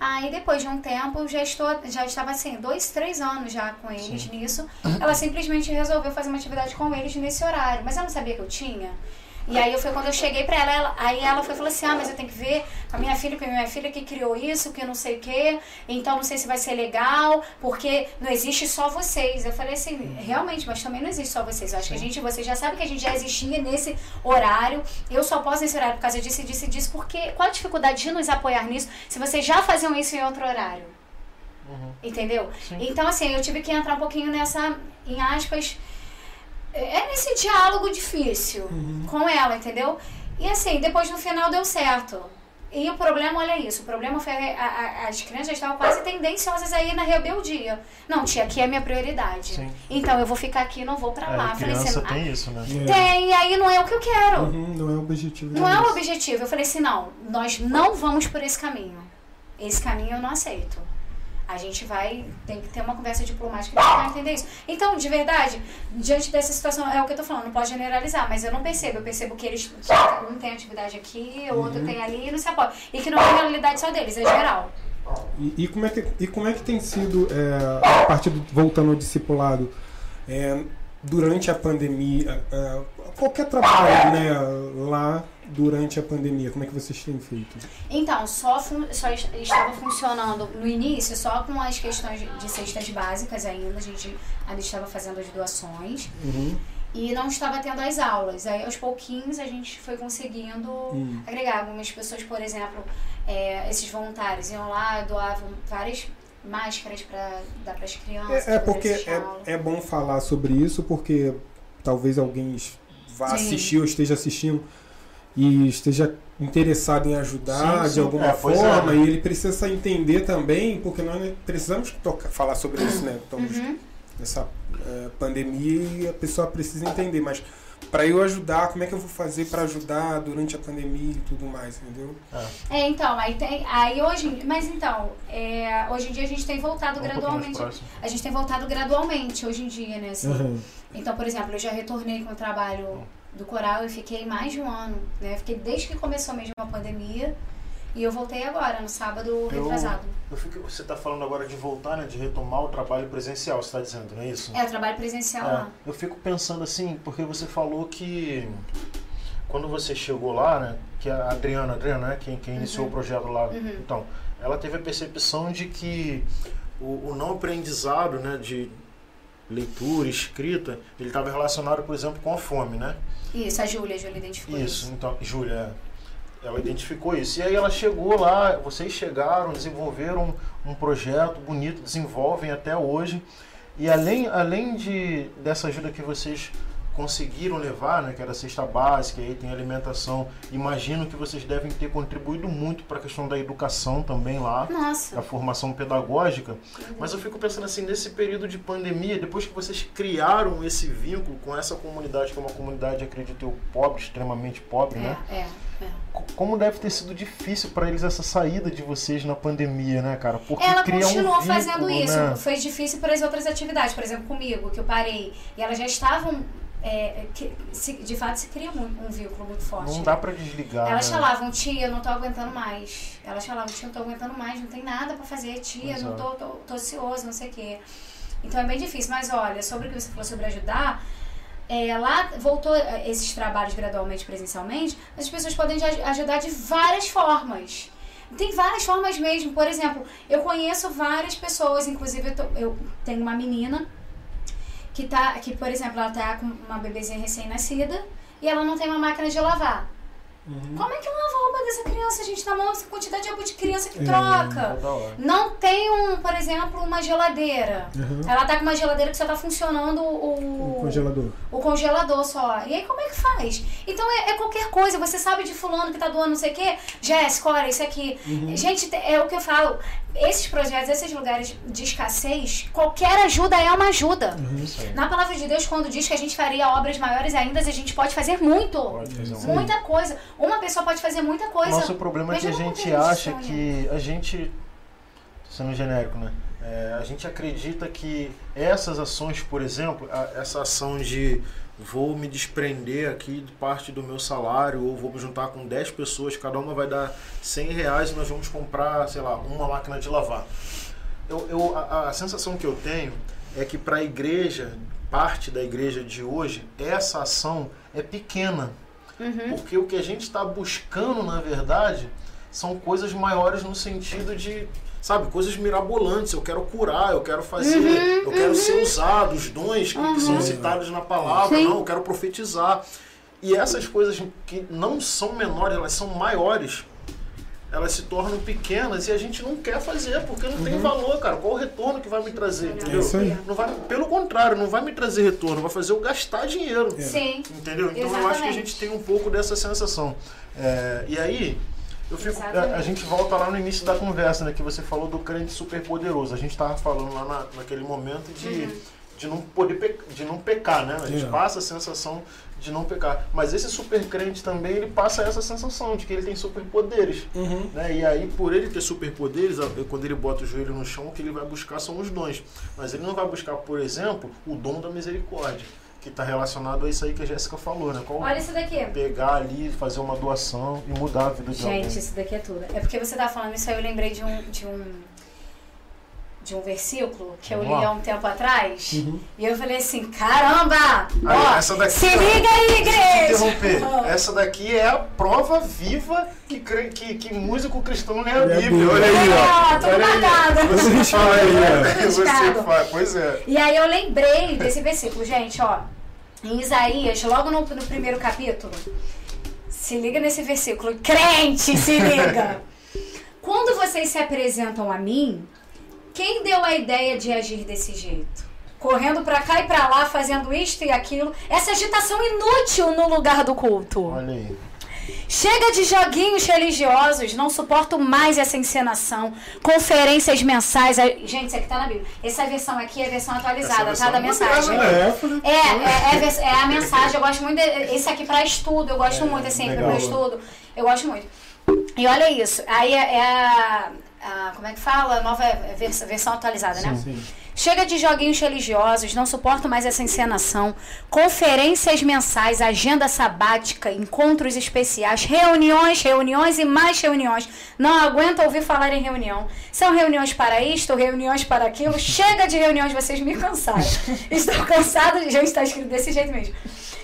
[SPEAKER 2] Aí depois de um tempo, já, estou, já estava assim, dois, três anos já com eles nisso. Ela simplesmente resolveu fazer uma atividade com eles nesse horário. Mas eu não sabia que eu tinha. E aí foi quando eu cheguei pra ela, ela- aí ela foi falou assim, ah, mas eu tenho que ver com a minha filha, porque minha filha que criou isso, que não sei o quê, então não sei se vai ser legal, porque não existe só vocês. Eu falei assim, realmente, mas também não existe só vocês. Eu acho que a gente, vocês já sabem que a gente já existia nesse horário. Eu só posso nesse horário por causa disso e disso e disso, porque qual a dificuldade de nos apoiar nisso se vocês já faziam isso em outro horário?
[SPEAKER 1] Uhum.
[SPEAKER 2] Entendeu?
[SPEAKER 1] Sim.
[SPEAKER 2] Então, assim, eu tive que entrar um pouquinho nessa, em aspas, é nesse diálogo difícil
[SPEAKER 3] Uhum.
[SPEAKER 2] com ela, entendeu? E assim, depois no final deu certo. E o problema, olha isso, o problema foi a- a- as crianças estavam quase tendenciosas a ir na rebeldia. Não, tia, aqui é a minha prioridade.
[SPEAKER 1] Sim.
[SPEAKER 2] Então eu vou ficar aqui, não vou pra
[SPEAKER 1] É,
[SPEAKER 2] lá. Falei
[SPEAKER 1] criança
[SPEAKER 2] assim,
[SPEAKER 1] tem isso, né?
[SPEAKER 3] É.
[SPEAKER 2] tem, e aí não é o que eu quero.
[SPEAKER 3] Uhum, não é o objetivo.
[SPEAKER 2] Não é o
[SPEAKER 3] deles.
[SPEAKER 2] objetivo. Eu falei assim, não, nós não vamos por esse caminho. Esse caminho eu não aceito. A gente vai, tem que ter uma conversa diplomática para entender isso. Então, de verdade, diante dessa situação, é o que eu tô falando, não pode generalizar, mas eu não percebo. Eu percebo que eles, que um tem atividade aqui, o outro tem ali e não se apoia. E que não é realidade só deles, é geral.
[SPEAKER 3] E, e como é que, e como é que tem sido, é, a partir do, voltando ao discipulado, é, durante a pandemia, é, qualquer trabalho né, lá durante a pandemia, como é que vocês têm feito?
[SPEAKER 2] Então, só, fun- só est- estava funcionando no início só com as questões de- de cestas básicas ainda, a gente ainda estava fazendo as doações.
[SPEAKER 3] Uhum.
[SPEAKER 2] E não estava tendo as aulas. Aí, aos pouquinhos, a gente foi conseguindo
[SPEAKER 3] Hum.
[SPEAKER 2] agregar. Algumas pessoas, por exemplo, é, esses voluntários iam lá, doavam várias máscaras para dar para as crianças.
[SPEAKER 3] É, é porque é, é bom falar sobre isso, porque talvez alguém vá
[SPEAKER 2] Sim.
[SPEAKER 3] assistir ou esteja assistindo e esteja interessado em ajudar
[SPEAKER 1] Sim,
[SPEAKER 3] de
[SPEAKER 1] sim.
[SPEAKER 3] alguma
[SPEAKER 1] É, pois
[SPEAKER 3] forma,
[SPEAKER 1] é.
[SPEAKER 3] e ele precisa entender também, porque nós precisamos tocar, falar sobre isso, né? Estamos
[SPEAKER 2] Uhum.
[SPEAKER 3] nessa é, pandemia e a pessoa precisa entender, mas para eu ajudar, como é que eu vou fazer para ajudar durante a pandemia e tudo mais, entendeu?
[SPEAKER 2] É, então, aí tem. Aí hoje. Mas então, é, hoje em dia a gente tem voltado
[SPEAKER 1] Um
[SPEAKER 2] gradualmente. A gente tem voltado gradualmente hoje em dia, né? assim.
[SPEAKER 3] Uhum.
[SPEAKER 2] Então, por exemplo, eu já retornei com o trabalho do coral e fiquei mais de um ano, né? Fiquei desde que começou mesmo a pandemia e eu voltei agora, no sábado
[SPEAKER 1] Eu-
[SPEAKER 2] retrasado.
[SPEAKER 1] Eu fico, você está falando agora de voltar, né, de retomar o trabalho presencial, você está dizendo, não é isso?
[SPEAKER 2] É, eu trabalho presencial
[SPEAKER 1] É,
[SPEAKER 2] lá.
[SPEAKER 1] eu fico pensando assim, porque você falou que quando você chegou lá, né, que a Adriana, Adriana, né, quem, quem iniciou
[SPEAKER 2] Uhum.
[SPEAKER 1] o projeto lá,
[SPEAKER 2] Uhum.
[SPEAKER 1] então, ela teve a percepção de que o, o não aprendizado, né, de leitura, escrita, ele estava relacionado, por exemplo, com a fome, né?
[SPEAKER 2] Isso, a Júlia, a Júlia identificou isso.
[SPEAKER 1] Isso, então, Júlia, ela identificou isso. E aí ela chegou lá, vocês chegaram, desenvolveram um projeto bonito, desenvolvem até hoje. E além, além de, dessa ajuda que vocês conseguiram levar, né, que era a cesta básica, aí tem alimentação, imagino que vocês devem ter contribuído muito para a questão da educação também lá, da
[SPEAKER 2] Nossa.
[SPEAKER 1] formação pedagógica. Mas eu fico pensando assim, nesse período de pandemia, depois que vocês criaram esse vínculo com essa comunidade, que é uma comunidade, acredito eu, pobre, extremamente pobre, né?
[SPEAKER 2] É, é, é.
[SPEAKER 1] Co- Como deve ter sido difícil para eles essa saída de vocês na pandemia, né, cara? Porque
[SPEAKER 2] Ela
[SPEAKER 1] cria um
[SPEAKER 2] continuou
[SPEAKER 1] vínculo,
[SPEAKER 2] fazendo isso.
[SPEAKER 1] né?
[SPEAKER 2] Foi difícil para as outras atividades, por exemplo, comigo, que eu parei. E elas já estavam é, que, se- de fato se cria um, um vínculo muito forte.
[SPEAKER 1] Não dá pra desligar.
[SPEAKER 2] Elas
[SPEAKER 1] né?
[SPEAKER 2] falavam, tia, eu não tô aguentando mais. Elas falavam, tia, eu não tô aguentando mais, não tem nada pra fazer, tia,
[SPEAKER 1] Pois
[SPEAKER 2] não
[SPEAKER 1] é.
[SPEAKER 2] tô, tô, tô ocioso, não sei o quê. Então é bem difícil. Mas olha, sobre o que você falou sobre ajudar, é, lá voltou eh, esses trabalhos gradualmente presencialmente, mas as pessoas podem aj- ajudar de várias formas. Tem várias formas mesmo. Por exemplo, eu conheço várias pessoas, inclusive eu, tô- eu tenho uma menina que tá, que por exemplo, ela tá com uma bebezinha recém-nascida e ela não tem uma máquina de lavar.
[SPEAKER 3] Uhum.
[SPEAKER 2] Como é que lava a roupa dessa criança? A gente tá mão quantidade de roupa de criança que
[SPEAKER 3] É,
[SPEAKER 2] troca.
[SPEAKER 1] Hora.
[SPEAKER 2] Não tem um, por exemplo, uma geladeira.
[SPEAKER 3] Uhum.
[SPEAKER 2] Ela tá com uma geladeira que só tá funcionando
[SPEAKER 3] O
[SPEAKER 2] o,
[SPEAKER 3] congelador.
[SPEAKER 2] o congelador só. E aí como é que faz? Então é, é qualquer coisa. Você sabe de fulano que tá doando não sei o quê. Jéssica, olha, isso aqui. Gente, te- é o que eu falo. Esses projetos, esses lugares de escassez, qualquer ajuda é uma ajuda.
[SPEAKER 1] Aí.
[SPEAKER 2] Na palavra de Deus, quando diz que a gente faria obras maiores ainda, a gente pode fazer muito.
[SPEAKER 1] Pode fazer um-
[SPEAKER 2] Muita coisa. Uma pessoa pode fazer muita coisa.
[SPEAKER 1] Nosso problema é que a gente acha que a gente, sendo genérico, né? É, a gente acredita que essas ações, por exemplo, a- essa ação de vou me desprender aqui de parte do meu salário ou vou me juntar com 10 pessoas, cada uma vai dar 100 reais e nós vamos comprar, sei lá, uma máquina de lavar. Eu, eu- a, a sensação que eu tenho é que para a igreja, parte da igreja de hoje, essa ação é pequena.
[SPEAKER 2] Uhum.
[SPEAKER 1] Porque o que a gente está buscando, na verdade, são coisas maiores no sentido de, sabe, coisas mirabolantes. Eu quero curar, eu quero fazer,
[SPEAKER 2] Uhum,
[SPEAKER 1] eu quero ser usado, os dons que, que são citados na palavra,
[SPEAKER 2] Sim.
[SPEAKER 1] não, eu quero profetizar. E essas coisas que não são menores, elas são maiores, elas se tornam pequenas e a gente não quer fazer, porque não tem valor, cara. Qual o retorno que vai me trazer, entendeu?
[SPEAKER 3] É aí.
[SPEAKER 1] Não vai, pelo contrário, não vai me trazer retorno, vai fazer eu gastar dinheiro.
[SPEAKER 2] Sim.
[SPEAKER 1] Entendeu? Então eu acho que a
[SPEAKER 2] Exatamente.
[SPEAKER 1] gente tem um pouco dessa sensação. É, e aí, fico, a, a
[SPEAKER 2] Exatamente.
[SPEAKER 1] gente volta lá no início da conversa, né? Que você falou do crente super poderoso. A gente estava falando lá na- naquele momento de,
[SPEAKER 2] Uhum.
[SPEAKER 1] de não poder pe- de não pecar, né? A gente
[SPEAKER 3] É.
[SPEAKER 1] passa a sensação de não pecar. Mas esse super crente também, ele passa essa sensação de que ele tem superpoderes.
[SPEAKER 3] Uhum.
[SPEAKER 1] Né? E aí, por ele ter superpoderes, a- quando ele bota o joelho no chão, o que ele vai buscar são os dons. Mas ele não vai buscar, por exemplo, o dom da misericórdia, que está relacionado a isso aí que a Jéssica falou, né? Qual
[SPEAKER 2] Olha isso daqui.
[SPEAKER 1] pegar ali, fazer uma doação e mudar a vida de
[SPEAKER 2] Gente,
[SPEAKER 1] alguém.
[SPEAKER 2] isso daqui é tudo. É porque você tá falando isso aí, eu lembrei de um. De um de um versículo que eu li
[SPEAKER 1] Vamos lá.
[SPEAKER 2] há um tempo atrás.
[SPEAKER 3] Uhum.
[SPEAKER 2] E eu falei assim, caramba!
[SPEAKER 1] Aí,
[SPEAKER 2] ó,
[SPEAKER 1] essa daqui-
[SPEAKER 2] se liga aí, igreja!
[SPEAKER 1] Interromper.
[SPEAKER 2] Ó.
[SPEAKER 1] Essa daqui é a prova viva que, cre- que, que músico cristão lê a
[SPEAKER 3] a
[SPEAKER 1] Bíblia. Olha aí, ó.
[SPEAKER 2] Ah, tudo
[SPEAKER 1] Olha aí.
[SPEAKER 2] marcado.
[SPEAKER 1] Você fala aí, ó. Você
[SPEAKER 2] Marcado.
[SPEAKER 1] faz. Pois é.
[SPEAKER 2] E aí eu lembrei desse versículo, gente, ó. Em Isaías, logo no, no primeiro capítulo, se liga nesse versículo. Crente, se liga! Quando vocês se apresentam a mim, quem deu a ideia de agir desse jeito? Correndo pra cá e pra lá, fazendo isto e aquilo. Essa agitação inútil no lugar do culto.
[SPEAKER 1] Olha aí.
[SPEAKER 2] Chega de joguinhos religiosos, não suporto mais essa encenação. Conferências mensais. a- Gente, isso aqui tá na Bíblia. Essa versão aqui é a versão atualizada,
[SPEAKER 1] Essa
[SPEAKER 2] tá? Da
[SPEAKER 1] versão
[SPEAKER 2] mensagem.
[SPEAKER 3] É.
[SPEAKER 2] É, é, é, é a mensagem. Eu gosto muito. De, esse aqui pra estudo, eu gosto
[SPEAKER 1] É,
[SPEAKER 2] muito, assim,
[SPEAKER 1] legal.
[SPEAKER 2] pra estudo. Eu gosto muito. E olha isso. Aí é, é a, a- Como é que fala? A nova vers- versão atualizada, né?
[SPEAKER 3] Sim.
[SPEAKER 2] Chega de joguinhos religiosos, não suporto mais essa encenação. Conferências mensais, agenda sabática, encontros especiais, reuniões, reuniões e mais reuniões. Não aguento ouvir falar em reunião. São reuniões para isto, reuniões para aquilo. Chega de reuniões, vocês me cansaram. Estou cansado. Gente, está escrito desse jeito mesmo.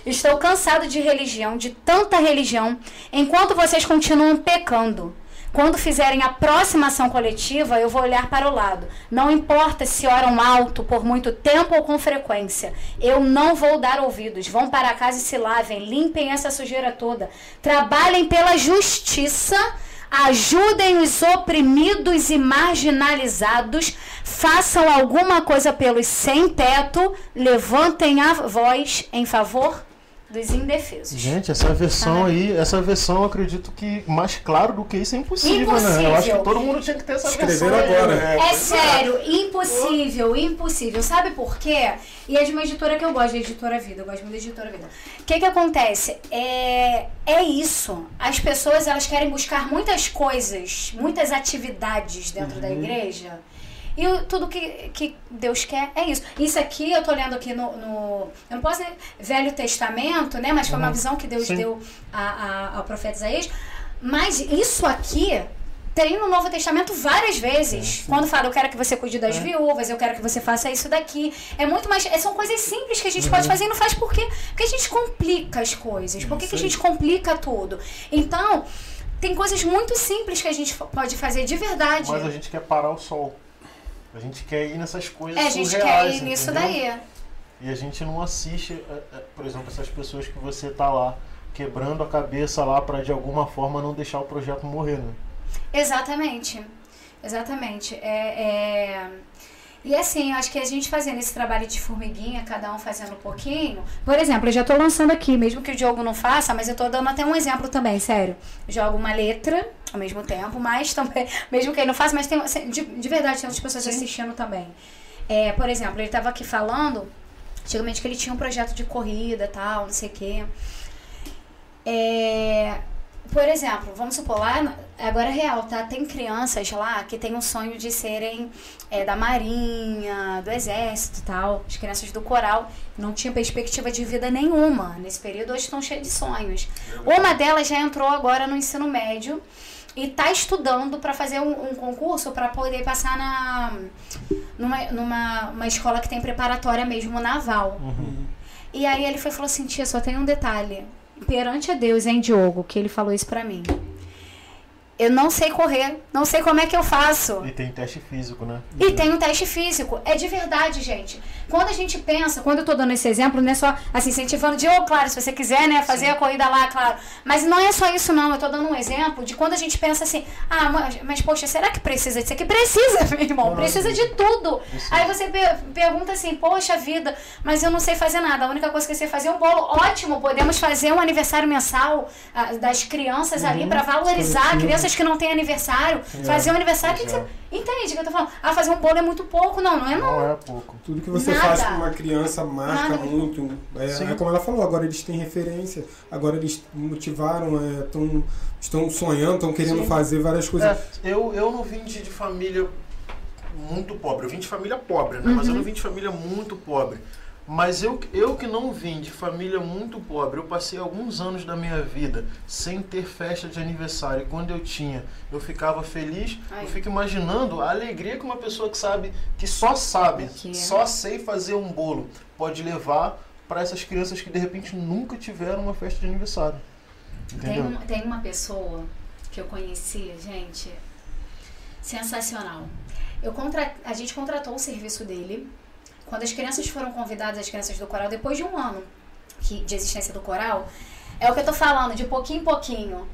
[SPEAKER 2] Estou cansado de religião, de tanta religião, enquanto vocês continuam pecando. Quando fizerem a próxima ação coletiva, eu vou olhar para o lado. Não importa se oram alto por muito tempo ou com frequência. Eu não vou dar ouvidos. Vão para casa e se lavem. Limpem essa sujeira toda. Trabalhem pela justiça. Ajudem os oprimidos e marginalizados. Façam alguma coisa pelos sem teto. Levantem a voz em favor dos indefesos.
[SPEAKER 1] Gente, essa versão
[SPEAKER 2] Tá.
[SPEAKER 1] aí, essa versão eu acredito que mais claro do que isso é impossível, né? Eu
[SPEAKER 2] Impossível.
[SPEAKER 1] acho que todo mundo tinha que ter essa
[SPEAKER 3] Escreveram
[SPEAKER 1] versão.
[SPEAKER 3] agora.
[SPEAKER 1] né?
[SPEAKER 2] É sério, impossível, impossível. Sabe por quê? E é de uma editora que eu gosto, da Editora Vida. Eu gosto muito da Editora Vida. O que que acontece? É, é isso. As pessoas, elas querem buscar muitas coisas, muitas atividades dentro da igreja. E o- tudo que, que Deus quer é isso. Isso aqui, eu tô lendo aqui no. no- eu não posso dizer Velho Testamento, né? Mas foi uma
[SPEAKER 1] Uhum.
[SPEAKER 2] visão que Deus
[SPEAKER 1] Sim.
[SPEAKER 2] deu a, a- ao profeta Isaías. Mas isso aqui tem no Novo Testamento várias vezes. Quando fala, eu quero que você cuide das
[SPEAKER 1] É.
[SPEAKER 2] viúvas, eu quero que você faça isso daqui. É muito mais. é- São coisas simples que a gente
[SPEAKER 1] Uhum.
[SPEAKER 2] pode fazer e não faz por quê? Porque a gente complica as coisas. Por que, que a gente complica tudo? Então, tem coisas muito simples que a gente pode fazer de verdade.
[SPEAKER 1] Mas a gente quer parar o sol. A gente quer ir nessas coisas
[SPEAKER 2] É, a gente
[SPEAKER 1] surreais,
[SPEAKER 2] quer ir nisso
[SPEAKER 1] entendeu?
[SPEAKER 2] daí.
[SPEAKER 1] E a gente não assiste, é, é, por exemplo, essas pessoas que você tá lá quebrando a cabeça lá pra de alguma forma não deixar o projeto morrer, né?
[SPEAKER 2] Exatamente. Exatamente. É, é... E assim, eu acho que a gente fazendo esse trabalho de formiguinha, cada um fazendo um pouquinho. Por exemplo, eu já tô lançando aqui, mesmo que o Diogo não faça, mas eu tô dando até um exemplo também, sério. Jogo uma letra ao mesmo tempo, mas também, mesmo que ele não faça, mas tem assim, de, de verdade, tem outras pessoas assistindo também. É, por exemplo, ele tava aqui falando, antigamente que ele tinha um projeto de corrida tal, não sei o quê. É, por exemplo, vamos supor, lá, agora é real, tá? Tem crianças lá que têm um sonho de serem é, da marinha, do exército e tal. As crianças do coral não tinham perspectiva de vida nenhuma. Nesse período, hoje estão cheias de sonhos. Uma delas já entrou agora no ensino médio e tá estudando para fazer um, um concurso para poder passar na numa, numa uma escola que tem preparatória mesmo naval. E aí ele foi falou assim, tia, só tem um detalhe. Perante a Deus, hein, Diogo, que ele falou isso pra mim. Eu não sei correr, não sei como é que eu faço.
[SPEAKER 1] E tem teste físico, né?
[SPEAKER 2] E tem um teste físico. É de verdade, gente. Quando a gente pensa, quando eu tô dando esse exemplo, não é só assim, incentivando de, oh, claro, se você quiser, né, fazer a corrida lá, claro. Mas não é só isso, não. Eu tô dando um exemplo de quando a gente pensa assim, ah, mas, mas poxa, será que precisa disso aqui? Precisa, meu irmão.
[SPEAKER 1] Não,
[SPEAKER 2] Precisa
[SPEAKER 1] não.
[SPEAKER 2] de tudo.
[SPEAKER 1] Precisa.
[SPEAKER 2] Aí você per- pergunta assim, poxa vida, mas eu não sei fazer nada. A única coisa que eu sei fazer é um bolo. Ótimo, podemos fazer um aniversário mensal ah, das crianças ali pra valorizar
[SPEAKER 3] coletivo.
[SPEAKER 2] Crianças que não têm aniversário. Fazer um aniversário, o que, que você. Entende o que eu tô falando? Ah, fazer um bolo é muito pouco. Não, não é não.
[SPEAKER 1] Não é pouco.
[SPEAKER 3] Tudo que você
[SPEAKER 2] Nada.
[SPEAKER 3] faz com uma criança marca
[SPEAKER 2] Nada.
[SPEAKER 3] muito. É, é como ela falou, agora eles têm referência, agora eles motivaram, é, tão, estão sonhando, estão querendo
[SPEAKER 1] Sim.
[SPEAKER 3] fazer várias coisas.
[SPEAKER 1] É, eu, eu não vim de, de família muito pobre. Eu vim de família pobre, né? Mas eu não vim de família muito pobre. Mas eu, eu que não vim de família muito pobre, eu passei alguns anos da minha vida sem ter festa de aniversário. E quando eu tinha, eu ficava feliz.
[SPEAKER 2] Ai.
[SPEAKER 1] Eu fico imaginando a alegria que uma pessoa que sabe, que só sabe,
[SPEAKER 2] Que é.
[SPEAKER 1] só sei fazer um bolo, pode levar para essas crianças que de repente nunca tiveram uma festa de aniversário.
[SPEAKER 2] Tem,
[SPEAKER 1] Entendeu?
[SPEAKER 2] um- tem uma pessoa que eu conheci, gente, sensacional. Eu contra, a gente contratou o serviço dele. Quando as crianças foram convidadas, as crianças do coral, depois de um ano de existência do coral, é o que eu tô falando, de pouquinho em pouquinho.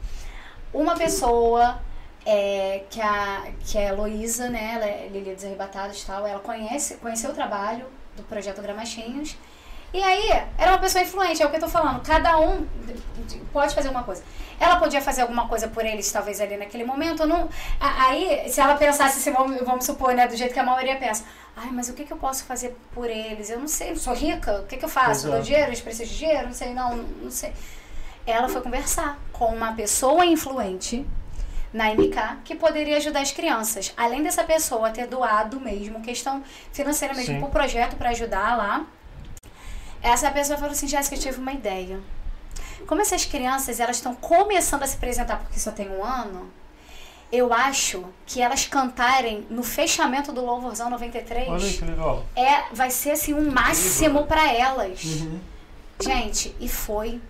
[SPEAKER 2] Uma pessoa é, que, a, que é Heloísa, né? Ela é Lilia dos Arrebatados e tal, ela conhece, conheceu o trabalho do projeto Gramachinhos. E aí, era uma pessoa influente, é o que eu tô falando. Cada um pode fazer uma coisa. Ela podia fazer alguma coisa por eles, talvez ali naquele momento. Não, aí, se ela pensasse, assim, vamos, vamos supor, né, do jeito que a maioria pensa. Ai, mas o que, que eu posso fazer por eles? Eu não sei, eu sou rica, o que, que eu faço?
[SPEAKER 1] Pois é.
[SPEAKER 2] Dou dinheiro, eles precisam de dinheiro? Não sei, não, não sei. Ela foi conversar com uma pessoa influente na MK que poderia ajudar as crianças. Além dessa pessoa ter doado mesmo, questão financeira mesmo,
[SPEAKER 1] Sim.
[SPEAKER 2] pro projeto para ajudar lá, essa pessoa falou assim, Jéssica, eu tive uma ideia. Como essas crianças, elas estão começando a se apresentar porque só tem um ano, eu acho que elas cantarem no fechamento do Louvorzão 93
[SPEAKER 1] Olha que legal.
[SPEAKER 2] é, vai ser assim um máximo para elas.
[SPEAKER 3] Uhum.
[SPEAKER 2] Gente, e foi.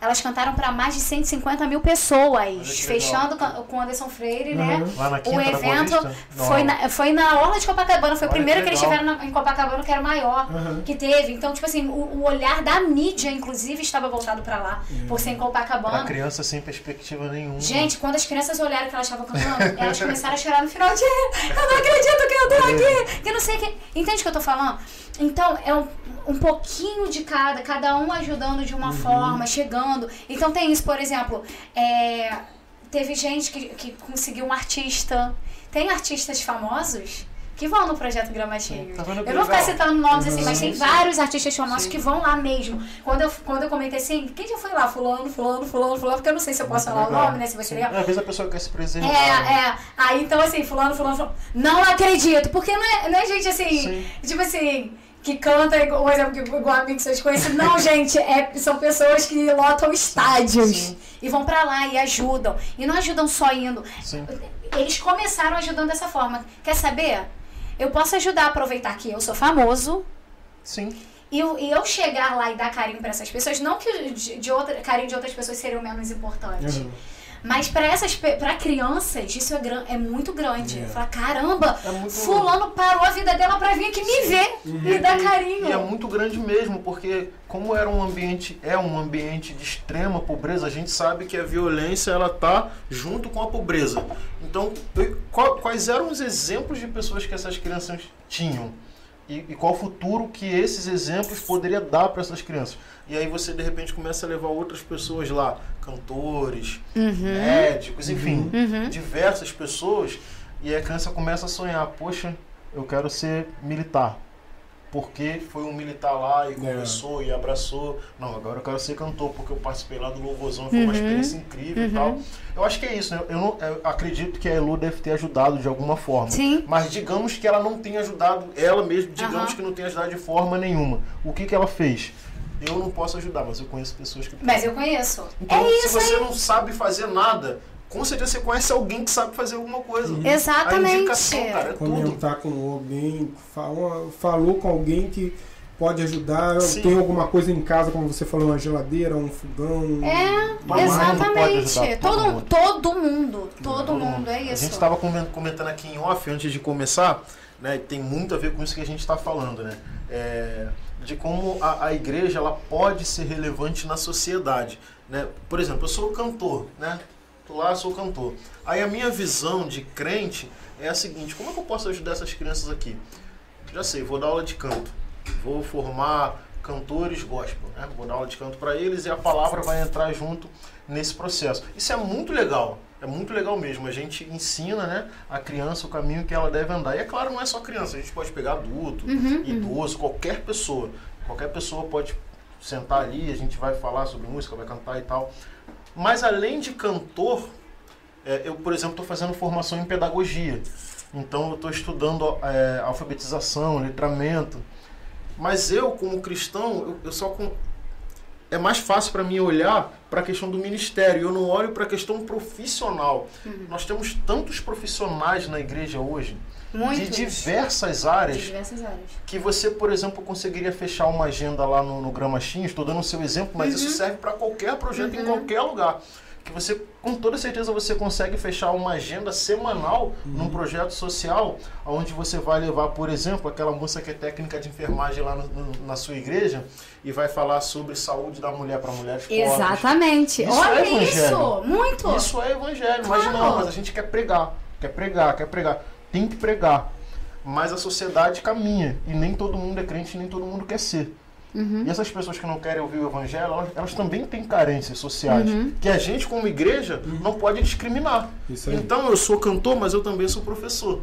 [SPEAKER 2] Elas cantaram para mais de 150 mil pessoas,
[SPEAKER 1] legal.
[SPEAKER 2] fechando com o Anderson Freire, né?
[SPEAKER 3] Uhum.
[SPEAKER 1] Na
[SPEAKER 2] O evento foi na, foi na Orla de Copacabana, foi o
[SPEAKER 1] Olha
[SPEAKER 2] primeiro
[SPEAKER 1] que
[SPEAKER 2] que eles tiveram na- em Copacabana, que era o maior
[SPEAKER 3] Uhum.
[SPEAKER 2] que teve. Então, tipo assim, o, o olhar da mídia, inclusive, estava voltado para lá, por ser em
[SPEAKER 1] Pra
[SPEAKER 2] Copacabana.
[SPEAKER 1] criança sem perspectiva nenhuma.
[SPEAKER 2] Gente, quando as crianças olharam que elas estavam cantando, elas começaram a chorar no final de eu não acredito que eu tô aqui, que não sei o que. Entende o que eu tô falando? Então, é um, um pouquinho de cada, cada um ajudando de uma forma, chegando. Então tem isso, por exemplo, é, teve gente que, que conseguiu um artista. Tem artistas famosos que vão no projeto Gramatinho.
[SPEAKER 1] Tá vendo que
[SPEAKER 2] eu não vou ficar citando nomes assim,
[SPEAKER 3] Uhum.
[SPEAKER 2] mas tem
[SPEAKER 1] Sim,
[SPEAKER 2] vários artistas famosos
[SPEAKER 1] Sim.
[SPEAKER 2] que vão lá mesmo. Quando eu, quando eu comentei assim, quem já foi lá? Fulano, fulano, fulano, fulano, porque eu não sei se eu posso falar o
[SPEAKER 1] Legal.
[SPEAKER 2] nome, né? Se legal.
[SPEAKER 1] É, Às vezes a pessoa quer se preservar.
[SPEAKER 2] É, é. Aí então assim, fulano, fulano, fulano. Não acredito. Porque não é, não é gente assim,
[SPEAKER 1] Sim.
[SPEAKER 2] tipo assim, que canta igual, por exemplo, que igual a mim que vocês conhecem. Não, gente, é, são pessoas que lotam estádios
[SPEAKER 1] Sim.
[SPEAKER 2] e vão pra lá e ajudam. E não ajudam só indo.
[SPEAKER 1] Sim.
[SPEAKER 2] Eles começaram ajudando dessa forma. Quer saber? Eu posso ajudar a aproveitar que eu sou famoso.
[SPEAKER 1] Sim.
[SPEAKER 2] E eu, e eu chegar lá e dar carinho pra essas pessoas, não que de, outra, carinho de outras pessoas seriam menos importantes.
[SPEAKER 3] Uhum.
[SPEAKER 2] Mas pra essas pra crianças, isso é, gran, é muito grande.
[SPEAKER 3] É.
[SPEAKER 2] Fala, caramba,
[SPEAKER 1] É muito-
[SPEAKER 2] fulano parou a vida dela pra vir aqui me ver e dar carinho.
[SPEAKER 1] E é muito grande mesmo, porque como era um ambiente, é um ambiente de extrema pobreza, a gente sabe que a violência ela tá junto com a pobreza. Então, quais eram os exemplos de pessoas que essas crianças tinham? E, e qual o futuro que esses exemplos poderia dar para essas crianças? E aí você de repente começa a levar outras pessoas lá, cantores, médicos, enfim,
[SPEAKER 2] Uhum.
[SPEAKER 1] diversas pessoas, e a criança começa a sonhar, poxa, eu quero ser militar. Porque foi um militar lá e conversou e abraçou. Não, agora eu quero ser cantor, porque eu participei lá do Louvorzão, foi uma experiência incrível e tal. Eu acho que é isso, né? Eu, não, eu acredito que a Elu deve ter ajudado de alguma forma.
[SPEAKER 2] Sim.
[SPEAKER 1] Mas digamos que ela não tenha ajudado, ela mesma, digamos que não tenha ajudado de forma nenhuma. O que, que ela fez? Eu não posso ajudar, mas eu conheço pessoas que
[SPEAKER 2] Mas eu conheço.
[SPEAKER 1] então,
[SPEAKER 2] é
[SPEAKER 1] se
[SPEAKER 2] isso
[SPEAKER 1] você
[SPEAKER 2] aí.
[SPEAKER 1] não sabe fazer nada, com certeza você conhece alguém que sabe fazer alguma coisa. A
[SPEAKER 2] Exatamente.
[SPEAKER 1] indicação, cara, é tudo.
[SPEAKER 3] Comentar com alguém, falou, falou com alguém que pode ajudar,
[SPEAKER 1] Sim.
[SPEAKER 3] tem alguma coisa em casa, como você falou, uma geladeira, um fogão.
[SPEAKER 2] É, exatamente.
[SPEAKER 1] ajudar todo
[SPEAKER 2] todo,
[SPEAKER 1] mundo.
[SPEAKER 2] todo mundo. Todo
[SPEAKER 1] Todo
[SPEAKER 2] mundo, é
[SPEAKER 1] A
[SPEAKER 2] isso.
[SPEAKER 1] gente estava comentando aqui em off, antes de começar, né, e tem muito a ver com isso que a gente está falando, né? É, de como a, a igreja ela pode ser relevante na sociedade. Né? Por exemplo, eu sou cantor, né? Tô lá, sou cantor. Aí a minha visão de crente é a seguinte: como é que eu posso ajudar essas crianças aqui? Já sei, vou dar aula de canto, vou formar cantores gospel, né? Vou dar aula de canto para eles e a palavra vai entrar junto nesse processo. Isso é muito legal. É muito legal mesmo. A gente ensina, né, a criança o caminho que ela deve andar. E é claro, não é só criança. A gente pode pegar adulto,
[SPEAKER 2] Uhum,
[SPEAKER 1] idoso, qualquer pessoa. Qualquer pessoa pode sentar ali, a gente vai falar sobre música, vai cantar e tal. Mas além de cantor, é, eu, por exemplo, estou fazendo formação em pedagogia. Então eu estou estudando é, alfabetização, letramento. Mas eu, como cristão, eu, eu só. É mais fácil para mim olhar para a questão do ministério. Eu não olho para a questão profissional. Nós temos tantos profissionais na igreja hoje de diversas áreas
[SPEAKER 2] diversas áreas.
[SPEAKER 1] que você, por exemplo, conseguiria fechar uma agenda lá no, no Gramachinho. Estou dando o seu exemplo, mas isso serve para qualquer projeto em qualquer lugar. Que você, com toda certeza, você consegue fechar uma agenda semanal num projeto social, onde você vai levar, por exemplo, aquela moça que é técnica de enfermagem lá no- no- na sua igreja e vai falar sobre saúde da mulher para mulheres pobres.
[SPEAKER 2] Exatamente.
[SPEAKER 1] Isso
[SPEAKER 2] Olha
[SPEAKER 1] é
[SPEAKER 2] isso. Muito.
[SPEAKER 1] Isso é evangelho, mas
[SPEAKER 2] Claro.
[SPEAKER 1] não, mas a gente quer pregar, quer pregar, quer pregar. Tem que pregar. Mas a sociedade caminha e nem todo mundo é crente, nem todo mundo quer ser.
[SPEAKER 2] Uhum.
[SPEAKER 1] E essas pessoas que não querem ouvir o evangelho, elas, elas também têm carências sociais.
[SPEAKER 2] Uhum.
[SPEAKER 1] Que a gente, como igreja, não pode discriminar.
[SPEAKER 3] Isso aí.
[SPEAKER 1] Então eu sou cantor, mas eu também sou professor.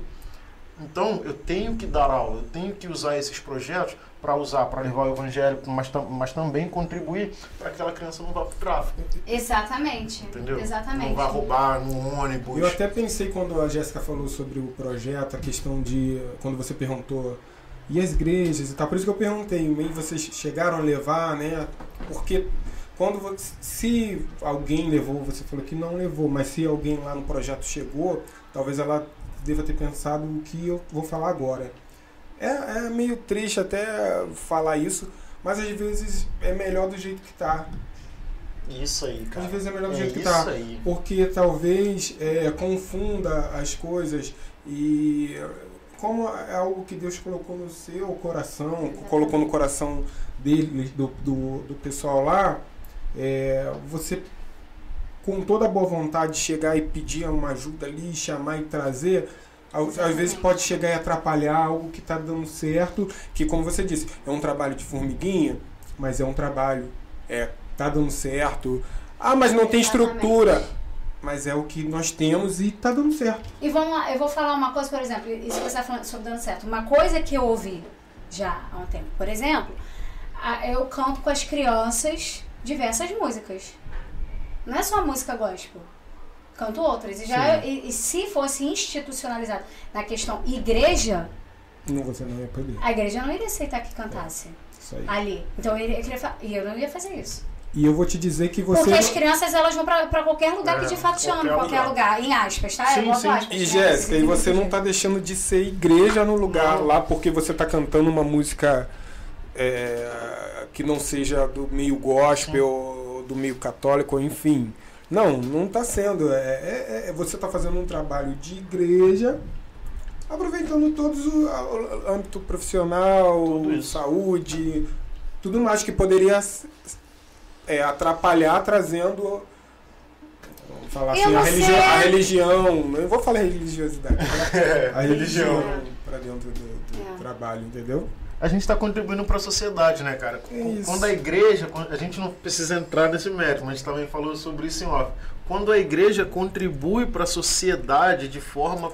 [SPEAKER 1] Então eu tenho que dar aula, eu tenho que usar esses projetos para usar, para levar o evangelho, mas, tam- mas também contribuir para que aquela criança não vá para o tráfico.
[SPEAKER 2] Exatamente.
[SPEAKER 1] Entendeu?
[SPEAKER 2] Exatamente.
[SPEAKER 1] Não vai roubar no ônibus.
[SPEAKER 3] Eu até pensei quando a Jéssica falou sobre o projeto, a questão de. Quando você perguntou. E as igrejas e tal, por isso que eu perguntei, meio vocês chegaram a levar, né? Porque quando você, se alguém levou, você falou que não levou, mas se alguém lá no projeto chegou, talvez ela deva ter pensado o que eu vou falar agora. É, é meio triste até falar isso, mas às vezes é melhor do jeito que tá.
[SPEAKER 1] Isso aí, cara.
[SPEAKER 3] Às vezes é melhor do
[SPEAKER 1] É
[SPEAKER 3] jeito que tá.
[SPEAKER 1] aí.
[SPEAKER 3] Porque talvez é, confunda as coisas e como é algo que Deus colocou no seu coração, colocou no coração dele, do, do, do pessoal lá, é, você com toda a boa vontade de chegar e pedir uma ajuda ali, chamar e trazer, ao- às vezes pode chegar e atrapalhar algo que está dando certo, que como você disse, é um trabalho de formiguinha, mas é um trabalho, é, tá dando certo. Ah, mas não tem
[SPEAKER 2] Exatamente.
[SPEAKER 3] estrutura. Mas é o que nós temos e tá dando certo.
[SPEAKER 2] E vamos lá, eu vou falar uma coisa, por exemplo, isso que você está falando sobre dando certo. Uma coisa que eu ouvi já há um tempo, por exemplo, eu canto com as crianças diversas músicas. Não é só música gospel. Canto outras. E, já, e, e se fosse institucionalizado na questão igreja,
[SPEAKER 3] Não, você não ia poder.
[SPEAKER 2] a igreja não iria aceitar que cantasse
[SPEAKER 3] Isso aí.
[SPEAKER 2] ali. Então eu querer fa- e eu não ia fazer isso.
[SPEAKER 3] E eu vou te dizer que você.
[SPEAKER 2] Porque as crianças elas vão pra, pra qualquer lugar que
[SPEAKER 1] É,
[SPEAKER 2] de fato
[SPEAKER 1] qualquer
[SPEAKER 2] qualquer lugar. em aspas, tá?
[SPEAKER 1] Sim,
[SPEAKER 2] boto
[SPEAKER 1] sim.
[SPEAKER 2] aspas,
[SPEAKER 3] E
[SPEAKER 2] né?
[SPEAKER 3] Jéssica, e você não tá deixando de ser igreja no lugar
[SPEAKER 1] Não.
[SPEAKER 3] lá porque você tá cantando uma música é, que não seja do meio gospel, ou do meio católico, enfim. Não, não tá sendo. É, é- é- você tá fazendo um trabalho de igreja, aproveitando todos o, o âmbito profissional, saúde, tudo mais que poderia é, atrapalhar trazendo. Vamos falar assim, a religião, a religião. Eu vou falar religiosidade. a
[SPEAKER 1] religião.
[SPEAKER 3] para dentro do, do
[SPEAKER 2] É.
[SPEAKER 3] trabalho, entendeu?
[SPEAKER 1] A gente está contribuindo para a sociedade, né, cara?
[SPEAKER 3] É isso.
[SPEAKER 1] Quando a igreja, a gente não precisa entrar nesse mérito, mas a gente também falou sobre isso em off. Quando a igreja contribui para a sociedade de forma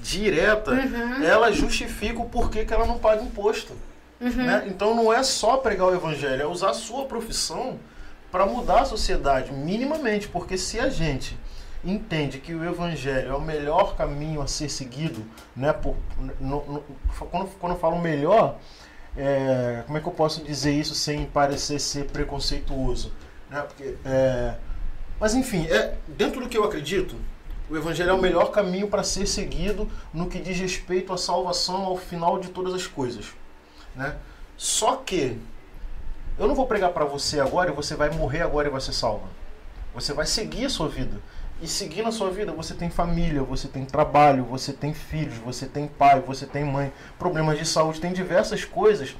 [SPEAKER 1] direta,
[SPEAKER 2] Uhum.
[SPEAKER 1] ela justifica o porquê que ela não paga imposto.
[SPEAKER 2] Uhum.
[SPEAKER 1] né? Então não é só pregar o evangelho, é usar a sua profissão para mudar a sociedade, minimamente, porque se a gente entende que o evangelho é o melhor caminho a ser seguido, né? Por, no- no- quando, quando eu falo melhor, é, como é que eu posso dizer isso sem parecer ser preconceituoso? Né? Porque, é, mas enfim, é, dentro do que eu acredito, o evangelho é o melhor caminho para ser seguido no que diz respeito à salvação ao final de todas as coisas né? Só que eu não vou pregar para você agora e você vai morrer agora e vai ser salva. Você vai seguir a sua vida. E seguindo a sua vida, você tem família, você tem trabalho, você tem filhos, você tem pai, você tem mãe, problemas de saúde, tem diversas coisas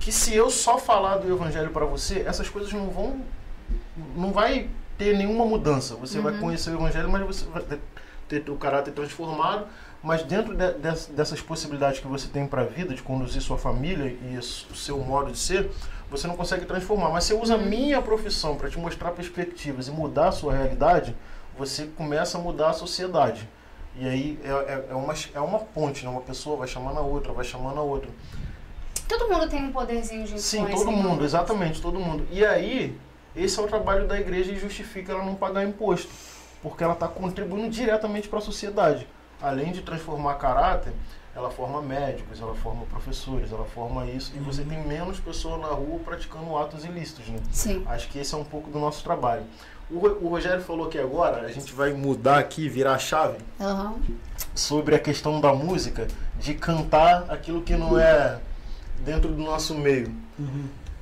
[SPEAKER 1] que se eu só falar do evangelho para você, essas coisas não vão não vai ter nenhuma mudança. Você vai conhecer o evangelho, mas você vai ter, o caráter transformado, mas dentro de- des- dessas possibilidades que você tem para a vida, de conduzir sua família e o seu modo de ser, você não consegue transformar. Mas se uso a minha profissão para te mostrar perspectivas e mudar a sua realidade, você começa a mudar a sociedade. E aí é, é, é uma, é uma ponte, né? Uma pessoa vai chamando a outra, vai chamando a outra.
[SPEAKER 2] Todo mundo tem um poderzinho de.
[SPEAKER 1] Sim, todo mundo,
[SPEAKER 2] nós.
[SPEAKER 1] exatamente, todo mundo. E aí, esse é o trabalho da igreja e justifica ela não pagar imposto, porque ela está contribuindo diretamente para a sociedade. Além de transformar caráter, ela forma médicos, ela forma professores, ela forma isso, e você tem menos pessoas na rua praticando atos ilícitos, né?
[SPEAKER 2] Sim.
[SPEAKER 1] Acho que esse é um pouco do nosso trabalho. O, o Rogério falou que agora a gente vai mudar aqui, virar a chave
[SPEAKER 2] Aham.
[SPEAKER 1] sobre a questão da música, de cantar aquilo que não é dentro do nosso meio.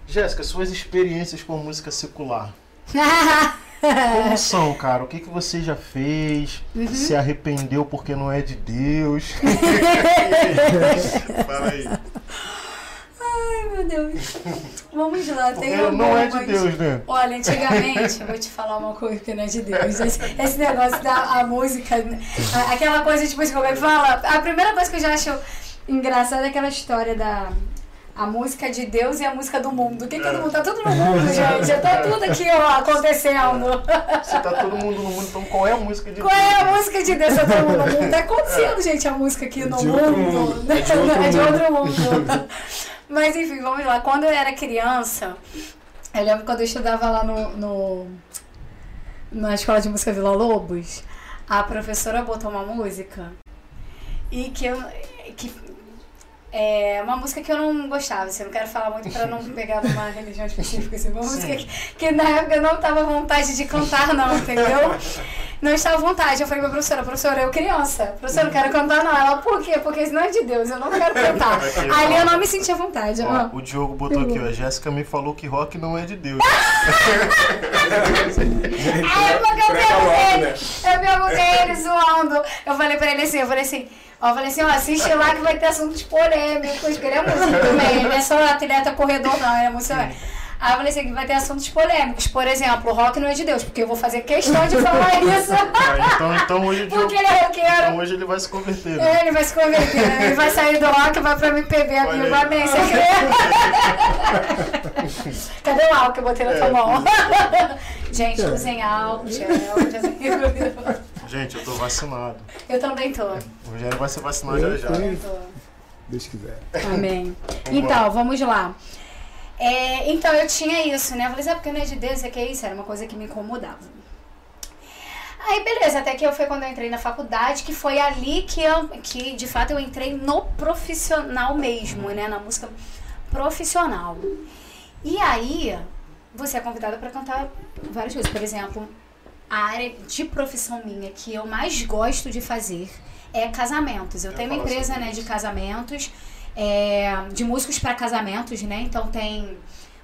[SPEAKER 1] Jéssica, suas experiências com música secular. Como são, cara? O que, que você já fez? Se arrependeu porque não é de Deus? Fala aí.
[SPEAKER 2] Ai, meu Deus. Vamos lá, tem
[SPEAKER 1] Porque não é de
[SPEAKER 2] algumas-
[SPEAKER 1] Deus, né?
[SPEAKER 2] Olha, antigamente, eu vou te falar uma coisa que não é de Deus. Esse, esse negócio da a música, a- aquela coisa, tipo assim, como é que fala? A primeira coisa que eu já acho engraçada é aquela história da. A música de Deus e a música do mundo. O que todo mundo? Tá tudo no mundo, gente. Já tá tudo aqui, ó, acontecendo.
[SPEAKER 1] Você tá todo mundo no mundo, então qual é a música de
[SPEAKER 2] Qual é a
[SPEAKER 1] Deus?
[SPEAKER 2] música de Deus? Tá todo mundo no mundo. Tá acontecendo, gente, a música aqui no
[SPEAKER 3] de outro
[SPEAKER 2] mundo.
[SPEAKER 3] mundo. É de outro
[SPEAKER 2] É de
[SPEAKER 3] mundo.
[SPEAKER 2] outro mundo. Mas enfim, vamos lá. Quando eu era criança, eu lembro quando eu estudava lá no, no- na escola de música Vila Lobos, a professora botou uma música e que eu. É uma música que eu não gostava, assim, eu não quero falar muito pra não pegar numa religião específica, assim, uma música que, que na época eu não tava à vontade de cantar, não, entendeu? Não estava à vontade. Eu falei pra professora, professora, eu criança, professora, não quero cantar, não. Ela, por quê? Porque isso não é de Deus, eu não quero cantar. Ali eu não me senti à vontade.
[SPEAKER 1] Ó, o Diogo botou aqui, ó. A Jéssica me falou que rock não é de Deus.
[SPEAKER 2] Aí eu porque eu perguntei,
[SPEAKER 3] né?
[SPEAKER 2] eu perguntei ele zoando. Eu falei pra ele assim, eu falei assim, ó, eu falei assim, ó, assiste lá que vai ter assuntos polêmicos, que ele é músico também, ele não é só atleta corredor, não, ele é também. Aí eu falei assim, vai ter assuntos polêmicos. Por exemplo, o rock não é de Deus, porque eu vou fazer questão de falar isso.
[SPEAKER 1] Ah, então, então hoje
[SPEAKER 2] porque ele é roqueiro.
[SPEAKER 1] então hoje ele vai se converter. né?
[SPEAKER 2] É, ele vai se converter. Ele vai sair do rock e vai pra MPB, amigo. Amém, você crê? Cadê o álcool que eu botei na tua
[SPEAKER 1] É.
[SPEAKER 2] mão? Gente, usem álcool, gel, já-
[SPEAKER 1] Gente, eu tô vacinado.
[SPEAKER 2] Eu também tô.
[SPEAKER 1] O Rogério vai ser vacinado
[SPEAKER 3] Eu
[SPEAKER 1] já já.
[SPEAKER 2] Eu tô.
[SPEAKER 3] Deus quiser.
[SPEAKER 2] Amém.
[SPEAKER 1] Vambora.
[SPEAKER 2] Então, vamos lá. É, então, eu tinha isso, né? Eu falei, é porque não é de Deus, é que é isso, era uma coisa que me incomodava. Aí, beleza, até que eu foi quando eu entrei na faculdade, que foi ali que eu, que de fato eu entrei no profissional mesmo, né? Na música profissional. E aí, você é convidada para cantar várias coisas. Por exemplo, a área de profissão minha que eu mais gosto de fazer é casamentos. Eu
[SPEAKER 1] Eu
[SPEAKER 2] tenho uma empresa, né, de casamentos, é, de músicos para casamentos, né? Então tem.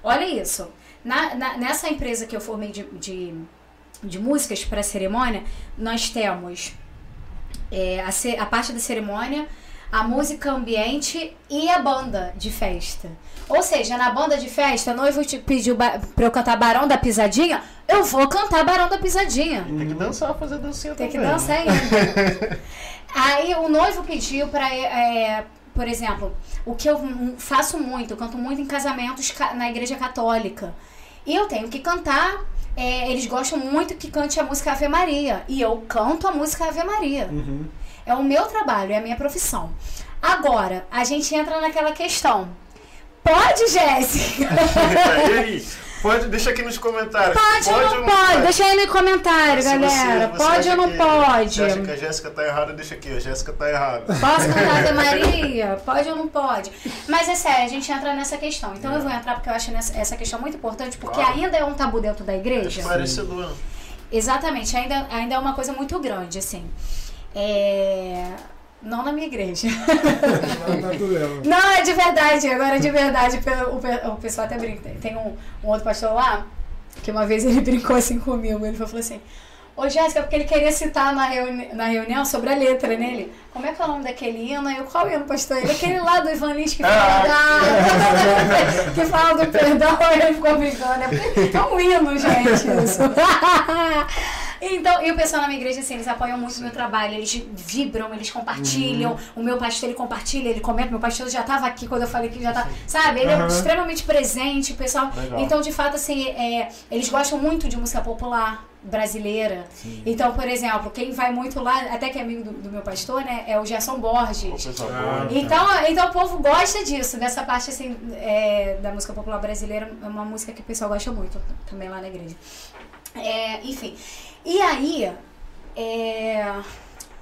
[SPEAKER 2] Olha isso. Na, na- nessa empresa que eu formei de, de, de músicas para cerimônia, nós temos é, a, a parte da cerimônia, a música ambiente e a banda de festa. Ou seja, na banda de festa, noivo te pediu pra eu cantar Barão da Pisadinha, eu vou cantar Barão da Pisadinha.
[SPEAKER 1] Tem que dançar, fazer dancinha
[SPEAKER 2] Tem que
[SPEAKER 1] também. né?
[SPEAKER 2] dançar ainda. Aí o noivo pediu pra, é, por exemplo, o que eu faço muito, eu canto muito em casamentos ca- na igreja católica. E eu tenho que cantar, é, eles gostam muito que cante a música Ave Maria. E eu canto a música Ave Maria.
[SPEAKER 3] Uhum.
[SPEAKER 2] É o meu trabalho, é a minha profissão. Agora, a gente entra naquela questão. Pode, Jéssica?
[SPEAKER 1] e aí? Pode, deixa aqui nos comentários.
[SPEAKER 2] Pode, ou não pode? Deixa aí no comentário,
[SPEAKER 1] Se você-
[SPEAKER 2] galera.
[SPEAKER 1] você
[SPEAKER 2] pode
[SPEAKER 1] acha
[SPEAKER 2] ou não
[SPEAKER 1] que-
[SPEAKER 2] pode?
[SPEAKER 1] Você acha que a Jéssica tá errada? Deixa aqui, a Jéssica tá errada.
[SPEAKER 2] Posso cantar Ave Maria? Pode ou não pode? Mas é sério, a gente entra nessa questão. Então eu vou entrar porque eu acho essa questão muito importante, porque
[SPEAKER 1] Claro.
[SPEAKER 2] ainda é um tabu dentro da igreja.
[SPEAKER 1] Esclarecedor.
[SPEAKER 2] Exatamente, ainda, ainda é uma coisa muito grande, assim. É... Não na minha igreja.
[SPEAKER 3] Não, tá tudo bem.
[SPEAKER 2] Não, é de verdade, agora de verdade. O, pe- o pessoal até brinca. Tem um, um outro pastor lá, que uma vez ele brincou assim comigo. Ele falou assim: Ô Jéssica, porque ele queria citar na, reuni na reunião sobre a letra nele. Como é que é o nome daquele hino? Eu, qual hino, pastor? Ele, aquele lá do Ivan Lins que fala, da- que fala do perdão. Ele ficou brincando. É É um hino, gente, isso. Então, e o pessoal na minha igreja, assim, eles apoiam muito o meu trabalho, eles vibram, eles compartilham. O meu pastor, ele compartilha, ele comenta. Meu pastor já estava aqui quando eu falei que já tá. Sabe? Ele é
[SPEAKER 3] Aham.
[SPEAKER 2] extremamente presente, o pessoal.
[SPEAKER 1] Legal.
[SPEAKER 2] Então, de fato, assim, é, eles gostam muito de música popular brasileira. Então, por exemplo, quem vai muito lá, até que é amigo do, do meu pastor, né, é o Gerson Borges.
[SPEAKER 3] Ah.
[SPEAKER 2] Então, então o povo gosta disso, dessa parte assim, é, da música popular brasileira, é uma música que o pessoal gosta muito também lá na igreja. É, enfim. E aí, é,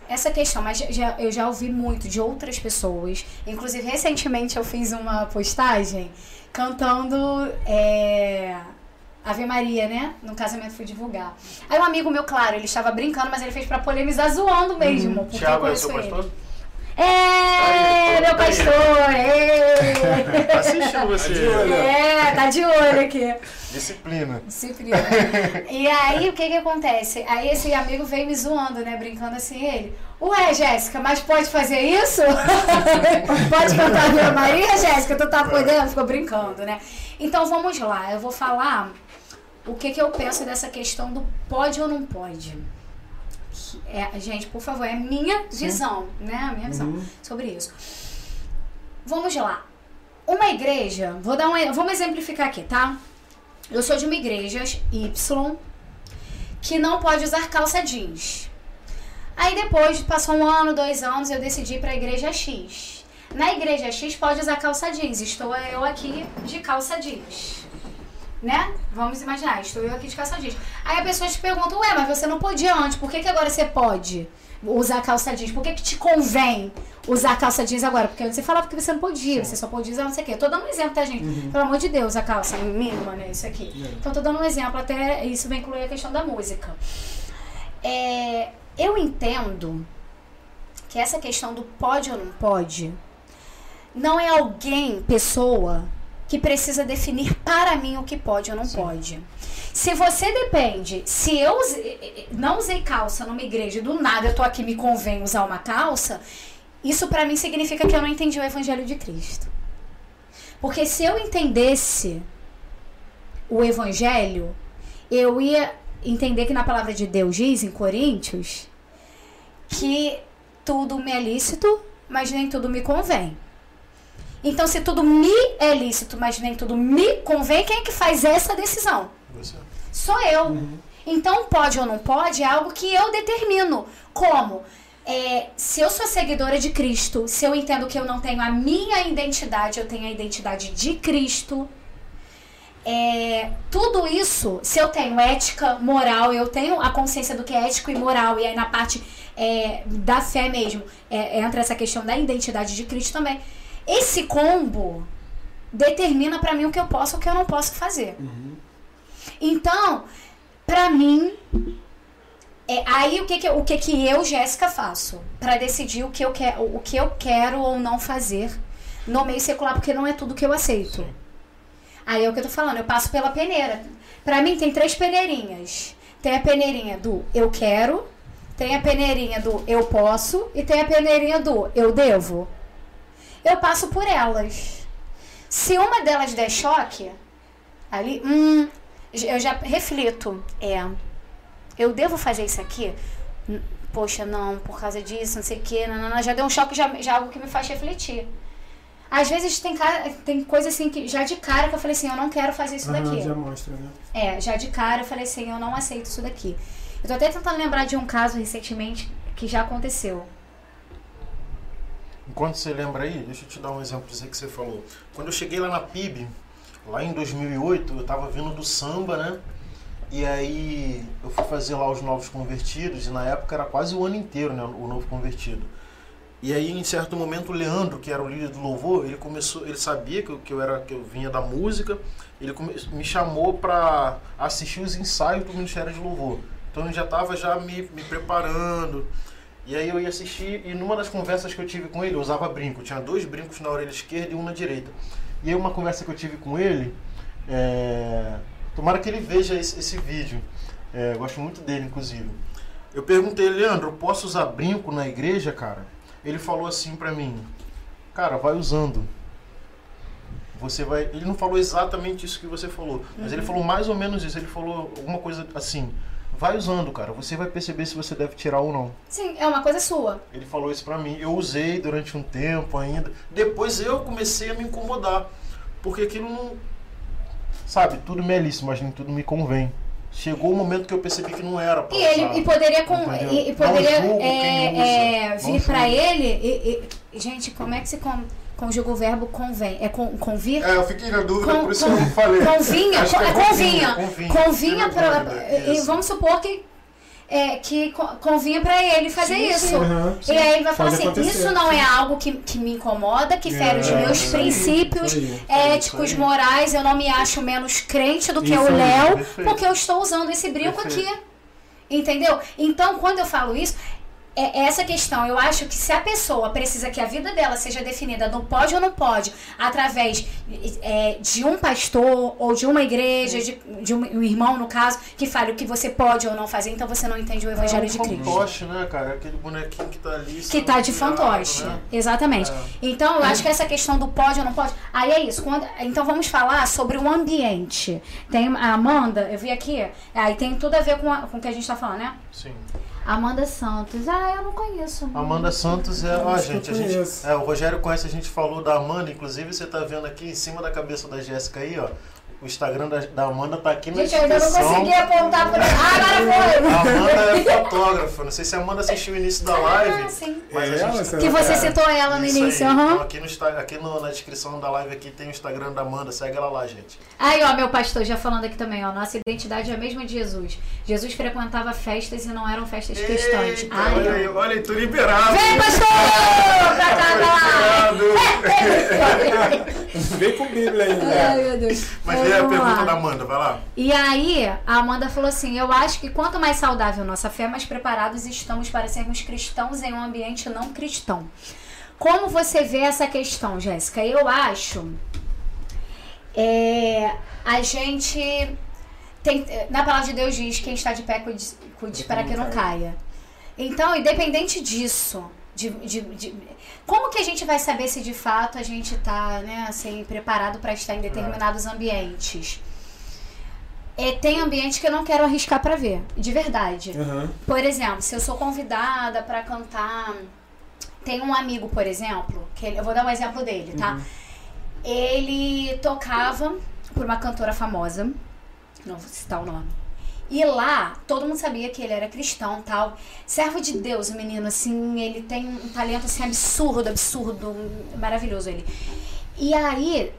[SPEAKER 2] essa questão, mas já, eu já ouvi muito de outras pessoas. Inclusive, recentemente eu fiz uma postagem cantando é, Ave Maria, né? No casamento fui divulgar. Aí um amigo meu, claro, ele estava brincando, mas ele fez pra polemizar zoando mesmo.
[SPEAKER 1] Thiago é seu
[SPEAKER 2] ele. É,
[SPEAKER 1] Aí,
[SPEAKER 2] meu
[SPEAKER 1] tá
[SPEAKER 2] pastor! É.
[SPEAKER 1] Tá assistindo você.
[SPEAKER 3] de olho.
[SPEAKER 2] É, tá de olho aqui.
[SPEAKER 1] Disciplina.
[SPEAKER 2] Disciplina. E aí, o que que acontece? Aí esse amigo veio me zoando, né? Brincando assim, ele. Ué, Jéssica, mas pode fazer isso? pode cantar Ave Maria, Jéssica? Tu tá podendo? Ficou brincando, né? Então, vamos lá. Eu vou falar o que que eu penso dessa questão do pode ou não pode. Que É, gente, por favor, é a minha visão, né? A minha visão
[SPEAKER 3] Uhum.
[SPEAKER 2] sobre isso. Vamos lá. Uma igreja, vou dar um, vamos exemplificar aqui, tá? Eu sou de uma igreja Y que não pode usar calça jeans. Aí depois, passou um ano, dois anos, eu decidi ir pra igreja X. Na igreja X pode usar calça jeans. Estou eu aqui de calça jeans. Né? Vamos imaginar, estou eu aqui de calça jeans. Aí a pessoa te pergunta, ué, mas você não podia antes, por que, que agora você pode usar calça jeans? Por que, que te convém usar calça jeans agora? Porque antes você falava que você não podia, você só podia usar não sei o quê. Eu tô dando um exemplo, tá, gente? Pelo amor de Deus, a calça mínima, né? Isso aqui. Então, tô dando um exemplo, até isso vai incluir a questão da música. É, eu entendo que essa questão do pode ou não pode não é alguém, pessoa, que precisa definir para mim o que pode ou não pode. Se você depende, se eu não usei calça numa igreja, do nada eu tô aqui me convém usar uma calça, isso para mim significa que eu não entendi o evangelho de Cristo. Porque se eu entendesse o evangelho, eu ia entender que na palavra de Deus diz em Coríntios que tudo me é lícito, mas nem tudo me convém. Então, se tudo me é lícito, mas nem tudo me convém, quem é que faz essa decisão?
[SPEAKER 1] Você.
[SPEAKER 2] Sou eu. Então, pode ou não pode é algo que eu determino. Como? É, se eu sou seguidora de Cristo, se eu entendo que eu não tenho a minha identidade, eu tenho a identidade de Cristo. É, tudo isso, se eu tenho ética, moral, eu tenho a consciência do que é ético e moral, e aí na parte é, da fé mesmo, é, entra essa questão da identidade de Cristo também. Esse combo determina pra mim o que eu posso e o que eu não posso fazer. Então, pra mim, é, aí o que que, o que que eu, Jéssica, faço? Pra decidir o que, eu quero, o que eu quero ou não fazer no meio secular, porque não é tudo que eu aceito. Aí é o que eu tô falando, eu passo pela peneira. Pra mim tem três peneirinhas. Tem a peneirinha do eu quero, tem a peneirinha do eu posso e tem a peneirinha do eu devo. Eu passo por elas. Se uma delas der choque, ali, hum, eu já reflito. É, eu devo fazer isso aqui? Poxa, não, por causa disso, não sei o quê, não, não, não, já deu um choque, já, já é algo que me faz refletir. Às vezes tem, cara, tem coisa assim que já de cara que eu falei assim, eu não quero fazer isso
[SPEAKER 3] Aham,
[SPEAKER 2] daqui.
[SPEAKER 3] já mostra, né?
[SPEAKER 2] É, já de cara eu falei assim, eu não aceito isso daqui. Eu tô até tentando lembrar de um caso recentemente que já aconteceu.
[SPEAKER 1] Enquanto você lembra aí, deixa eu te dar um exemplo disso que você falou. Quando eu cheguei lá na PIB, lá em 2008, eu tava vindo do samba, né? E aí eu fui fazer lá os novos convertidos, e na época era quase o ano inteiro, né? O novo convertido. E aí, em certo momento, o Leandro, que era o líder do louvor, ele começou, ele sabia que eu, que eu era que eu vinha da música, ele come- me chamou para assistir os ensaios do Ministério de Louvor. Então eu já estava já me, me preparando. E aí eu ia assistir e numa das conversas que eu tive com ele, eu usava brinco, tinha dois brincos na orelha esquerda e um na direita. E aí uma conversa que eu tive com ele, é... tomara que ele veja esse, esse vídeo, É, eu gosto muito dele inclusive. Eu perguntei, Leandro, eu posso usar brinco na igreja, cara? Ele falou assim pra mim, cara, vai usando. Você vai. Ele não falou exatamente isso que você falou, mas ele falou mais ou menos isso. Ele falou alguma coisa assim. Vai usando, cara. Você vai perceber se você deve tirar ou não.
[SPEAKER 2] Sim, é uma coisa sua.
[SPEAKER 1] Ele falou isso pra mim. Eu usei durante um tempo ainda. Depois eu comecei a me incomodar. Porque aquilo não. Sabe, tudo me é lícito, mas nem tudo me convém. Chegou o momento que eu percebi que não era pra
[SPEAKER 2] E ele
[SPEAKER 1] usar.
[SPEAKER 2] e poderia, com, e, e poderia é, é, vir pra ele. e- e- gente, como é que se conjuga o verbo convém? É con, convir?
[SPEAKER 1] É, eu fiquei na dúvida,
[SPEAKER 2] Com-
[SPEAKER 1] por isso
[SPEAKER 2] com-
[SPEAKER 1] que eu não falei.
[SPEAKER 2] Convinha,
[SPEAKER 1] que é
[SPEAKER 2] con- convinha,
[SPEAKER 1] convinha.
[SPEAKER 2] convinha pra. E vamos supor que, é, que co- convinha pra ele fazer
[SPEAKER 1] Sim,
[SPEAKER 2] isso.
[SPEAKER 1] sim.
[SPEAKER 3] Aham,
[SPEAKER 2] E aí ele vai falar
[SPEAKER 3] Pode
[SPEAKER 2] assim,
[SPEAKER 3] acontecer.
[SPEAKER 2] isso não é algo que, que me incomoda, que fere os
[SPEAKER 3] É,
[SPEAKER 2] meus
[SPEAKER 3] isso aí,
[SPEAKER 2] princípios éticos, morais, eu não me acho menos crente do que
[SPEAKER 3] Isso
[SPEAKER 2] o Léo, porque eu estou usando esse brinco aqui. Entendeu? Então, quando eu falo isso, é essa questão. Eu acho que se a pessoa precisa que a vida dela seja definida no pode ou não pode, através é, de um pastor ou de uma igreja, de, de um, um irmão, no caso, que fale o que você pode ou não fazer, então você não entende o evangelho
[SPEAKER 1] é
[SPEAKER 2] de
[SPEAKER 1] um
[SPEAKER 2] Cristo.
[SPEAKER 1] fantoche, né, cara? Aquele bonequinho que tá ali.
[SPEAKER 2] Que tá de fantoche.
[SPEAKER 1] né?
[SPEAKER 2] Exatamente.
[SPEAKER 1] É.
[SPEAKER 2] Então, eu acho que essa questão do pode ou não pode. Aí é isso. Quando- então, vamos falar sobre o ambiente. Tem a Amanda, eu vi aqui, aí tem tudo a ver com, a- com o que a gente tá falando, né?
[SPEAKER 1] Sim.
[SPEAKER 2] Amanda Santos. Ah, eu não conheço.
[SPEAKER 1] Amanda Santos é. Ó, gente, a gente. É, o Rogério conhece, a gente falou da Amanda, inclusive você tá vendo aqui em cima da cabeça da Jéssica aí, ó. O Instagram da, da Amanda tá aqui na
[SPEAKER 2] Gente, eu ainda não
[SPEAKER 1] descrição.
[SPEAKER 2] consegui apontar por. Ah, agora
[SPEAKER 1] A
[SPEAKER 2] foi!
[SPEAKER 1] Amanda é fotógrafa. Não sei se a Amanda assistiu o início da
[SPEAKER 2] Ah,
[SPEAKER 1] live.
[SPEAKER 2] sim.
[SPEAKER 1] Mas
[SPEAKER 3] É
[SPEAKER 1] a
[SPEAKER 3] ela,
[SPEAKER 1] gente...
[SPEAKER 3] será?
[SPEAKER 2] Que você
[SPEAKER 3] É.
[SPEAKER 2] citou ela no
[SPEAKER 1] Isso
[SPEAKER 2] início. aham.
[SPEAKER 1] Então, aqui, no, aqui no- na descrição da live aqui tem o Instagram da Amanda, segue ela lá, gente.
[SPEAKER 2] Aí, ó, meu pastor já falando aqui também, ó. Nossa identidade é a mesma de Jesus. Jesus frequentava festas e não eram festas cristãs.
[SPEAKER 1] Eita,
[SPEAKER 2] Ai,
[SPEAKER 1] olha aí, olha aí, tu liberado.
[SPEAKER 2] Vem, pastor! Pra cá, lá!
[SPEAKER 3] Vem com Bíblia aí.
[SPEAKER 2] Ai, meu Deus.
[SPEAKER 1] Mas A pergunta
[SPEAKER 2] lá.
[SPEAKER 1] da Amanda, vai lá.
[SPEAKER 2] E aí, a Amanda falou assim: Eu acho que quanto mais saudável nossa fé, mais preparados estamos para sermos cristãos em um ambiente não cristão. Como você vê essa questão, Jéssica? Eu acho. É, a gente. Tem, na palavra de Deus diz: quem está de pé, cuide, cuide para que não caia. Então, independente disso, de, de, de- como que a gente vai saber se de fato a gente está né, assim, preparado para estar em determinados ambientes? É, tem ambiente que eu não quero arriscar pra ver, de verdade.
[SPEAKER 3] Aham.
[SPEAKER 2] Por exemplo, se eu sou convidada pra cantar. Tem um amigo, por exemplo, que ele- eu vou dar um exemplo dele, tá? Ele tocava por uma cantora famosa, não vou citar o nome. E lá, todo mundo sabia que ele era cristão tal. Servo de Deus, o menino, assim, ele tem um talento assim absurdo, absurdo, maravilhoso ele. E aí,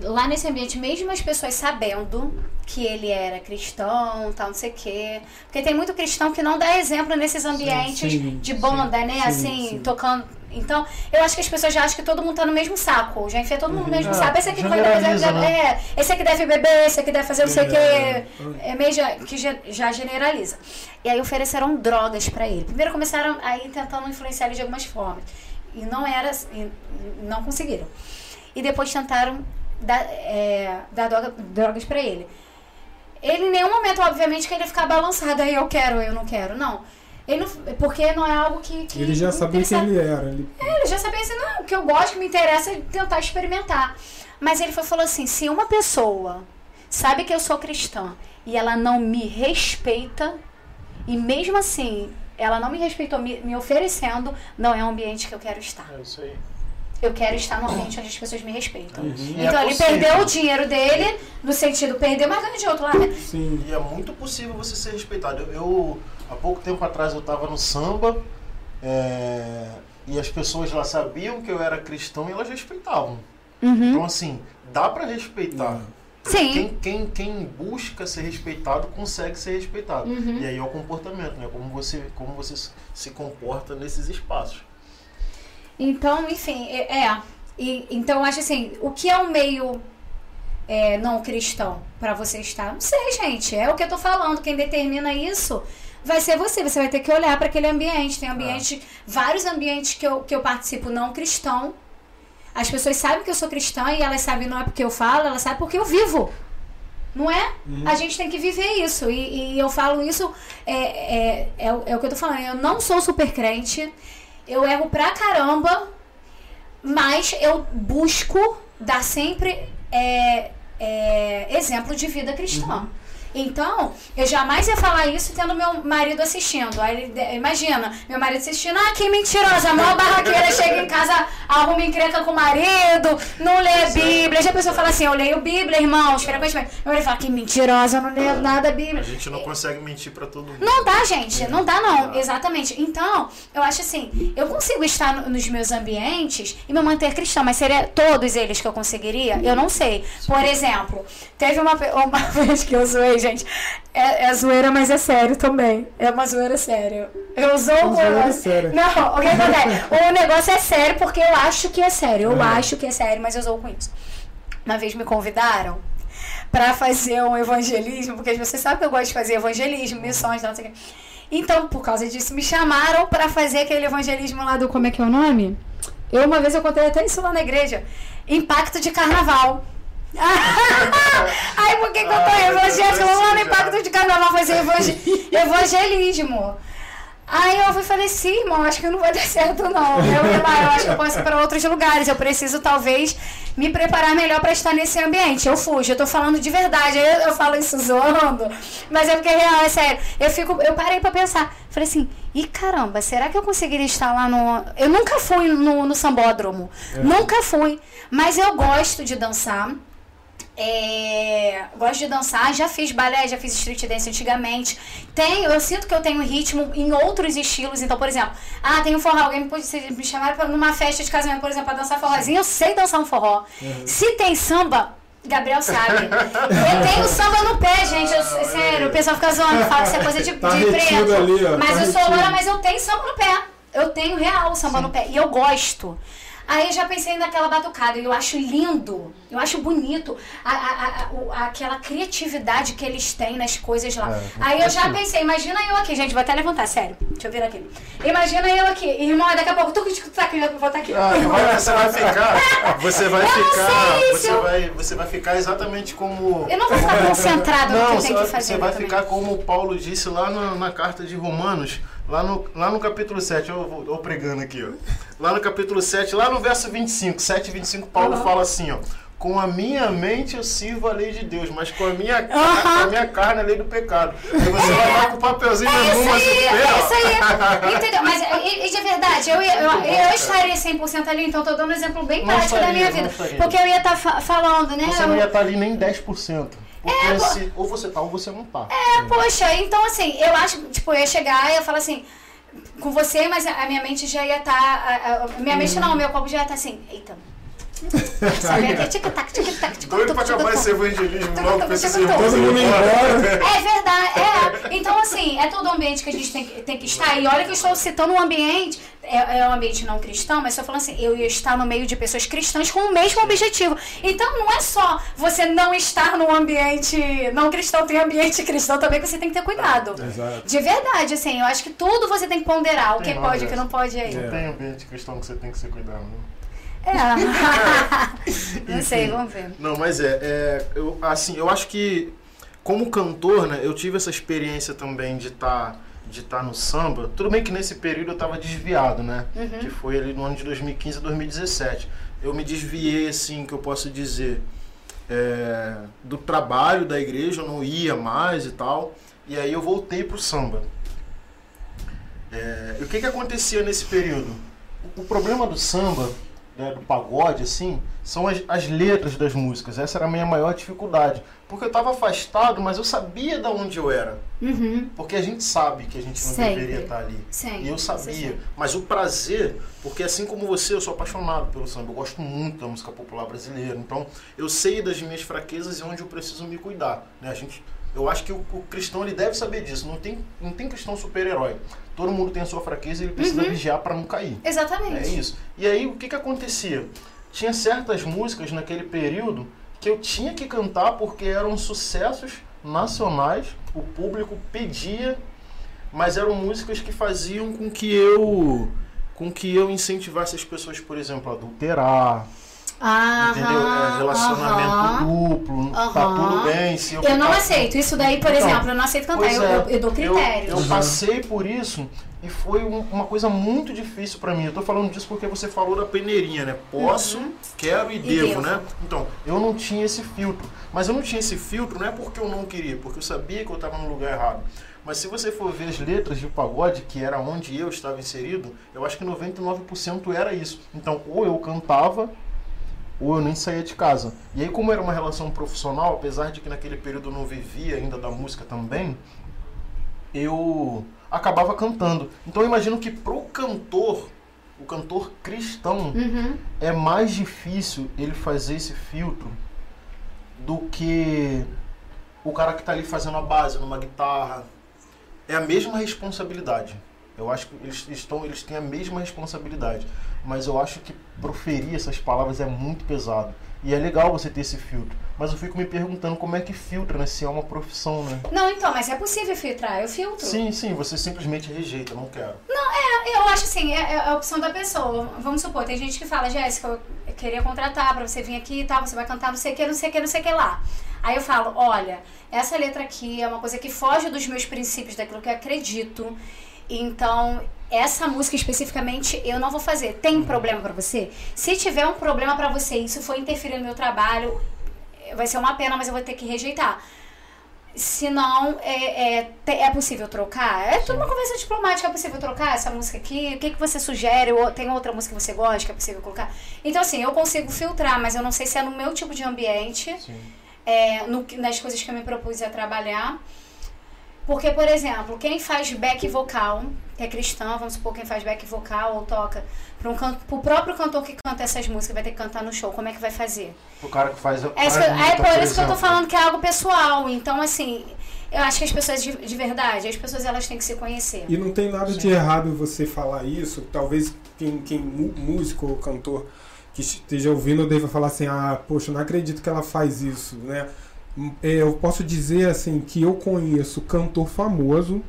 [SPEAKER 2] lá nesse ambiente, mesmo as pessoas sabendo que ele era cristão, tal, não sei o quê. Porque tem muito cristão que não dá exemplo nesses ambientes
[SPEAKER 3] sim,
[SPEAKER 2] de banda, né?
[SPEAKER 3] sim,
[SPEAKER 2] assim,
[SPEAKER 3] sim.
[SPEAKER 2] tocando. Então, eu acho que as pessoas já acham que todo mundo tá no mesmo saco. Já enfia todo mundo no mesmo
[SPEAKER 1] É,
[SPEAKER 2] saco. Esse aqui vai exemplo.
[SPEAKER 1] né?
[SPEAKER 2] É, esse aqui deve beber, esse aqui deve fazer não sei o quê.
[SPEAKER 3] É.
[SPEAKER 2] Meio já, que já, já generaliza. E aí ofereceram drogas pra ele. Primeiro começaram aí tentando influenciar ele de algumas formas. E não era. E não conseguiram. E depois tentaram dar, é, dar droga- drogas pra ele. Ele em nenhum momento, obviamente, queria ficar balançado. Aí eu quero, eu não quero. Não. Ele não, porque não é algo que. que
[SPEAKER 3] Ele já sabia quem ele era. Ele...
[SPEAKER 2] Ele já sabia assim, não, o que eu gosto, que me interessa é tentar experimentar. Mas ele foi, falou assim, se uma pessoa sabe que eu sou cristã e ela não me respeita, e mesmo assim ela não me respeitou me, me oferecendo, não é um ambiente que eu quero estar.
[SPEAKER 1] É isso aí.
[SPEAKER 2] Eu quero estar num ambiente onde as pessoas me respeitam.
[SPEAKER 1] E
[SPEAKER 2] Então
[SPEAKER 1] é
[SPEAKER 2] ele
[SPEAKER 1] possível.
[SPEAKER 2] perdeu o dinheiro dele, no sentido, perdeu, mas ganha de outro lado. né?
[SPEAKER 3] Sim.
[SPEAKER 1] E é muito possível você ser respeitado. Eu, eu, há pouco tempo atrás, eu estava no samba é, e as pessoas lá sabiam que eu era cristão e elas respeitavam. Então, assim, dá para respeitar.
[SPEAKER 2] Sim.
[SPEAKER 1] Quem, quem, quem busca ser respeitado consegue ser respeitado.
[SPEAKER 2] Uhum.
[SPEAKER 1] E aí é o comportamento, né? Como você, como você se- comporta nesses espaços.
[SPEAKER 2] Então, enfim, é. é. E, então, eu acho assim, o que é um meio é, não cristão pra você estar? Não sei, gente. É o que eu tô falando. Quem determina isso vai ser você. Você vai ter que olhar para aquele ambiente. Tem ambiente, vários ambientes que eu, que eu participo não cristão. As pessoas sabem que eu sou cristã e elas sabem não é porque eu falo, elas sabem porque eu vivo. Não é? A gente tem que viver isso. E, e eu falo isso, é, é, é, o- é o que eu tô falando. Eu não sou super crente. Eu erro pra caramba. Mas eu busco dar sempre é, é, exemplo de vida cristã. Então, eu jamais ia falar isso tendo meu marido assistindo. Aí, imagina, meu marido assistindo, ah, que mentirosa, a maior barraqueira chega em casa, arruma encrenca com o marido, não lê a Bíblia. Já a pessoa fala assim, eu leio Bíblia, irmãos, frequentemente. Meu marido fala, que mentirosa, eu não leio nada da Bíblia.
[SPEAKER 1] A gente não consegue mentir para todo mundo.
[SPEAKER 2] Não dá, gente. Não dá, não. Exatamente. Então, eu acho assim, eu consigo estar no- nos meus ambientes e me manter cristã, mas seria todos eles que eu conseguiria? Eu não sei. Por exemplo, teve uma, uma vez que eu zoei, gente. É, é zoeira, mas é sério também. É uma zoeira séria. Eu
[SPEAKER 3] Uma zoeira
[SPEAKER 2] com-
[SPEAKER 3] séria.
[SPEAKER 2] Não, o que acontece? O negócio é sério porque eu acho que é sério. Eu
[SPEAKER 3] Uhum.
[SPEAKER 2] acho que é sério, mas eu zoo com isso. Uma vez me convidaram pra fazer um evangelismo, porque você sabe que eu gosto de fazer evangelismo, missões, não sei o quê. Então, por causa disso, me chamaram pra fazer aquele evangelismo lá do. Como é que é o nome? Eu, uma vez, eu contei até isso lá na igreja. Impacto de carnaval. Aí, por que, que eu tô
[SPEAKER 1] Ah,
[SPEAKER 2] evangélica? Vamos lá no impacto de carnaval fazer evangel- evangelismo. Aí eu fui falei, sim, irmão, acho que não vai dar certo, não. Eu ia lá, eu acho que eu posso ir para outros lugares. Eu preciso, talvez, me preparar melhor para estar nesse ambiente. Eu fujo, eu tô falando de verdade. Eu, eu falo isso zoando, mas é porque é real, é sério. Eu, fico, eu parei para pensar. Falei assim, e caramba, será que eu conseguiria estar lá no. Eu nunca fui no, no sambódromo. Nunca fui. Mas eu gosto de dançar. É, gosto de dançar, já fiz balé, já fiz street dance antigamente. Tenho, eu sinto que eu tenho ritmo em outros estilos. Então, por exemplo, ah, tem um forró, alguém me, me chamar pra numa festa de casamento, por exemplo, pra dançar forrozinho, eu sei dançar um forró. Se tem samba, Gabriel sabe. Eu tenho samba no pé, gente. Eu, sério, o pessoal fica zoando, fala que isso é coisa de,
[SPEAKER 3] Tá
[SPEAKER 2] de preto.
[SPEAKER 3] ali, ó,
[SPEAKER 2] mas
[SPEAKER 3] tá
[SPEAKER 2] eu sou
[SPEAKER 3] retido.
[SPEAKER 2] loura, mas eu tenho samba no pé. Eu tenho real samba no pé. E eu gosto. Aí eu já pensei naquela batucada, e eu acho lindo, eu acho bonito a, a- a- aquela criatividade que eles têm nas coisas lá.
[SPEAKER 1] É,
[SPEAKER 2] Aí eu já pensei, imagina eu aqui, gente, vou até levantar, sério, deixa eu vir aqui. Imagina eu aqui, irmão, daqui a pouco, tu que tá aqui, eu vou aqui.
[SPEAKER 1] Ah, vai- você vai ficar. Você vai
[SPEAKER 2] Eu não
[SPEAKER 1] ficar. Você
[SPEAKER 2] eu-
[SPEAKER 1] vai, você vai ficar exatamente como.
[SPEAKER 2] Eu não vou ficar concentrado no que
[SPEAKER 1] Não,
[SPEAKER 2] eu
[SPEAKER 1] você
[SPEAKER 2] tenho
[SPEAKER 1] vai,
[SPEAKER 2] que fazer.
[SPEAKER 1] você vai
[SPEAKER 2] exatamente.
[SPEAKER 1] ficar como o Paulo disse lá na, na carta de Romanos, lá no, lá no capítulo 7, eu vou eu pregando aqui, ó. Lá no capítulo 7, lá no verso 25, 7 e 25, Paulo
[SPEAKER 2] Uhum.
[SPEAKER 1] fala assim, ó. com a minha mente eu sirvo a lei de Deus, mas com a minha,
[SPEAKER 2] Aham.
[SPEAKER 1] com a minha carne a lei do pecado. Aí você vai lá com o papelzinho na
[SPEAKER 2] É
[SPEAKER 1] mão,
[SPEAKER 2] isso
[SPEAKER 1] mas
[SPEAKER 2] é isso aí. Entendeu? Mas e, e de verdade, eu, ia- eu, eu estaria 100% ali, então tô dando um exemplo bem prático da minha vida. Porque eu ia estar falando, né?
[SPEAKER 1] Você não ia estar ali nem 10%. Porque
[SPEAKER 2] É,
[SPEAKER 1] se, ou você tá ou você não tá.
[SPEAKER 2] É, poxa, então assim, eu acho, tipo, eu ia chegar e ia falar assim, com você, mas a minha mente já ia estar. a, a minha mente não, meu corpo já ia estar assim, eita.
[SPEAKER 1] Doido pra acabar esse evangelismo logo pra irmãos
[SPEAKER 3] Todo mundo embora.
[SPEAKER 2] É verdade, é. Então, assim, é todo o ambiente que a gente tem, que- tem que estar. E olha que eu estou citando um ambiente, é, é um ambiente não cristão, mas estou falando assim, eu ia estar no meio de pessoas cristãs com o mesmo objetivo. Então, não é só você não estar num ambiente não cristão, tem ambiente cristão também que você tem que ter cuidado.
[SPEAKER 3] Exato.
[SPEAKER 2] De verdade, assim, eu acho que tudo você tem que ponderar, o que pode e o que não pode aí.
[SPEAKER 1] Não tem ambiente cristão que você tem que se cuidar, não.
[SPEAKER 2] É. não sei, vamos ver.
[SPEAKER 1] Não, mas é, é, eu, assim, eu acho que como cantor, né, eu tive essa experiência também de estar de estar no samba. Tudo bem que nesse período eu estava desviado, né? Que foi ali no ano de 2015 e 2017. Eu me desviei, assim, que eu posso dizer, é, do trabalho da igreja, eu não ia mais e tal. E aí eu voltei pro samba. É, e o que que acontecia nesse período? O, o problema do samba, né, do pagode, assim, são as, as letras das músicas. Essa era a minha maior dificuldade. Porque eu estava afastado, mas eu sabia de onde eu era.
[SPEAKER 2] Uhum.
[SPEAKER 1] Porque a gente sabe que a gente não
[SPEAKER 2] Sempre.
[SPEAKER 1] deveria estar ali.
[SPEAKER 2] Sempre.
[SPEAKER 1] E eu
[SPEAKER 2] Você
[SPEAKER 1] sabia. Mas o prazer, porque assim como você, eu sou apaixonado pelo samba. Eu gosto muito da música popular brasileira. Então, eu sei das minhas fraquezas e onde eu preciso me cuidar. Né? A gente, eu acho que o, o cristão ele deve saber disso. Não tem, não tem cristão super-herói. Todo mundo tem a sua fraqueza e ele precisa vigiar para não cair.
[SPEAKER 2] Exatamente.
[SPEAKER 1] É isso. E aí, o que que acontecia? Tinha certas músicas naquele período que eu tinha que cantar porque eram sucessos nacionais, o público pedia, mas eram músicas que faziam com que eu com que eu incentivasse as pessoas, por exemplo, a adulterar,
[SPEAKER 2] Aham,
[SPEAKER 1] entendeu? É, relacionamento
[SPEAKER 2] aham.
[SPEAKER 1] duplo, tá tudo bem se eu
[SPEAKER 2] Eu não aceito. Isso daí, por
[SPEAKER 1] Então,
[SPEAKER 2] exemplo, eu não aceito cantar. Eu,
[SPEAKER 1] é,
[SPEAKER 2] eu, eu dou critérios.
[SPEAKER 1] Eu, eu passei por isso e foi um- uma coisa muito difícil pra mim. Eu tô falando disso porque você falou da peneirinha, né? Posso,
[SPEAKER 2] Uhum.
[SPEAKER 1] quero e,
[SPEAKER 2] E
[SPEAKER 1] devo,
[SPEAKER 2] devo.
[SPEAKER 1] né? Então, eu não tinha esse filtro. Mas eu não tinha esse filtro não é porque eu não queria, porque eu sabia que eu estava no lugar errado. Mas se você for ver as letras de pagode, que era onde eu estava inserido, eu acho que 99% era isso. Então, ou eu cantava, ou eu nem saía de casa. E aí, como era uma relação profissional, apesar de que naquele período eu não vivia ainda da música também, eu acabava cantando. Então eu imagino que pro cantor, o cantor cristão,
[SPEAKER 2] Uhum.
[SPEAKER 1] é mais difícil ele fazer esse filtro do que o cara que está ali fazendo a base numa guitarra. É a mesma responsabilidade. Eu acho que eles estão, eles têm a mesma responsabilidade, mas eu acho que proferir essas palavras é muito pesado. E é legal você ter esse filtro, mas eu fico me perguntando como é que filtra, né? Se é uma profissão, né?
[SPEAKER 2] Não, então, mas é possível filtrar. Eu filtro.
[SPEAKER 1] Sim, sim, você simplesmente rejeita, não quero.
[SPEAKER 2] Eu acho assim, é, é a opção da pessoa. Vamos supor, tem gente que fala, Jéssica, eu queria contratar pra você vir aqui e tal, você vai cantar não sei o que, não sei o que, não sei o que lá. Aí eu falo, olha, essa letra aqui é uma coisa que foge dos meus princípios, daquilo que eu acredito. Então, essa música especificamente eu não vou fazer. Tem um problema pra você? Se tiver um problema pra você e isso for interferir no meu trabalho, vai ser uma pena, mas eu vou ter que rejeitar. Se não, é, é, é possível trocar? É tudo uma conversa diplomática, é possível trocar essa música aqui? O que, que você sugere? Ou tem outra música que você gosta que é possível colocar? Então, assim, eu consigo filtrar, mas eu não sei se é no meu tipo de ambiente, é, no nas coisas que eu me propus a trabalhar. Porque, por exemplo, quem faz back vocal, que é cristã, vamos supor, quem faz back vocal ou toca, para um can- pro próprio cantor que canta essas músicas, vai ter que cantar no show, como é que vai fazer?
[SPEAKER 1] O cara que faz a
[SPEAKER 2] É, isso que- é
[SPEAKER 1] música,
[SPEAKER 2] por isso que eu tô falando que é algo pessoal. Então, assim, eu acho que as pessoas de, de verdade, as pessoas elas têm que se conhecer.
[SPEAKER 3] E não tem nada
[SPEAKER 1] Sim.
[SPEAKER 3] de errado você falar isso. Talvez quem, quem músico ou cantor que esteja ouvindo deva falar assim: ah, poxa, não acredito que ela faz isso, né? É, Eu posso dizer assim que eu conheço cantor famoso,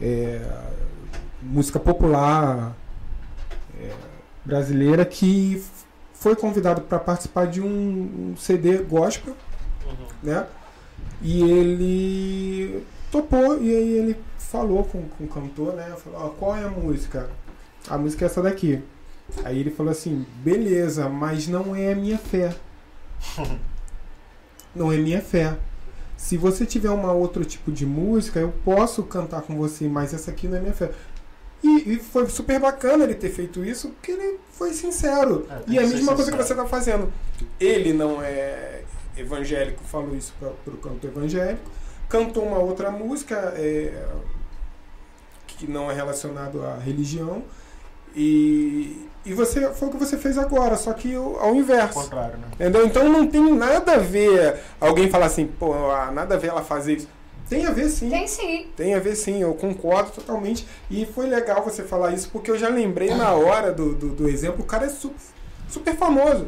[SPEAKER 3] é, música popular é, brasileira que foi convidado para participar de um, um CD gospel
[SPEAKER 1] Uhum.
[SPEAKER 3] né? E ele topou e aí ele falou com, com o cantor, né? Falou, ó, qual é a música? A música é essa daqui. Aí ele falou assim, beleza, mas não é a minha fé. não é minha fé. Se você tiver uma outro tipo de música, eu posso cantar com você, mas essa aqui não é minha fé. E, e foi super bacana ele ter feito isso, porque ele foi sincero.
[SPEAKER 1] É,
[SPEAKER 3] e a
[SPEAKER 1] que ser
[SPEAKER 3] mesma coisa que você está fazendo. Ele não é evangélico, falou isso para o canto evangélico. Cantou uma outra música é, que não é relacionado à religião. E, e você foi o que você fez agora, só que ao
[SPEAKER 1] Ao
[SPEAKER 3] inverso.
[SPEAKER 1] contrário, né?
[SPEAKER 3] Entendeu? Então não tem nada a ver alguém falar assim, pô, ah, nada a ver ela fazer isso. Tem a ver sim.
[SPEAKER 2] Tem sim.
[SPEAKER 3] Tem a ver sim, eu concordo totalmente. E foi legal você falar isso, porque eu já lembrei na hora do, do, do exemplo, o cara é super, super famoso.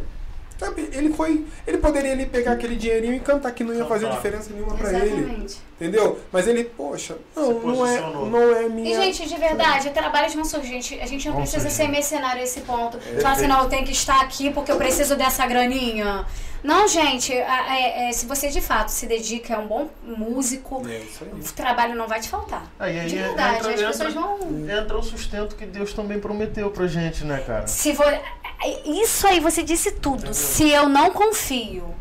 [SPEAKER 3] Sabe, ele foi. Ele poderia ali pegar aquele dinheirinho e cantar que não ia fazer diferença nenhuma pra ele.
[SPEAKER 2] Exatamente.
[SPEAKER 3] Entendeu? Mas ele, poxa, não, não é, não é
[SPEAKER 2] E,
[SPEAKER 3] minha.
[SPEAKER 2] gente, de verdade, trabalhos vão surgir. A gente não
[SPEAKER 1] Vão
[SPEAKER 2] precisa
[SPEAKER 1] surgir.
[SPEAKER 2] ser mercenário a esse ponto.
[SPEAKER 3] É,
[SPEAKER 2] Falar assim, não, eu tenho que estar aqui porque eu preciso dessa graninha. Não, gente, é- é, se você de fato se dedica, é um bom músico,
[SPEAKER 3] É isso aí.
[SPEAKER 2] o trabalho não vai te faltar.
[SPEAKER 1] Aí, aí
[SPEAKER 2] De
[SPEAKER 1] entra-
[SPEAKER 2] verdade, as
[SPEAKER 1] entra-
[SPEAKER 2] pessoas vão.
[SPEAKER 1] Entra o sustento que Deus também prometeu pra gente, né, cara?
[SPEAKER 2] Se vo... Isso aí você disse tudo. Se eu não confio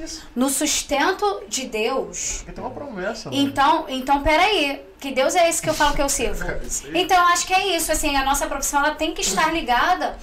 [SPEAKER 1] É
[SPEAKER 2] no sustento de Deus,
[SPEAKER 1] Porque tem uma promessa, né?
[SPEAKER 2] então, então peraí. Que Deus é esse que eu falo que eu sirvo. Então, eu acho que é isso, assim, a nossa profissão, ela tem que estar ligada,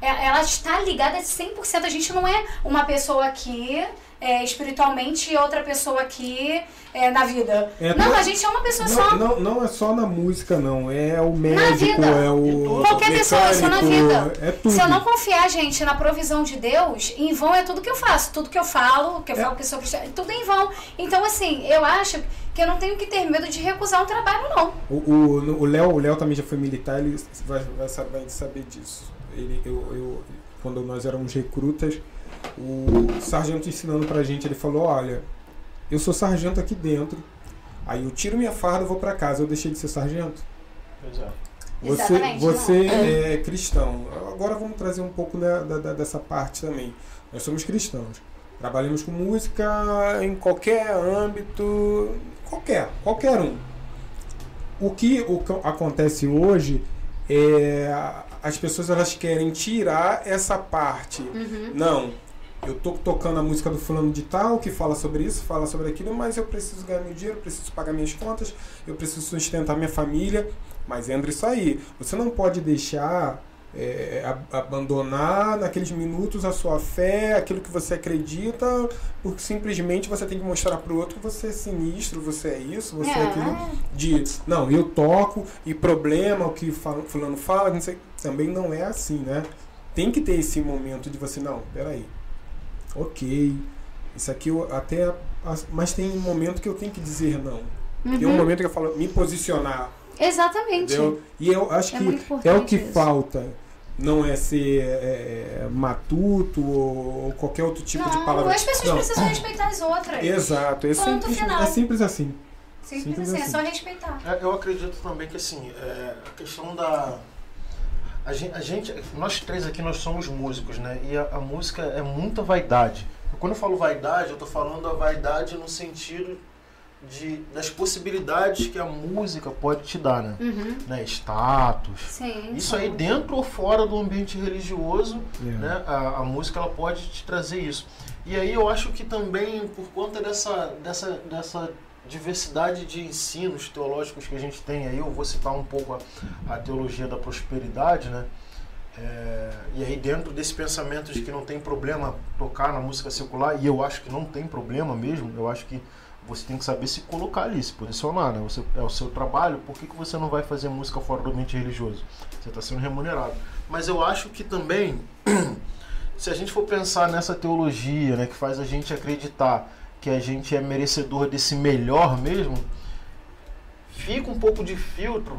[SPEAKER 2] ela está ligada 100%, a gente não é uma pessoa aqui é, espiritualmente e outra pessoa aqui é, na vida.
[SPEAKER 3] É,
[SPEAKER 2] não,
[SPEAKER 3] não-
[SPEAKER 2] a gente é uma pessoa só.
[SPEAKER 3] Não, não, não é só na música, não. É o médico,
[SPEAKER 2] vida.
[SPEAKER 3] é o.
[SPEAKER 2] Qualquer pessoa, isso na
[SPEAKER 3] mecânico,
[SPEAKER 2] vida.
[SPEAKER 3] É tudo.
[SPEAKER 2] Se eu não confiar, gente, na provisão de Deus, em vão é tudo que eu faço. Tudo que eu falo, que eu
[SPEAKER 3] É.
[SPEAKER 2] falo que sou cristã, tudo é em vão. Então, assim, eu acho que eu não tenho que ter medo de recusar um trabalho, não.
[SPEAKER 3] O o- o Léo o Léo também já foi militar, ele vai, vai saber disso. Ele, eu, eu, quando nós éramos recrutas, o sargento ensinando pra gente, ele falou, olha, eu sou sargento aqui dentro, aí eu tiro minha farda e vou pra casa, eu deixei de ser sargento.
[SPEAKER 1] Pois é.
[SPEAKER 3] Você,
[SPEAKER 2] Exatamente,
[SPEAKER 3] você é cristão. Agora vamos trazer um pouco da, da- da- dessa parte também. Nós somos cristãos. Trabalhamos com música em qualquer âmbito, qualquer, qualquer um. O que, o que acontece hoje é as pessoas elas querem tirar essa parte.
[SPEAKER 2] Uhum.
[SPEAKER 3] Não, eu tô tocando a música do fulano de tal que fala sobre isso, fala sobre aquilo, mas eu preciso ganhar meu dinheiro, eu preciso pagar minhas contas, eu preciso sustentar minha família. Mas entra isso aí. Você não pode deixar é, a- abandonar naqueles minutos a sua fé, aquilo que você acredita, porque simplesmente você tem que mostrar para o outro que você é sinistro, você é isso, você é, aquilo. De não, eu toco e problema, o que fulano fala, não sei, também não é assim, né? Tem que ter esse momento de você, não, peraí. Ok. Isso aqui eu até. Mas tem um momento que eu tenho que dizer não. Tem um
[SPEAKER 2] Uhum.
[SPEAKER 3] momento que eu falo, me posicionar.
[SPEAKER 2] Exatamente.
[SPEAKER 3] Entendeu? E eu acho
[SPEAKER 2] É
[SPEAKER 3] que é o que
[SPEAKER 2] isso.
[SPEAKER 3] falta. Não é ser é, é, matuto ou qualquer outro tipo de
[SPEAKER 2] não,
[SPEAKER 3] palavra.
[SPEAKER 2] as pessoas
[SPEAKER 3] Não.
[SPEAKER 2] precisam respeitar as outras.
[SPEAKER 3] Exato. É
[SPEAKER 2] Ponto
[SPEAKER 3] simples,
[SPEAKER 2] final.
[SPEAKER 3] é simples assim.
[SPEAKER 2] Simples,
[SPEAKER 3] Simples
[SPEAKER 2] assim, é
[SPEAKER 3] assim.
[SPEAKER 2] só respeitar.
[SPEAKER 1] É, eu acredito também que assim, é, a questão da. A gente, a gente- nós três aqui, nós somos músicos, né? E a, a música é muita vaidade. Quando eu falo vaidade, eu tô falando a vaidade no sentido de, das possibilidades que a música pode te dar, né?
[SPEAKER 2] Uhum.
[SPEAKER 1] né? Status.
[SPEAKER 2] Sim.
[SPEAKER 1] Isso aí dentro ou fora do ambiente religioso,
[SPEAKER 3] É.
[SPEAKER 1] né? A, a música ela pode te trazer isso. E aí eu acho que também por conta dessa, dessa, dessa diversidade de ensinos teológicos que a gente tem aí, eu vou citar um pouco a, a teologia da prosperidade, né? É, e aí dentro desse pensamento de que não tem problema tocar na música secular, e eu acho que não tem problema mesmo, eu acho que você tem que saber se colocar ali, se posicionar, né? Você, é o seu trabalho, por que, que você não vai fazer música fora do ambiente religioso? Você está sendo remunerado. Mas eu acho que também, se a gente for pensar nessa teologia, né, que faz a gente acreditar que a gente é merecedor desse melhor mesmo, fica um pouco de filtro,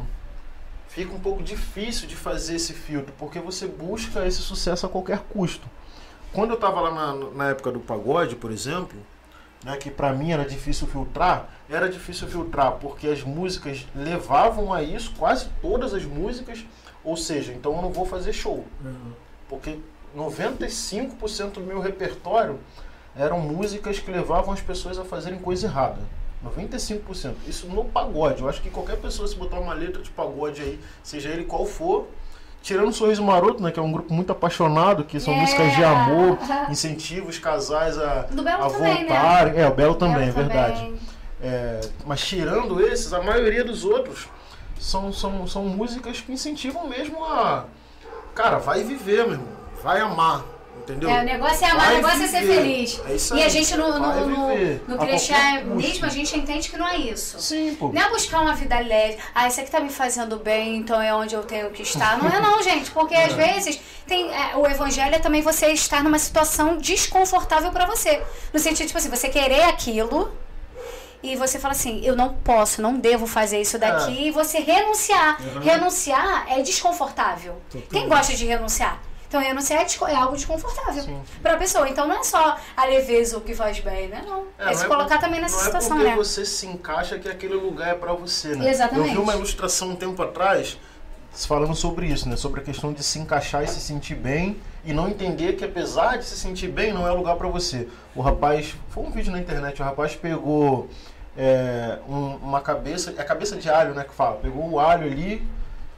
[SPEAKER 1] fica um pouco difícil de fazer esse filtro, porque você busca esse sucesso a qualquer custo. Quando eu estava lá na, na época do pagode, por exemplo, né, que para mim era difícil filtrar, era difícil filtrar porque as músicas levavam a isso, quase todas as músicas, ou seja, então eu não vou fazer show, porque 95% do meu repertório eram músicas que levavam as pessoas a fazerem coisa errada. 95%. Isso no pagode. Eu acho que qualquer pessoa se botar uma letra de pagode aí, seja ele qual for, tirando o Sorriso Maroto, né, que é um grupo muito apaixonado, que são
[SPEAKER 2] É.
[SPEAKER 1] músicas de amor, incentiva os casais a,
[SPEAKER 2] Do Belo
[SPEAKER 1] a
[SPEAKER 2] também, né?
[SPEAKER 1] É, o Belo também,
[SPEAKER 2] Belo
[SPEAKER 1] é verdade.
[SPEAKER 2] também.
[SPEAKER 1] É, mas tirando esses, a maioria dos outros são, são, são músicas que incentivam mesmo a. Cara, vai viver, meu irmão. Vai amar. Entendeu?
[SPEAKER 2] É, o negócio é amar,
[SPEAKER 1] Vai
[SPEAKER 2] o negócio é ser
[SPEAKER 1] viver.
[SPEAKER 2] feliz.
[SPEAKER 1] É isso
[SPEAKER 2] e a
[SPEAKER 1] aí,
[SPEAKER 2] gente no, no, no, no cristianismo, a gente entende que não é isso.
[SPEAKER 1] Sim, pô.
[SPEAKER 2] Não é buscar uma vida leve. Ah, isso aqui tá me fazendo bem, então é onde eu tenho que estar. Não é não, gente. Porque às vezes tem, é, o evangelho é também você estar numa situação desconfortável pra você. No sentido, tipo assim, você querer aquilo e você fala assim, eu não posso, não devo fazer isso daqui.
[SPEAKER 1] É.
[SPEAKER 2] E você renunciar. Renunciar é desconfortável. Quem gosta de renunciar? Então, renunciar é, desco- é algo desconfortável
[SPEAKER 1] Sim.
[SPEAKER 2] pra pessoa. Então, não é só a leveza o que faz bem, né? Não. É,
[SPEAKER 1] É,
[SPEAKER 2] se
[SPEAKER 1] não
[SPEAKER 2] colocar
[SPEAKER 1] por-
[SPEAKER 2] também nessa
[SPEAKER 1] não
[SPEAKER 2] situação,
[SPEAKER 1] é porque
[SPEAKER 2] né?
[SPEAKER 1] você se encaixa que aquele lugar é pra você, né?
[SPEAKER 2] Exatamente.
[SPEAKER 1] Eu vi uma ilustração um tempo atrás falando sobre isso, né? Sobre a questão de se encaixar e se sentir bem e não entender que apesar de se sentir bem, não é lugar pra você. O rapaz, foi um vídeo na internet, o rapaz pegou é, um- uma cabeça, é cabeça de alho, né? Que fala, pegou o alho ali,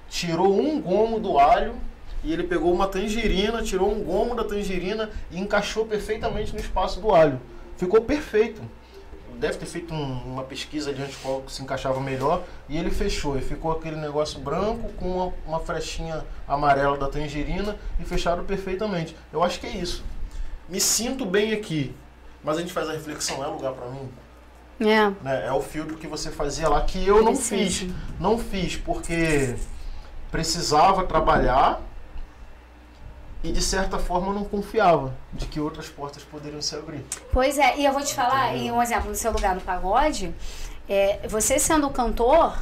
[SPEAKER 1] tirou um gomo do alho e ele pegou uma tangerina, tirou um gomo da tangerina e encaixou perfeitamente no espaço do alho. Ficou perfeito. Deve ter feito um- uma pesquisa de qual se encaixava melhor e ele fechou. E ficou aquele negócio branco com uma, uma frechinha amarela da tangerina e fecharam perfeitamente. Eu acho que é isso. Me sinto bem aqui, mas a gente faz a reflexão, é lugar pra mim?
[SPEAKER 2] É.
[SPEAKER 1] né? É o filtro que você fazia lá que eu não
[SPEAKER 2] Precisa.
[SPEAKER 1] fiz. Não fiz porque precisava trabalhar e de certa forma não confiava de que outras portas poderiam se abrir.
[SPEAKER 2] Pois é, e eu vou te falar, e um exemplo no seu lugar no pagode, é, você sendo cantor,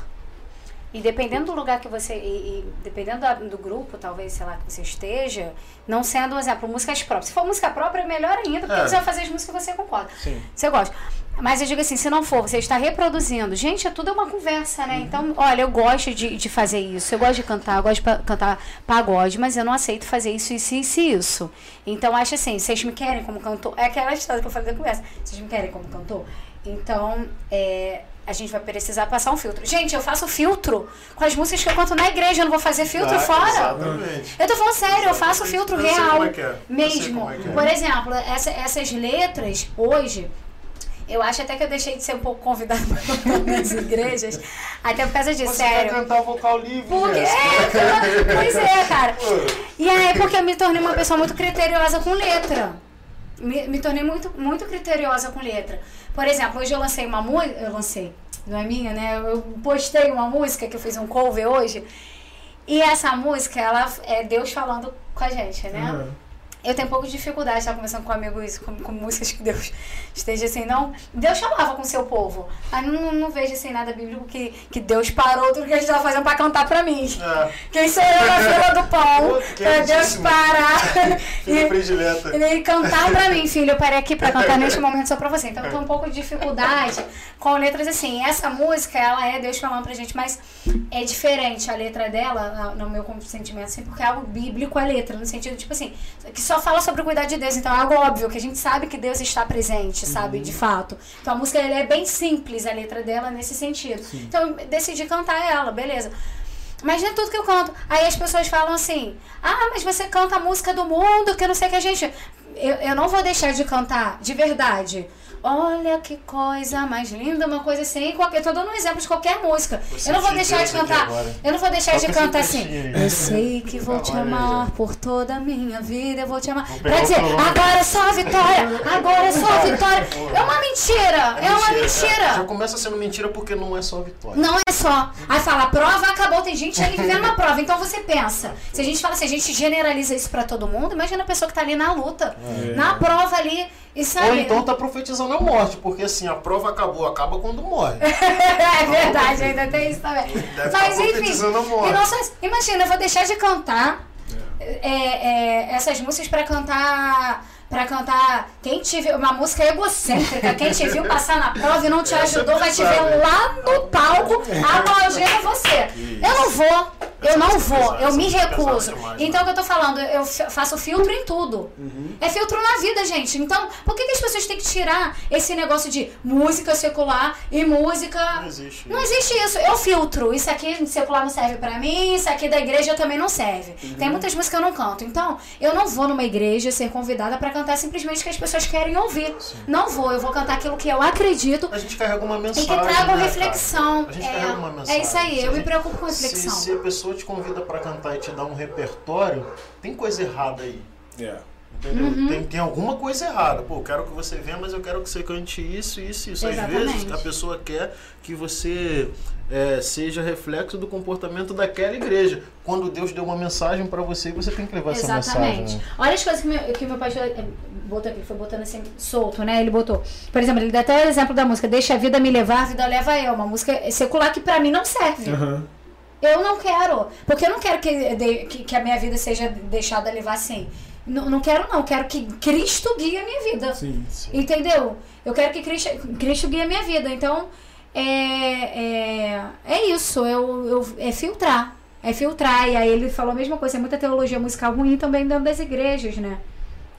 [SPEAKER 2] e dependendo do lugar que você. E, e dependendo da- do grupo, talvez, sei lá, que você esteja, não sendo, um exemplo, músicas próprias. Se for música própria, é melhor ainda, porque
[SPEAKER 1] É.
[SPEAKER 2] você vai fazer as músicas que você concorda.
[SPEAKER 1] Sim.
[SPEAKER 2] Você gosta. Mas eu digo assim, se não for, você está reproduzindo. Gente, é tudo uma conversa, né? Então, olha, eu gosto de, de fazer isso. Eu gosto de cantar, eu gosto de pa- cantar pagode, mas eu não aceito fazer isso, isso, isso e isso. Então, acho assim, vocês me querem como cantor. É aquela história que eu falei da conversa. Vocês me querem como cantor? Então, é, a gente vai precisar passar um filtro. Gente, eu faço filtro com as músicas que eu canto na igreja. Eu não vou fazer filtro
[SPEAKER 1] Ah,
[SPEAKER 2] fora.
[SPEAKER 1] Exatamente.
[SPEAKER 2] Eu tô falando sério, eu faço filtro
[SPEAKER 1] Eu
[SPEAKER 2] real.
[SPEAKER 1] é que é. Eu
[SPEAKER 2] Mesmo.
[SPEAKER 1] como é que é.
[SPEAKER 2] Por exemplo, essa- essas letras, hoje, eu acho até que eu deixei de ser um pouco convidada nas igrejas. Até por causa disso,
[SPEAKER 1] Você
[SPEAKER 2] sério.
[SPEAKER 1] quer cantar vocal livre,
[SPEAKER 2] Porque,
[SPEAKER 1] Jéssica?
[SPEAKER 2] é, pois é, cara. E aí, porque eu me tornei uma pessoa muito criteriosa com letra. Me, me tornei muito, muito criteriosa com letra. Por exemplo, hoje eu lancei uma música. Eu lancei, não é minha, né? Eu postei uma música que eu fiz um cover hoje. E essa música, ela é Deus falando com a gente, né?
[SPEAKER 3] Uhum.
[SPEAKER 2] Eu tenho um pouco de dificuldade de estar conversando com amigos com, com músicas que Deus esteja assim, não. Deus falava com o seu povo. Mas não, não vejo assim nada bíblico que, que Deus parou tudo que a gente estava fazendo para cantar para mim.
[SPEAKER 1] É.
[SPEAKER 2] Quem sou eu na fila do pão?
[SPEAKER 1] Pô,
[SPEAKER 2] Pra Deus parar e,
[SPEAKER 1] predileta.
[SPEAKER 2] e cantar pra mim, filho. Eu parei aqui pra cantar neste momento só pra você. Então eu tô um pouco de dificuldade com letras assim. Essa música, ela é Deus falando pra gente, mas é diferente a letra dela, no meu sentimento, assim, porque é algo bíblico a letra, no sentido, tipo assim, que só fala sobre o cuidado de Deus. Então é algo óbvio, que a gente sabe que Deus está presente, sabe, de fato. Então a música é bem simples, a letra dela, nesse sentido. Então eu decidi cantar ela, beleza. Mas não é tudo que eu canto. Aí as pessoas falam assim: ah, mas você canta a música do mundo, que eu não sei o que a gente. Eu, eu não vou deixar de cantar, de verdade. Olha que coisa mais linda, uma coisa assim. Qualquer, tô dando um exemplo de qualquer música.
[SPEAKER 1] Você
[SPEAKER 2] eu não vou deixar de cantar. Eu não vou deixar de
[SPEAKER 1] Toca
[SPEAKER 2] cantar assim.
[SPEAKER 1] aí.
[SPEAKER 2] Eu sei que vou te
[SPEAKER 1] Olha aí,
[SPEAKER 2] amar por toda a minha vida. Eu vou te amar. Pra dizer, agora é só vitória. Agora é só vitória. É uma mentira. É uma mentira.
[SPEAKER 1] Já começa sendo mentira porque não é só vitória.
[SPEAKER 2] Não é só. Aí fala, a prova acabou, tem gente aí vivendo uma prova. Então você pensa, se a gente fala, se a gente generaliza isso pra todo mundo, imagina a pessoa que tá ali na luta, na prova ali,
[SPEAKER 1] Ou então tá profetizando a morte, porque assim, a prova acabou, acaba quando morre.
[SPEAKER 2] é verdade, ainda tem isso também.
[SPEAKER 1] Deve
[SPEAKER 2] Mas
[SPEAKER 1] tá
[SPEAKER 2] enfim,
[SPEAKER 1] profetizando a morte.
[SPEAKER 2] isso. imagina, eu vou deixar de cantar é, é, essas músicas pra cantar. Pra cantar quem te viu, uma música egocêntrica, quem te viu passar na prova e não te ajudou, vai te ver lá no palco aplaudindo você. Eu não vou. Eu não vou, eu me recuso. Então, o que eu tô falando, eu faço filtro em tudo.
[SPEAKER 3] Uhum.
[SPEAKER 2] É filtro na vida, gente. Então, por que, que as pessoas têm que tirar esse negócio de música secular e música.
[SPEAKER 1] Não existe.
[SPEAKER 2] Não existe isso. Eu filtro. Isso aqui secular não serve pra mim, isso aqui da igreja também não serve.
[SPEAKER 1] Uhum.
[SPEAKER 2] Tem muitas músicas que eu não canto. Então, eu não vou numa igreja ser convidada pra cantar simplesmente o que as pessoas querem ouvir. Não vou. Eu vou cantar aquilo que eu acredito
[SPEAKER 1] A gente carrega uma
[SPEAKER 2] e
[SPEAKER 1] mensagem.
[SPEAKER 2] que traga
[SPEAKER 1] né,
[SPEAKER 2] reflexão.
[SPEAKER 1] cara? A gente carrega uma
[SPEAKER 2] É,
[SPEAKER 1] mensagem.
[SPEAKER 2] é isso aí.
[SPEAKER 1] Se
[SPEAKER 2] Eu
[SPEAKER 1] a
[SPEAKER 2] me
[SPEAKER 1] gente-
[SPEAKER 2] preocupo com
[SPEAKER 1] Se,
[SPEAKER 2] reflexão.
[SPEAKER 1] se a pessoa te convida pra cantar e te dá um repertório, tem coisa errada aí.
[SPEAKER 3] É.
[SPEAKER 1] Entendeu?
[SPEAKER 2] Uhum.
[SPEAKER 1] Tem, tem alguma coisa errada. Pô, eu quero que você venha, mas eu quero que você cante isso, isso, isso. Às
[SPEAKER 2] Exatamente.
[SPEAKER 1] vezes a pessoa quer que você é, seja reflexo do comportamento daquela igreja. Quando Deus deu uma mensagem pra você, você tem que levar essa
[SPEAKER 2] Exatamente.
[SPEAKER 1] mensagem. né?
[SPEAKER 2] Olha as coisas que meu, que meu pastor eh, botou aqui, foi botando assim, solto, né? Ele botou. Por exemplo, ele dá até o exemplo da música Deixa a vida me levar, a vida leva eu. Uma música secular que pra mim não serve.
[SPEAKER 3] Aham.
[SPEAKER 2] Eu não quero. Porque eu não quero que, que a minha vida seja deixada levar assim. Não, não quero, não. Quero que Cristo guie a minha vida.
[SPEAKER 3] Sim.
[SPEAKER 1] Sim.
[SPEAKER 2] Entendeu? Eu quero que Cristo, Cristo guie a minha vida. Então, é, é, é isso. Eu, eu, é filtrar. É filtrar. E aí ele falou a mesma coisa. É muita teologia musical ruim também dentro das igrejas, né?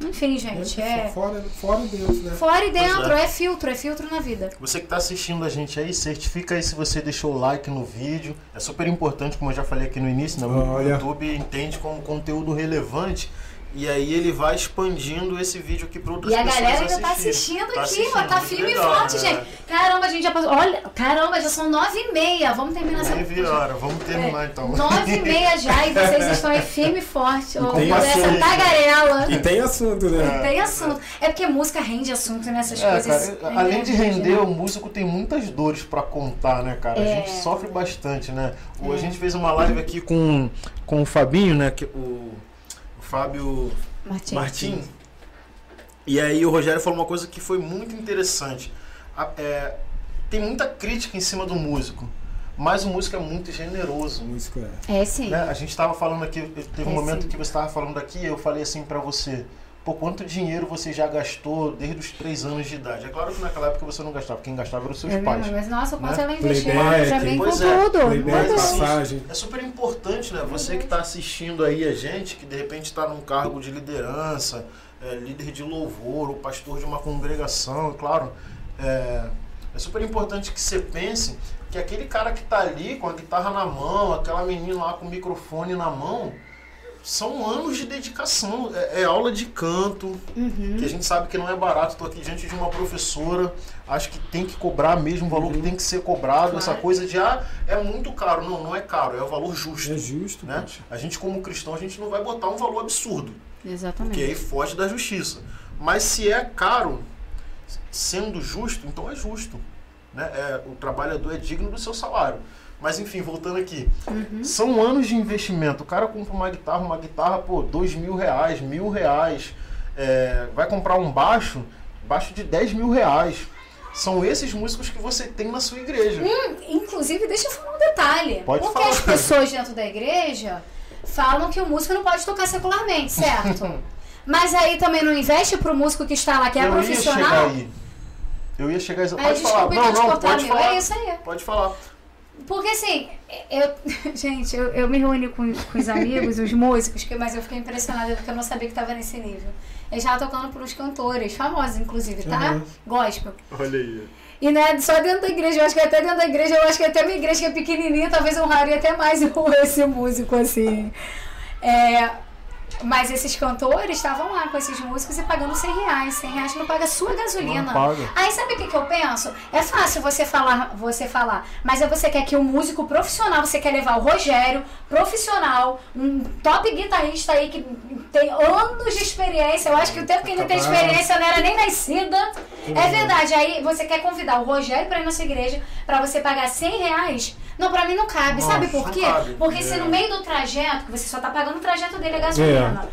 [SPEAKER 2] Enfim, gente. É,
[SPEAKER 3] Fora, fora e dentro, né?
[SPEAKER 2] fora e dentro.
[SPEAKER 1] Pois é.
[SPEAKER 2] É filtro. É filtro na vida.
[SPEAKER 1] Você que está assistindo a gente aí, certifica aí se você deixou o like no vídeo. É super importante, como eu já falei aqui no início, né? O
[SPEAKER 3] Olha.
[SPEAKER 1] YouTube entende como conteúdo relevante. E aí ele vai expandindo esse vídeo aqui para outras
[SPEAKER 2] E a
[SPEAKER 1] pessoas
[SPEAKER 2] galera ainda tá assistindo
[SPEAKER 1] Tá
[SPEAKER 2] aqui, ó.
[SPEAKER 1] assistindo,
[SPEAKER 2] Tá
[SPEAKER 1] muito
[SPEAKER 2] firme e forte,
[SPEAKER 1] né?
[SPEAKER 2] gente. Caramba, a gente já passou. Olha, caramba, já são nove e meia. Vamos terminar essa.
[SPEAKER 1] Nove horas, vamos terminar então.
[SPEAKER 2] Nove e meia já e vocês estão aí firme e forte. Ouvindo essa tagarela.
[SPEAKER 3] E tem assunto, né?
[SPEAKER 2] Tem assunto. É porque música rende assunto nessas
[SPEAKER 1] É,
[SPEAKER 2] coisas.
[SPEAKER 1] cara,
[SPEAKER 2] né,
[SPEAKER 1] além de render,
[SPEAKER 2] né?
[SPEAKER 1] o músico tem muitas dores pra contar, né, cara? A
[SPEAKER 2] É.
[SPEAKER 1] gente sofre bastante, né? O- A
[SPEAKER 2] É.
[SPEAKER 1] gente fez uma live aqui com, com o Fabinho, né? Que, o Fábio
[SPEAKER 2] Martim.
[SPEAKER 1] Martim. E aí o Rogério falou uma coisa que foi muito interessante. A- é, tem muita crítica em cima do músico, mas o músico é muito generoso.
[SPEAKER 3] Música é.
[SPEAKER 2] É sim.
[SPEAKER 1] Né? A gente estava falando aqui, teve um
[SPEAKER 2] É,
[SPEAKER 1] momento
[SPEAKER 2] sim.
[SPEAKER 1] que você estava falando aqui, eu falei assim pra você, pô, quanto dinheiro você já gastou desde os três anos de idade? É claro que naquela época você não gastava, quem gastava eram os seus
[SPEAKER 2] É
[SPEAKER 1] pais.
[SPEAKER 2] mesmo, mas nossa, o quanto
[SPEAKER 1] né?
[SPEAKER 2] ela investiu já vem com
[SPEAKER 1] é.
[SPEAKER 2] tudo.
[SPEAKER 3] Playback,
[SPEAKER 1] assim,
[SPEAKER 3] passagem.
[SPEAKER 1] É super importante, né? Você que está assistindo aí a gente, que de repente está num cargo de liderança, é, líder de louvor, ou pastor de uma congregação, claro, é, é super importante que você pense que aquele cara que está ali com a guitarra na mão, aquela menina lá com o microfone na mão, são anos de dedicação. É, é aula de canto,
[SPEAKER 2] Uhum.
[SPEAKER 1] que a gente sabe que não é barato. Estou aqui diante de uma professora, acho que tem que cobrar mesmo o valor que tem que ser cobrado.
[SPEAKER 2] Claro.
[SPEAKER 1] Essa coisa de, ah, é muito caro. Não, não é caro, é o valor justo.
[SPEAKER 3] É justo,
[SPEAKER 1] Né?
[SPEAKER 3] poxa.
[SPEAKER 1] A gente, como cristão, a gente não vai botar um valor absurdo,
[SPEAKER 2] Exatamente.
[SPEAKER 1] porque aí foge da justiça. Mas se é caro, sendo justo, então é justo. Né? É, o trabalhador é digno do seu salário. Mas enfim, voltando aqui.
[SPEAKER 2] Uhum.
[SPEAKER 1] São anos de investimento. O cara compra uma guitarra, uma guitarra, pô, dois mil reais, mil reais. É, vai comprar um baixo, baixo de 10 mil reais. São esses músicos que você tem na sua igreja.
[SPEAKER 2] Inclusive, deixa eu falar um detalhe.
[SPEAKER 1] Pode
[SPEAKER 2] Porque
[SPEAKER 1] falar.
[SPEAKER 2] as pessoas dentro da igreja falam que o músico não pode tocar secularmente, certo? Mas aí também não investe pro músico que está lá, que é
[SPEAKER 1] eu ia chegar
[SPEAKER 2] profissional.
[SPEAKER 1] aí. Eu ia chegar
[SPEAKER 2] Aí,
[SPEAKER 1] Pode falar. Não, não, pode falar.
[SPEAKER 2] É isso aí.
[SPEAKER 1] Pode falar.
[SPEAKER 2] Porque assim, eu. Gente, eu, eu me reuni com, com os amigos, os músicos, que, mas eu fiquei impressionada porque eu não sabia que estava nesse nível. Eles estavam tocando por uns cantores, famosos inclusive, tá?
[SPEAKER 3] Uhum.
[SPEAKER 2] Gospel.
[SPEAKER 1] Olha aí.
[SPEAKER 2] E não é só dentro da igreja, eu acho que até dentro da igreja, eu acho que até minha igreja que é pequenininha, talvez honraria até mais esse músico, assim. É, mas esses cantores estavam lá com esses músicos e pagando 100 reais. 100 reais não paga a sua gasolina.
[SPEAKER 1] Não paga.
[SPEAKER 2] Aí sabe o que, que eu penso? É fácil você falar, você falar, mas é você quer que o músico profissional, você quer levar o Rogério, profissional, um top guitarrista aí que tem anos de experiência. Eu acho que o tempo que ele tem
[SPEAKER 3] Capaz.
[SPEAKER 2] experiência não era nem nascida. É verdade. Aí você quer convidar o Rogério pra ir na sua igreja pra você pagar 100 reais. Não, pra mim não cabe.
[SPEAKER 1] Nossa,
[SPEAKER 2] Sabe por quê?
[SPEAKER 1] cabe.
[SPEAKER 2] Porque se
[SPEAKER 1] É.
[SPEAKER 2] no meio do trajeto, que você só tá pagando o trajeto dele a gasolina.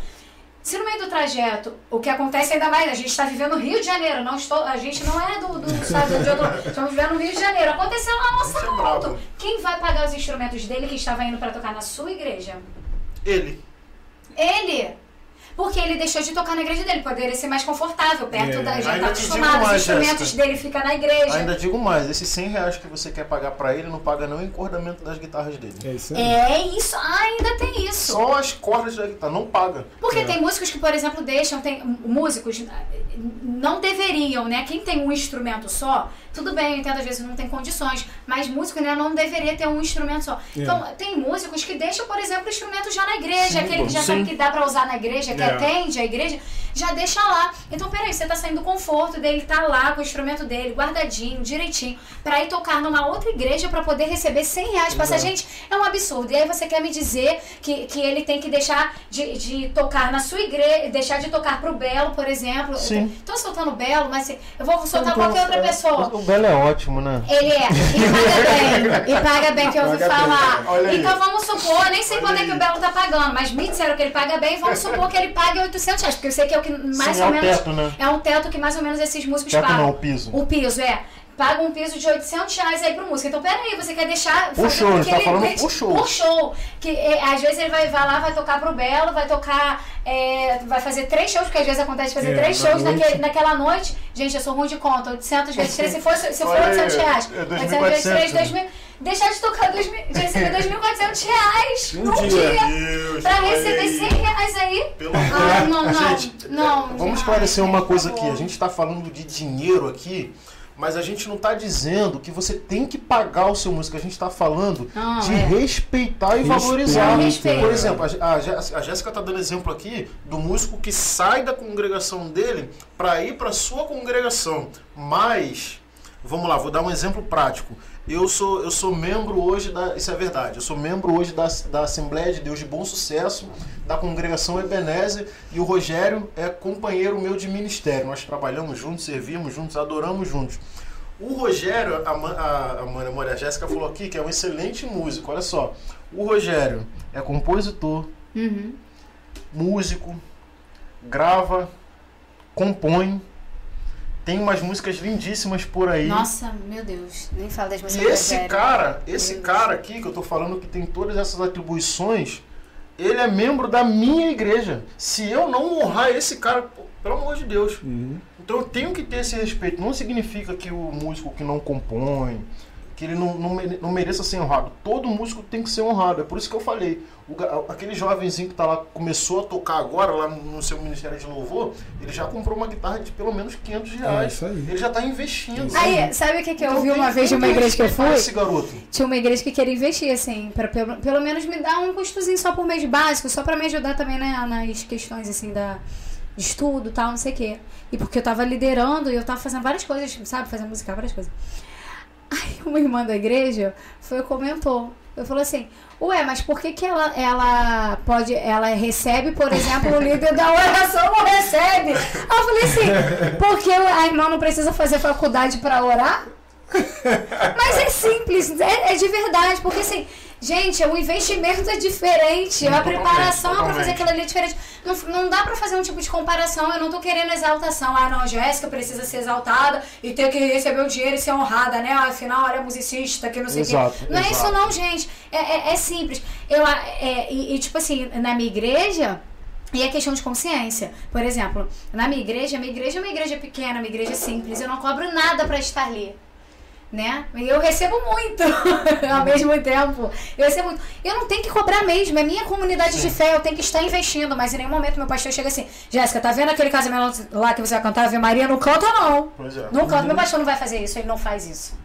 [SPEAKER 2] Se no meio do trajeto, o que acontece ainda mais, a gente está vivendo no Rio de Janeiro, não estou, a gente não é do, do estado de outro, estamos vivendo no Rio de Janeiro. Aconteceu lá no
[SPEAKER 1] A gente é.
[SPEAKER 2] Quem vai pagar os instrumentos dele que estava indo para tocar na sua igreja?
[SPEAKER 1] Ele.
[SPEAKER 2] Ele. Porque ele deixou de tocar na igreja dele, poderia ser mais confortável, perto
[SPEAKER 3] É.
[SPEAKER 2] da. Já tá
[SPEAKER 1] digo
[SPEAKER 2] acostumado, os
[SPEAKER 1] mais,
[SPEAKER 2] instrumentos
[SPEAKER 1] Jéssica.
[SPEAKER 2] dele ficam na igreja.
[SPEAKER 1] Ainda digo mais, esses 100 reais que você quer pagar pra ele, não paga não o encordamento das guitarras dele.
[SPEAKER 3] É isso aí.
[SPEAKER 2] É isso, ah, ainda tem isso.
[SPEAKER 1] Só as cordas da guitarra, não paga.
[SPEAKER 2] Porque
[SPEAKER 3] É.
[SPEAKER 2] tem músicos que, por exemplo, deixam, tem músicos não deveriam, né? Quem tem um instrumento só, tudo bem, eu entendo, às vezes não tem condições, mas músico né, não deveria ter um instrumento só.
[SPEAKER 3] É.
[SPEAKER 2] Então, tem músicos que deixam, por exemplo, o instrumento já na igreja,
[SPEAKER 1] Sim,
[SPEAKER 2] aquele que já
[SPEAKER 1] sim.
[SPEAKER 2] sabe que dá pra usar na igreja, que
[SPEAKER 3] É.
[SPEAKER 2] atende a igreja, já deixa lá. Então, peraí, você tá saindo do conforto dele, tá lá com o instrumento dele, guardadinho, direitinho, pra ir tocar numa outra igreja pra poder receber 100 reais pra essa
[SPEAKER 3] Exato.
[SPEAKER 2] gente. É um absurdo. E aí você quer me dizer que, que ele tem que deixar de, de tocar na sua igreja, deixar de tocar pro Belo, por exemplo.
[SPEAKER 1] Sim.
[SPEAKER 2] Tô soltando o Belo, mas eu vou soltar
[SPEAKER 1] Então,
[SPEAKER 2] qualquer outra
[SPEAKER 1] é,
[SPEAKER 2] pessoa.
[SPEAKER 1] O Belo é ótimo, né?
[SPEAKER 2] Ele é, e paga bem, e paga bem, que eu ouvi falar. Então vamos supor, nem sei
[SPEAKER 1] Olha
[SPEAKER 2] quanto é
[SPEAKER 1] aí.
[SPEAKER 2] que o Belo tá pagando, mas me disseram que ele paga bem, vamos supor que ele pague 800 reais, porque eu sei que é o que mais
[SPEAKER 1] Sim,
[SPEAKER 2] ou
[SPEAKER 1] é o
[SPEAKER 2] menos.
[SPEAKER 1] teto, né?
[SPEAKER 2] É um teto que mais ou menos esses músicos
[SPEAKER 1] Teto
[SPEAKER 2] pagam.
[SPEAKER 1] não, o piso.
[SPEAKER 2] O piso, é. Paga um piso de 800 reais aí pro músico. Então, peraí, você quer deixar...
[SPEAKER 1] Por
[SPEAKER 2] fazer
[SPEAKER 1] show, gente tá
[SPEAKER 2] ele
[SPEAKER 1] falando por show.
[SPEAKER 2] Por show. Que é, às vezes ele vai, vai lá, vai tocar pro Belo, vai tocar... é, vai fazer três shows, porque às vezes acontece de fazer
[SPEAKER 3] É,
[SPEAKER 2] três
[SPEAKER 3] na
[SPEAKER 2] shows
[SPEAKER 3] noite.
[SPEAKER 2] naquele, naquela noite. Gente, eu sou ruim de conta. 800 vezes 3, se for, se for
[SPEAKER 1] Olha aí,
[SPEAKER 2] 800 reais.
[SPEAKER 1] é
[SPEAKER 2] 800 vezes 3,
[SPEAKER 1] 2.400,
[SPEAKER 2] 2000... Deixar de tocar 2000, de receber 2.400 reais
[SPEAKER 3] Um
[SPEAKER 2] num
[SPEAKER 3] dia.
[SPEAKER 2] dia.
[SPEAKER 1] Deus,
[SPEAKER 2] Pra
[SPEAKER 1] olha
[SPEAKER 2] receber
[SPEAKER 1] aí.
[SPEAKER 2] 100 reais aí.
[SPEAKER 1] Pelo
[SPEAKER 2] Ah, não, não,
[SPEAKER 1] Gente,
[SPEAKER 2] não.
[SPEAKER 1] Vamos
[SPEAKER 2] gente,
[SPEAKER 1] esclarecer uma coisa aqui. A gente está falando de dinheiro aqui, mas a gente não está dizendo que você tem que pagar o seu músico. A gente está falando
[SPEAKER 2] Não,
[SPEAKER 1] de
[SPEAKER 2] é.
[SPEAKER 1] respeitar e valorizar.
[SPEAKER 2] Respeito.
[SPEAKER 1] Por exemplo, a, a Jéssica está dando exemplo aqui do músico que sai da congregação dele para ir para sua congregação. Mas, vamos lá, vou dar um exemplo prático. Eu sou, eu sou membro hoje da. Isso é verdade. Eu sou membro hoje da, da Assembleia de Deus de Bom Sucesso, da congregação Ebenezer, e o Rogério é companheiro meu de ministério. Nós trabalhamos juntos, servimos juntos, adoramos juntos. O Rogério, a, a, a Maria Maria Jéssica falou aqui que é um excelente músico. Olha só. O Rogério é compositor,
[SPEAKER 2] Uhum.
[SPEAKER 1] músico, grava, compõe, tem umas músicas lindíssimas por aí.
[SPEAKER 2] Nossa, meu Deus. Nem fala das
[SPEAKER 1] E
[SPEAKER 2] músicas
[SPEAKER 1] esse
[SPEAKER 2] do Rogério.
[SPEAKER 1] cara, esse
[SPEAKER 2] Meu
[SPEAKER 1] cara aqui que eu tô falando que tem todas essas atribuições, ele é membro da minha igreja. Se eu não honrar esse cara, pô, pelo amor de Deus.
[SPEAKER 3] Uhum.
[SPEAKER 1] Então eu tenho que ter esse respeito. Não significa que o músico que não compõe, que ele não, não, mere- não mereça ser honrado. Todo músico tem que ser honrado. É por isso que eu falei. O aquele jovenzinho que tá lá, começou a tocar agora lá no, seu Ministério de Louvor, ele já comprou uma guitarra de pelo menos 500 reais.
[SPEAKER 3] É isso aí.
[SPEAKER 1] Ele já tá investindo.
[SPEAKER 2] Aí, sabe o que, que eu
[SPEAKER 1] Então
[SPEAKER 2] vi
[SPEAKER 1] tem-
[SPEAKER 2] uma vez de uma igreja que eu fui?
[SPEAKER 1] Esse garoto.
[SPEAKER 2] Tinha uma igreja que queria investir, assim, pra pelo, pelo menos me dar um custozinho só por mês básico, só pra me ajudar também, né, nas questões, assim, da de estudo tal, não sei o quê. E porque eu tava liderando e eu tava fazendo várias coisas, sabe? Fazendo musical, várias coisas. Aí uma irmã da igreja foi comentou. Eu falei assim, ué, mas por que, que ela, ela pode. Ela recebe, por exemplo, o líder da oração não recebe? Eu falei assim, porque a irmã não precisa fazer faculdade pra orar? Mas é simples, é, é de verdade, porque assim, gente, o investimento é diferente, a
[SPEAKER 1] Totalmente,
[SPEAKER 2] preparação pra fazer aquilo ali é diferente. Não, não dá pra fazer um tipo de comparação, eu não tô querendo exaltação. Ah, não, a Jéssica precisa ser exaltada e ter que receber o dinheiro e ser honrada, né? Afinal, ela é musicista, que não sei o
[SPEAKER 1] Exato,
[SPEAKER 2] quê. Não é isso
[SPEAKER 1] exato.
[SPEAKER 2] não, gente. É, é, é simples. Eu, a- é, e, e, tipo assim, na minha igreja, e é questão de consciência. Por exemplo, na minha igreja, minha igreja é uma igreja pequena, uma igreja simples. Eu não cobro nada pra estar ali. Né? E eu recebo muito ao mesmo tempo. Eu recebo muito. Eu não tenho que cobrar mesmo. É minha comunidade de fé. Eu tenho que estar investindo. Mas em nenhum momento meu pastor chega assim: Jéssica, tá vendo aquele casamento lá que você vai cantar Ave Maria? Não canta, não.
[SPEAKER 1] Pois é.
[SPEAKER 2] Não canta. Meu pastor não vai fazer isso. Ele não faz isso.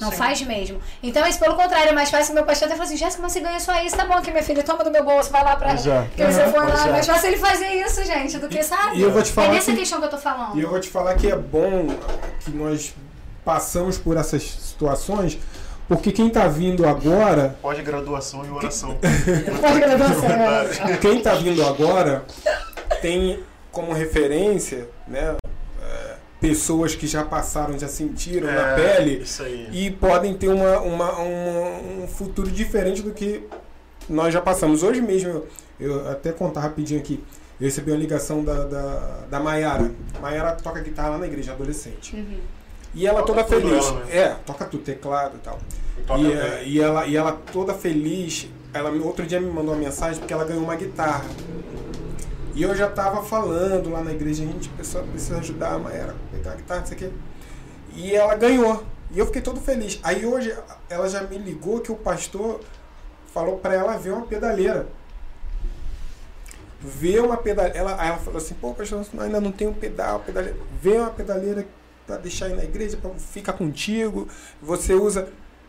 [SPEAKER 2] Não
[SPEAKER 1] Sim.
[SPEAKER 2] faz mesmo. Então, isso pelo contrário, é mais fácil meu pastor até falar assim, Jéssica, mas você ganha só isso, tá bom aqui, minha filha, toma do meu bolso, vai lá pra.
[SPEAKER 1] Pois é.
[SPEAKER 2] Que você
[SPEAKER 1] Uhum,
[SPEAKER 2] for lá.
[SPEAKER 1] é.
[SPEAKER 2] É mais fácil ele fazer isso, gente, do que, sabe?
[SPEAKER 3] E eu vou te falar
[SPEAKER 2] é nessa
[SPEAKER 3] que-
[SPEAKER 2] questão que eu tô falando.
[SPEAKER 3] E eu vou te falar que é bom que nós passamos por essas situações, porque quem tá vindo agora,
[SPEAKER 1] Pós-graduação em oração.
[SPEAKER 2] Pós-graduação.
[SPEAKER 3] quem tá vindo agora tem como referência, né, é, pessoas que já passaram, já sentiram na
[SPEAKER 1] É,
[SPEAKER 3] pele
[SPEAKER 1] Isso aí.
[SPEAKER 3] e podem ter uma, uma- uma- um futuro diferente do que nós já passamos. Hoje mesmo, eu, até contar rapidinho aqui, eu recebi uma ligação da, da, da Maiara. Maiara toca guitarra lá na igreja, adolescente.
[SPEAKER 2] Uhum.
[SPEAKER 3] E ela
[SPEAKER 1] Toca
[SPEAKER 3] toda feliz.
[SPEAKER 1] ela, né?
[SPEAKER 3] É, toca tudo, teclado e tal. E, eh, e, ela, e ela toda feliz. Ela outro dia me mandou uma mensagem porque ela ganhou uma guitarra. E eu já tava falando lá na igreja, gente, o pessoal precisa ajudar a Maera a pegar a guitarra, não sei o quê. E ela ganhou. E eu fiquei todo feliz. Aí hoje ela já me ligou que o pastor falou para ela ver uma pedaleira. Ver uma pedaleira. Ela, aí ela falou assim, pô, pastor, ainda não tem um pedal, pedaleira. Vê uma pedaleira para deixar aí na igreja, para ficar contigo. Você usa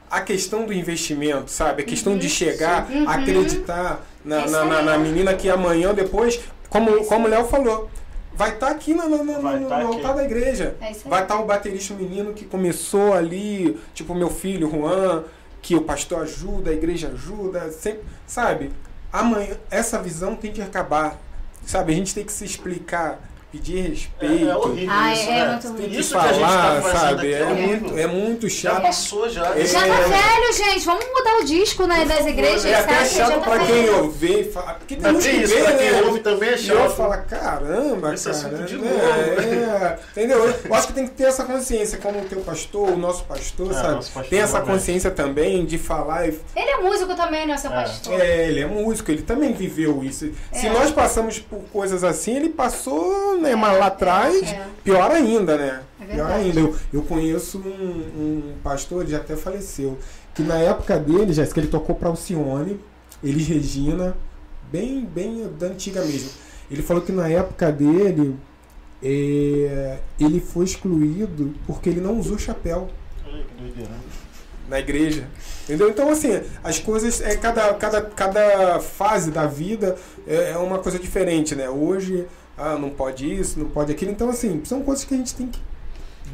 [SPEAKER 3] a questão do investimento, sabe? A questão de chegar,
[SPEAKER 2] Uhum.
[SPEAKER 3] acreditar na, na, na, na menina que amanhã ou depois, como, como o Léo falou, vai estar aqui no, no, no,
[SPEAKER 1] Vai
[SPEAKER 3] no-
[SPEAKER 1] tá
[SPEAKER 3] no
[SPEAKER 1] aqui.
[SPEAKER 3] altar da igreja.
[SPEAKER 2] É.
[SPEAKER 3] Vai estar o baterista, menino que começou ali, tipo meu filho, Juan, que o pastor ajuda, a igreja ajuda, sempre, sabe? Amanhã, essa visão tem que acabar, sabe? A gente tem que se explicar, pedir respeito.
[SPEAKER 1] É, é horrível
[SPEAKER 2] Ah,
[SPEAKER 1] isso,
[SPEAKER 2] é, é
[SPEAKER 1] né?
[SPEAKER 2] muito ruim.
[SPEAKER 3] Tem que
[SPEAKER 1] Isso que a gente
[SPEAKER 3] falar,
[SPEAKER 1] tá
[SPEAKER 3] sabe?
[SPEAKER 1] aqui
[SPEAKER 3] É,
[SPEAKER 1] é
[SPEAKER 3] muito, é muito
[SPEAKER 1] Já
[SPEAKER 3] chato.
[SPEAKER 1] passou, já.
[SPEAKER 3] É.
[SPEAKER 2] Já tá velho, gente. Vamos mudar o disco né, das igrejas,
[SPEAKER 3] É até
[SPEAKER 2] sabe?
[SPEAKER 3] chato
[SPEAKER 2] Já tá
[SPEAKER 3] pra quem ouve e fala. Porque tem
[SPEAKER 1] tem
[SPEAKER 3] que
[SPEAKER 1] isso,
[SPEAKER 3] vê,
[SPEAKER 1] pra quem
[SPEAKER 3] né?
[SPEAKER 1] ouve também é
[SPEAKER 3] E eu
[SPEAKER 1] chato.
[SPEAKER 3] falo, caramba,
[SPEAKER 1] Esse
[SPEAKER 3] cara.
[SPEAKER 1] assunto de
[SPEAKER 3] né?
[SPEAKER 1] novo.
[SPEAKER 3] É, entendeu? Eu acho que tem que ter essa consciência, como o teu pastor, o nosso pastor,
[SPEAKER 1] É,
[SPEAKER 3] sabe?
[SPEAKER 1] nosso pastor
[SPEAKER 3] tem essa consciência também de falar e
[SPEAKER 2] Ele é músico também, né, seu
[SPEAKER 1] É.
[SPEAKER 2] pastor?
[SPEAKER 3] é, ele é músico, ele também viveu isso. Se
[SPEAKER 2] É.
[SPEAKER 3] nós passamos por coisas assim, ele passou, né, mas lá atrás,
[SPEAKER 2] é.
[SPEAKER 3] pior ainda, né?
[SPEAKER 2] É
[SPEAKER 3] pior ainda. Eu, eu conheço um, um pastor, ele já até faleceu, que na época dele, Jéssica, ele tocou pra Alcione, Elis Regina, bem, bem da antiga mesmo. Ele falou que na época dele, é, ele foi excluído porque ele não usou chapéu
[SPEAKER 1] né?
[SPEAKER 3] na igreja. Entendeu? Então, assim, as coisas, é cada, cada, cada fase da vida é, é uma coisa diferente, né? Hoje, ah, não pode isso, não pode aquilo. Então, assim, são coisas que a gente tem que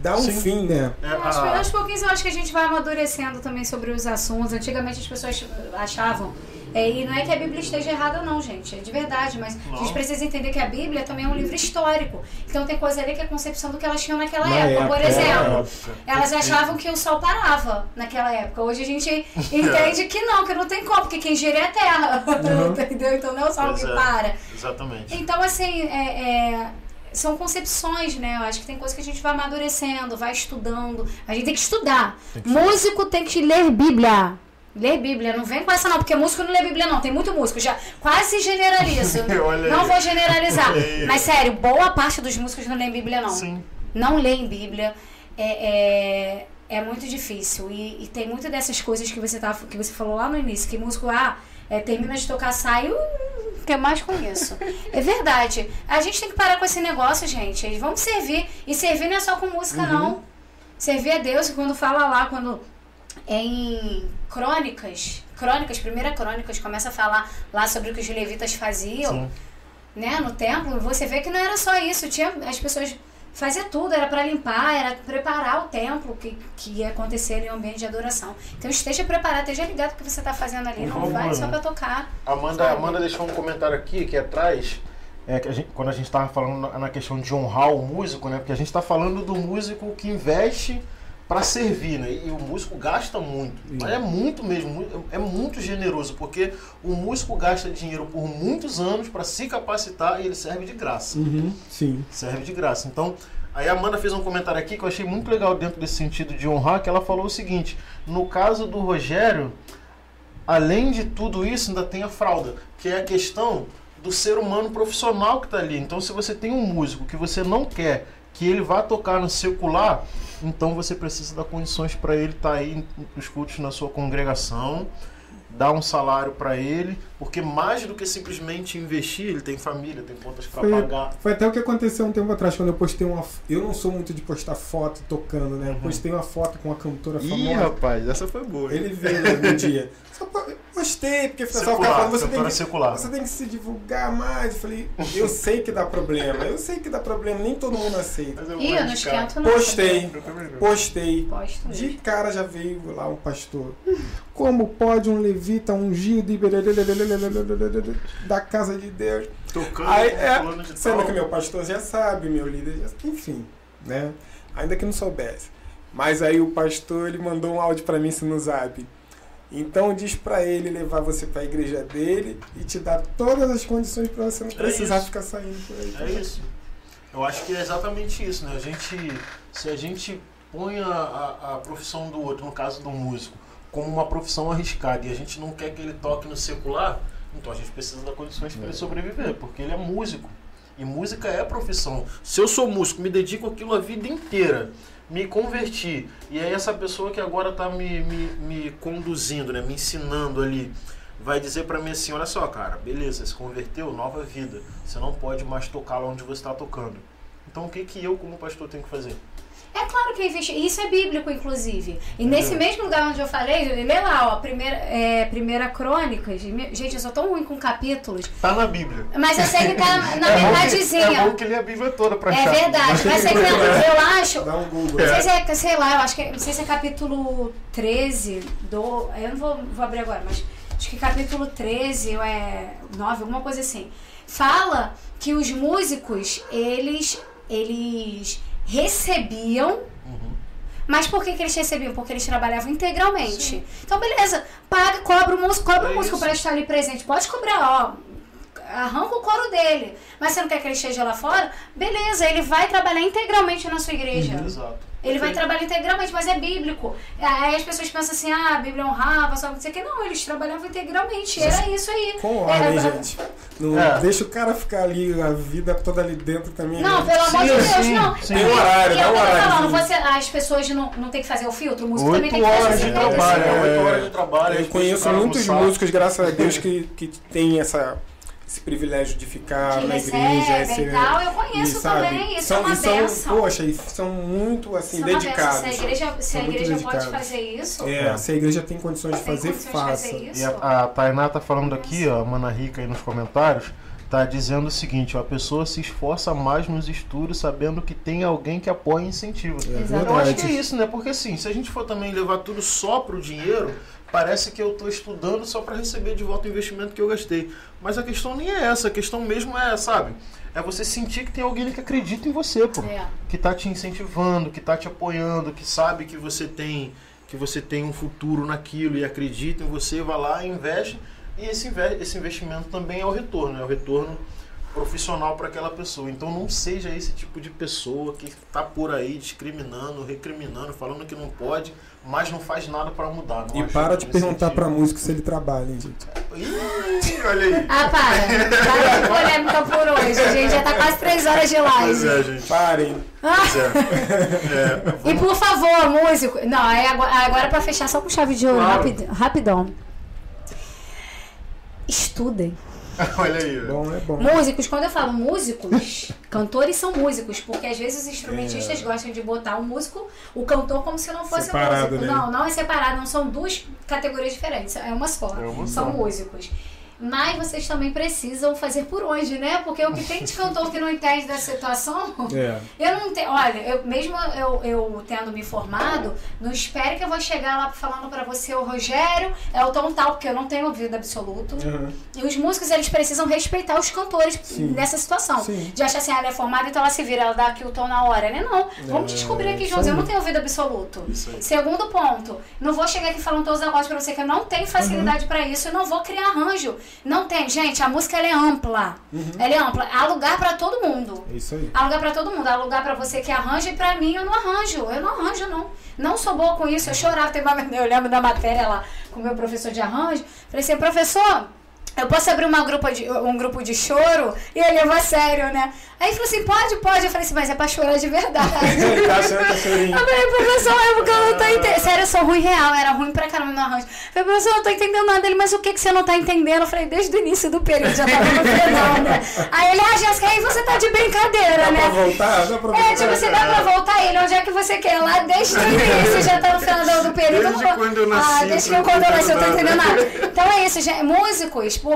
[SPEAKER 3] dar um
[SPEAKER 1] Sim.
[SPEAKER 3] fim, né?
[SPEAKER 1] É,
[SPEAKER 2] Aos,
[SPEAKER 1] a-
[SPEAKER 2] aos pouquinhos eu acho que a gente vai amadurecendo também sobre os assuntos. Antigamente as pessoas achavam. É, e não é que a Bíblia esteja errada, não, gente. É de verdade. Mas a
[SPEAKER 1] Não.
[SPEAKER 2] gente precisa entender que a Bíblia também é um livro histórico. Então tem coisa ali que é a concepção do que elas tinham naquela
[SPEAKER 3] Na
[SPEAKER 2] época. Por
[SPEAKER 3] época,
[SPEAKER 2] exemplo,
[SPEAKER 1] época.
[SPEAKER 2] elas achavam que o sol parava naquela época. Hoje a gente entende que não, que não tem como, porque quem gira é a terra.
[SPEAKER 3] Uhum.
[SPEAKER 2] Entendeu? Então não é o sol
[SPEAKER 1] Pois
[SPEAKER 2] que
[SPEAKER 1] é.
[SPEAKER 2] para.
[SPEAKER 1] Exatamente.
[SPEAKER 2] Então, assim, é, é, são concepções, né? Eu acho que tem coisa que a gente vai amadurecendo, vai estudando. A gente tem que estudar.
[SPEAKER 1] Tem que
[SPEAKER 2] músico tem que ler Bíblia. Ler Bíblia. Não vem com essa, não, porque músico não lê Bíblia, não. Tem muito músico. Já quase generalizo. Não
[SPEAKER 1] aí.
[SPEAKER 2] vou generalizar. Mas, sério, boa parte dos músicos não lê Bíblia, não
[SPEAKER 1] Sim.
[SPEAKER 2] não leem Bíblia. É, é, é muito difícil. E, e tem muito dessas coisas que você, tá, que você falou lá no início, que músico, ah, é, termina de tocar, sai, uh, que mais com isso? é verdade. A gente tem que parar com esse negócio, gente. Vamos servir. E servir não é só com música, não. Servir a Deus, e quando fala lá, quando é em Crônicas, Crônicas, primeira Crônicas, começa a falar lá sobre o que os levitas faziam
[SPEAKER 1] Sim.
[SPEAKER 2] né, no templo, você vê que não era só isso, tinha as pessoas fazia tudo, era para limpar, era preparar o templo que, que ia acontecer em um ambiente de adoração. Então esteja preparado, esteja ligado o que você está fazendo ali, não
[SPEAKER 1] Por
[SPEAKER 2] vai só para tocar.
[SPEAKER 1] Amanda,
[SPEAKER 2] Sabe?
[SPEAKER 1] Amanda deixou um comentário aqui que atrás, é, que a gente- quando a gente estava falando na, na questão de honrar o músico, né? Porque a gente está falando do músico que investe para servir, né? E o músico gasta muito. Mas é muito mesmo, é muito generoso, porque o músico gasta dinheiro por muitos anos para se capacitar e ele serve de graça.
[SPEAKER 3] Uhum, sim.
[SPEAKER 1] Serve de graça. Então, aí a Amanda fez um comentário aqui que eu achei muito legal dentro desse sentido de honrar, que ela falou o seguinte: no caso do Rogério, além de tudo isso, ainda tem a fralda, que é a questão do ser humano profissional que está ali. Então, se você tem um músico que você não quer que ele vá tocar no secular, então você precisa dar condições para ele estar aí nos cultos na sua congregação, dar um salário para ele, porque mais do que simplesmente investir, ele tem família, tem contas para pagar.
[SPEAKER 3] Foi até o que aconteceu um tempo atrás, quando eu postei uma. Eu não sou muito de postar foto tocando, né? Eu
[SPEAKER 1] Uhum.
[SPEAKER 3] postei uma foto com uma cantora
[SPEAKER 1] Ih,
[SPEAKER 3] famosa.
[SPEAKER 1] rapaz, essa foi boa. hein?
[SPEAKER 3] Ele veio no dia. Postei, porque o pessoal ficava
[SPEAKER 1] Secular,
[SPEAKER 3] falando, você tem, que, você tem que se divulgar mais. Eu falei, eu sei que dá problema, eu sei que dá problema, nem todo mundo aceita.
[SPEAKER 1] Mas eu
[SPEAKER 2] Ih, eu não esquento não.
[SPEAKER 3] Postei, postei.
[SPEAKER 2] Posto
[SPEAKER 3] De
[SPEAKER 2] mesmo.
[SPEAKER 3] cara já veio lá um pastor. Como pode um levita ungido e da casa de Deus?
[SPEAKER 1] Tocando,
[SPEAKER 3] Aí, é,
[SPEAKER 1] de
[SPEAKER 3] sendo que meu pastor já sabe, meu líder já enfim, né? Ainda que não soubesse. Mas aí o pastor ele mandou um áudio pra mim assim, no Zap. Então diz pra ele levar você pra igreja dele e te dar todas as condições pra você não
[SPEAKER 1] É
[SPEAKER 3] precisar
[SPEAKER 1] isso.
[SPEAKER 3] ficar saindo por aí.
[SPEAKER 1] É isso. Eu acho que é exatamente isso, né? A gente, se a gente põe a, a, a profissão do outro, no caso do músico, como uma profissão arriscada e a gente não quer que ele toque no secular, Então a gente precisa dar condições para ele sobreviver, porque ele é músico. E música é profissão. Se eu sou músico, me dedico aquilo a vida inteira, me converti, e aí essa pessoa que agora está me, me, me conduzindo, né, me ensinando ali, vai dizer para mim assim, olha só, cara, beleza, se converteu, nova vida. Você não pode mais tocar lá onde você está tocando. Então o que, que eu, como pastor, tenho que fazer?
[SPEAKER 2] É claro que é investir. Isso é bíblico, inclusive. E nesse mesmo lugar onde eu falei, lê lá, ó, primeira, é, primeira Crônicas. Gente, eu sou tão ruim com capítulos.
[SPEAKER 1] Tá na Bíblia.
[SPEAKER 2] Mas eu sei que tá na
[SPEAKER 1] É bom que-
[SPEAKER 2] verdadezinha.
[SPEAKER 1] É bom que ler a Bíblia toda pra
[SPEAKER 2] É
[SPEAKER 1] achar.
[SPEAKER 2] verdade, mas é que eu, eu acho.
[SPEAKER 3] Dá um Google.
[SPEAKER 2] Não sei se é, sei lá, eu acho que não sei se é capítulo 13 do. Eu não vou, vou abrir agora, mas acho que capítulo 13 ou é 9, alguma coisa assim. Fala que os músicos, eles, eles recebiam. Mas por que, que eles recebiam? Porque eles trabalhavam integralmente. Então, beleza, paga, cobra o músico, cobra
[SPEAKER 1] É
[SPEAKER 2] o músico para estar ali presente. Pode cobrar, ó. Arranca o coro dele. Mas você não quer que ele esteja lá fora? Beleza, ele vai trabalhar integralmente na sua igreja.
[SPEAKER 1] Exato.
[SPEAKER 2] Ele vai trabalhar integralmente, mas é bíblico. Aí as pessoas pensam assim, ah, a Bíblia honrava, só não sei o que. Não, eles trabalhavam integralmente. Era isso aí.
[SPEAKER 3] Com ordem,
[SPEAKER 2] É,
[SPEAKER 3] gente. Não
[SPEAKER 1] É.
[SPEAKER 3] deixa o cara ficar ali a vida toda ali dentro também.
[SPEAKER 2] Não,
[SPEAKER 3] né?
[SPEAKER 2] pelo amor de Deus,
[SPEAKER 1] sim,
[SPEAKER 2] não.
[SPEAKER 1] sim.
[SPEAKER 3] Tem horário, dá
[SPEAKER 2] eu tô
[SPEAKER 3] horário,
[SPEAKER 2] falando, você, as pessoas não, não tem que fazer o filtro, o músico também
[SPEAKER 1] Oito
[SPEAKER 2] tem que fazer
[SPEAKER 1] horas de trabalho,
[SPEAKER 3] É.
[SPEAKER 1] oito horas de trabalho.
[SPEAKER 3] Eu conheço muitos músicos, graças a Deus, que, que tem essa, esse privilégio de ficar
[SPEAKER 2] Que
[SPEAKER 3] na igreja. esse-
[SPEAKER 2] e tal, eu conheço
[SPEAKER 3] e, sabe,
[SPEAKER 2] também, isso
[SPEAKER 3] são,
[SPEAKER 2] é uma
[SPEAKER 3] e são. Poxa, e são muito assim,
[SPEAKER 2] Isso é
[SPEAKER 3] dedicados.
[SPEAKER 2] benção. Se a igreja, se a
[SPEAKER 3] São
[SPEAKER 2] igreja pode
[SPEAKER 3] dedicados.
[SPEAKER 2] fazer isso,
[SPEAKER 3] É, se a igreja tem condições de
[SPEAKER 2] tem
[SPEAKER 3] fazer,
[SPEAKER 2] condições de
[SPEAKER 3] faça.
[SPEAKER 2] fazer isso.
[SPEAKER 1] E a, a Tainá tá falando aqui, ó, a Mana Rica aí nos comentários, tá dizendo o seguinte, ó, a pessoa se esforça mais nos estudos sabendo que tem alguém que apoia e incentiva.
[SPEAKER 3] É
[SPEAKER 2] Exatamente.
[SPEAKER 1] Eu acho que é
[SPEAKER 3] verdade.
[SPEAKER 1] isso, né? Porque assim, se a gente for também levar tudo só pro dinheiro, parece que eu tô estudando só para receber de volta o investimento que eu gastei. Mas a questão nem é essa, a questão mesmo é, sabe? É você sentir que tem alguém que acredita em você, pô.
[SPEAKER 2] É.
[SPEAKER 1] Que tá te incentivando, que tá te apoiando, que sabe que você tem que você tem um futuro naquilo e acredita em você, vai lá e investe. E esse, esse investimento também é o retorno, é o retorno profissional para aquela pessoa. Então não seja esse tipo de pessoa que tá por aí discriminando, recriminando, falando que não pode, mas não faz nada para mudar. Não
[SPEAKER 3] E para de perguntar pra músico se ele trabalha, hein, gente.
[SPEAKER 1] Ih, olha aí.
[SPEAKER 2] Ah, para. Para de polêmica por hoje. A gente já tá quase três horas de
[SPEAKER 1] Pois
[SPEAKER 2] live.
[SPEAKER 1] é, gente.
[SPEAKER 3] Parem.
[SPEAKER 1] Pois é. É,
[SPEAKER 2] E por favor, músico. Não, é agora, agora pra fechar só com chave de ouro,
[SPEAKER 1] Claro.
[SPEAKER 2] rapid- rapidão. Estudem.
[SPEAKER 1] olha aí.
[SPEAKER 3] Bom, é bom.
[SPEAKER 2] Músicos, quando eu falo músicos, cantores são músicos, porque às vezes os instrumentistas gostam de botar o músico, o cantor, como se não fosse
[SPEAKER 3] Separado,
[SPEAKER 2] músico.
[SPEAKER 3] né?
[SPEAKER 2] Não, não é separado, não são duas categorias diferentes, é uma só.
[SPEAKER 1] É uma
[SPEAKER 2] são
[SPEAKER 1] só.
[SPEAKER 2] músicos. Mas vocês também precisam fazer por onde, né? Porque o que tem de cantor que não entende da situação.
[SPEAKER 3] É.
[SPEAKER 2] Eu não tenho, olha, eu, mesmo eu, eu tendo me formado, não espere que eu vou chegar lá falando pra você, o Rogério é o tom tal, porque eu não tenho ouvido absoluto.
[SPEAKER 3] Uhum.
[SPEAKER 2] E os músicos, eles precisam respeitar os cantores
[SPEAKER 3] Sim.
[SPEAKER 2] nessa situação.
[SPEAKER 3] Sim.
[SPEAKER 2] De achar assim, ah, ela é formada, então ela se vira, ela dá aqui o tom na hora, né? Não. Vamos
[SPEAKER 3] É,
[SPEAKER 2] descobrir aqui juntos. Eu não tenho ouvido absoluto.
[SPEAKER 1] Isso aí.
[SPEAKER 2] Segundo ponto, não vou chegar aqui falando todos os acordes pra você que eu não tenho facilidade
[SPEAKER 3] Uhum.
[SPEAKER 2] pra isso, eu não vou criar arranjo. Não tem, gente, a música ela é ampla.
[SPEAKER 3] Uhum.
[SPEAKER 2] Ela é ampla. Há lugar pra todo mundo.
[SPEAKER 3] É isso aí.
[SPEAKER 2] Há lugar pra todo mundo. Há lugar pra você que arranja e pra mim eu não arranjo. Eu não arranjo, não. Não sou boa com isso. Eu chorava. Uma, eu lembro da matéria lá com o meu professor de arranjo. Falei assim, professor, eu posso abrir uma grupo de, um grupo de choro? E ele levou a sério, né? Aí ele falou assim, pode, pode. Eu falei assim, mas é pra chorar de verdade.
[SPEAKER 3] tá é chorinho.
[SPEAKER 2] Eu falei, professor, é porque eu não tô entendendo. Sério, eu sou ruim real, era ruim pra caramba no arranjo. Eu falei, professor, eu não tô entendendo nada. Ele, mas o que, que você não tá entendendo? Eu falei, desde o início do período, já tava no final, né? Aí ele, ah, Jéssica, aí você tá de brincadeira,
[SPEAKER 3] Dá
[SPEAKER 2] né?
[SPEAKER 3] pra voltar? Dá pra
[SPEAKER 2] É, tipo, você dá pra voltar ele, onde é que você quer? Lá desde o início, já tá no final do, do período.
[SPEAKER 1] Desde
[SPEAKER 2] eu não
[SPEAKER 1] quando eu nasci,
[SPEAKER 2] Ah, desde
[SPEAKER 1] eu
[SPEAKER 2] que quando eu nasci, eu tô
[SPEAKER 1] não tô
[SPEAKER 2] entendendo nada. Então é isso, gente. Músicos, é, é,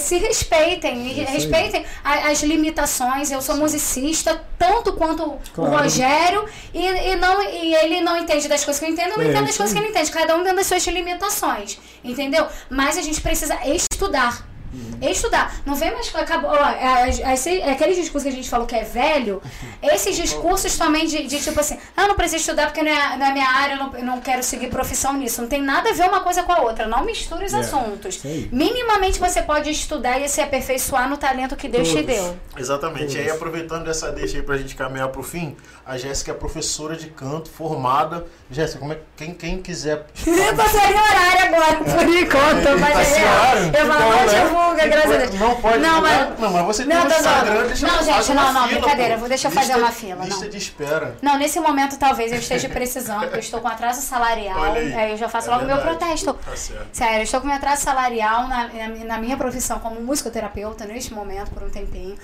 [SPEAKER 2] se respeitem, e
[SPEAKER 3] aí.
[SPEAKER 2] respeitem a- as limitações. Eu sou musicista, tanto quanto
[SPEAKER 3] Claro.
[SPEAKER 2] o Rogério, e, e, não, e ele não entende das coisas que eu entendo, eu não
[SPEAKER 3] É,
[SPEAKER 2] entendo das coisas que ele entende. Cada um dentro das suas limitações, entendeu? Mas a gente precisa estudar.
[SPEAKER 3] Uhum.
[SPEAKER 2] Estudar. Não vem mais. Acabou, ó, é, é, esse- é aquele discurso que a gente falou que é velho. Esses discursos também de, de tipo assim: ah, eu não preciso estudar porque não é, não é minha área, eu não, eu não quero seguir profissão nisso. Não tem nada a ver uma coisa com a outra. Não misture os
[SPEAKER 3] É,
[SPEAKER 2] assuntos.
[SPEAKER 3] aí.
[SPEAKER 2] Minimamente você pode estudar e se aperfeiçoar no talento que Deus te
[SPEAKER 3] Todos.
[SPEAKER 2] deu.
[SPEAKER 1] Exatamente. E aí, aproveitando essa deixa aí pra gente caminhar pro fim, a Jéssica é professora de canto, formada. Jéssica, como é que quem, quem quiser.
[SPEAKER 2] Eu sem horário agora, por enquanto.
[SPEAKER 1] Ele
[SPEAKER 2] Mas
[SPEAKER 1] tá
[SPEAKER 2] aí,
[SPEAKER 1] sem
[SPEAKER 2] ó,
[SPEAKER 1] horário?
[SPEAKER 2] eu
[SPEAKER 1] Que
[SPEAKER 2] falo,
[SPEAKER 1] bom,
[SPEAKER 2] não
[SPEAKER 1] né?
[SPEAKER 2] Graças a Deus.
[SPEAKER 1] Não pode
[SPEAKER 2] Não, mas-
[SPEAKER 1] Não, mas você tem
[SPEAKER 2] Não,
[SPEAKER 1] um
[SPEAKER 2] tô
[SPEAKER 1] Instagram, deixa
[SPEAKER 2] Não, gente, não, não,
[SPEAKER 1] fila,
[SPEAKER 2] brincadeira, vou- deixa eu fazer uma fila,
[SPEAKER 1] Lista
[SPEAKER 2] não.
[SPEAKER 1] de espera.
[SPEAKER 2] Não, nesse momento talvez eu esteja precisando, porque eu estou com atraso salarial.
[SPEAKER 1] Aí.
[SPEAKER 2] Aí eu já faço
[SPEAKER 1] É
[SPEAKER 2] logo meu
[SPEAKER 1] verdade.
[SPEAKER 2] protesto.
[SPEAKER 1] Tá certo.
[SPEAKER 2] Sério, eu estou com meu atraso salarial na, na, na minha profissão como musicoterapeuta neste momento, por um tempinho.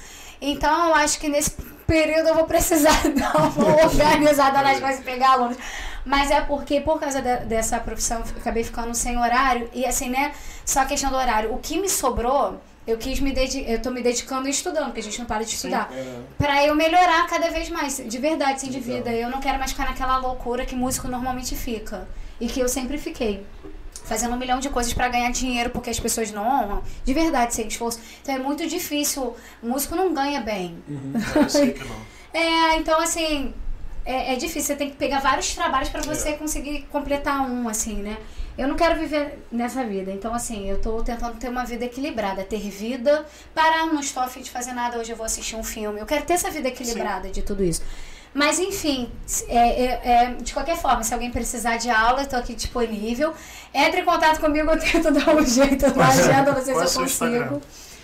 [SPEAKER 2] Então, eu acho que nesse período eu vou precisar dar uma organizada nas coisas e pegar alunos. Mas é porque, por causa de- dessa profissão, eu acabei ficando sem horário. E assim, né? Só a questão do horário. O que me sobrou, eu quis me dedicar. Eu tô me dedicando e estudando, porque a gente não para de estudar.
[SPEAKER 3] É.
[SPEAKER 2] Pra eu melhorar cada vez mais, de verdade, assim, de vida. Eu não quero mais ficar naquela loucura que músico normalmente fica. E que eu sempre fiquei. Fazendo um milhão de coisas pra ganhar dinheiro porque as pessoas não honram. De verdade, sem esforço. Então é muito difícil. O músico não ganha bem.
[SPEAKER 1] Eu sei que não.
[SPEAKER 2] É, então assim. É, é difícil. Você tem que pegar vários trabalhos pra você
[SPEAKER 1] É.
[SPEAKER 2] conseguir completar um, assim, né? Eu não quero viver nessa vida. Então, assim, eu tô tentando ter uma vida equilibrada. Ter vida. Parar, não estou afim de fazer nada. Hoje eu vou assistir um filme. Eu quero ter essa vida equilibrada de tudo isso. Mas, enfim, é, é- é, de qualquer forma, se alguém precisar de aula, eu tô aqui disponível. Entre em contato comigo, eu tento dar um jeito na agenda, não sei
[SPEAKER 1] é
[SPEAKER 2] se
[SPEAKER 1] o
[SPEAKER 2] eu consigo.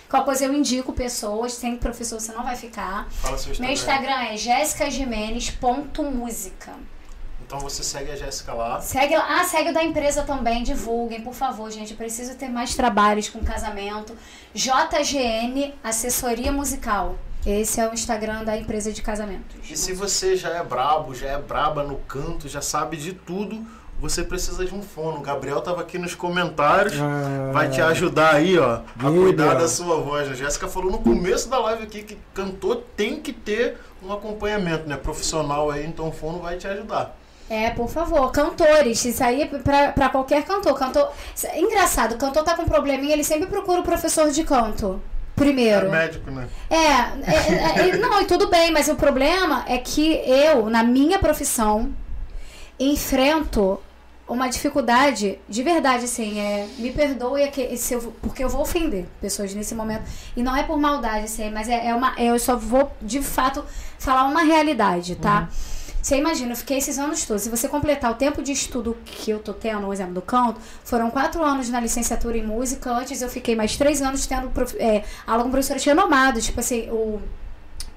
[SPEAKER 2] Qualquer coisa eu indico pessoas. Sem professor você não vai ficar.
[SPEAKER 1] Fala seu Instagram.
[SPEAKER 2] Meu Instagram é jessicajimenez.música.
[SPEAKER 1] Então você segue a Jéssica lá.
[SPEAKER 2] Segue lá. Ah, segue o da empresa também. Divulguem, por favor, gente. Eu preciso ter mais trabalhos com casamento. JGN Assessoria Musical. Esse é o Instagram da empresa de casamentos.
[SPEAKER 1] E se você já é brabo, já é braba no canto, já sabe de tudo, você precisa de um fono. O Gabriel tava aqui nos comentários.
[SPEAKER 3] Ah,
[SPEAKER 1] Vai te ajudar aí, ó, a
[SPEAKER 3] Vida.
[SPEAKER 1] cuidar da sua voz. A Jéssica falou no começo da live aqui que cantor tem que ter um acompanhamento, né? Profissional aí, então o fono vai te ajudar.
[SPEAKER 2] É, por favor, cantores, isso aí é pra, pra qualquer cantor. cantor. Engraçado, o cantor tá com um probleminha, ele sempre procura o professor de canto.
[SPEAKER 1] É
[SPEAKER 2] Primeiro.
[SPEAKER 1] médico, né?
[SPEAKER 2] É, é, é, é, não, e tudo bem, mas o problema é que eu, na minha profissão, enfrento uma dificuldade de verdade, assim, é, me perdoe aqui, se eu- porque eu vou ofender pessoas nesse momento. E não é por maldade, assim, mas é, é uma. Eu só vou, de fato, falar uma realidade, tá? Você imagina, eu fiquei esses anos todos. Se você completar o tempo de estudo que eu tô tendo, no exemplo do canto, foram quatro anos na licenciatura em música. Antes eu fiquei mais três anos tendo prof- é, aula com professores renomados, tipo assim, o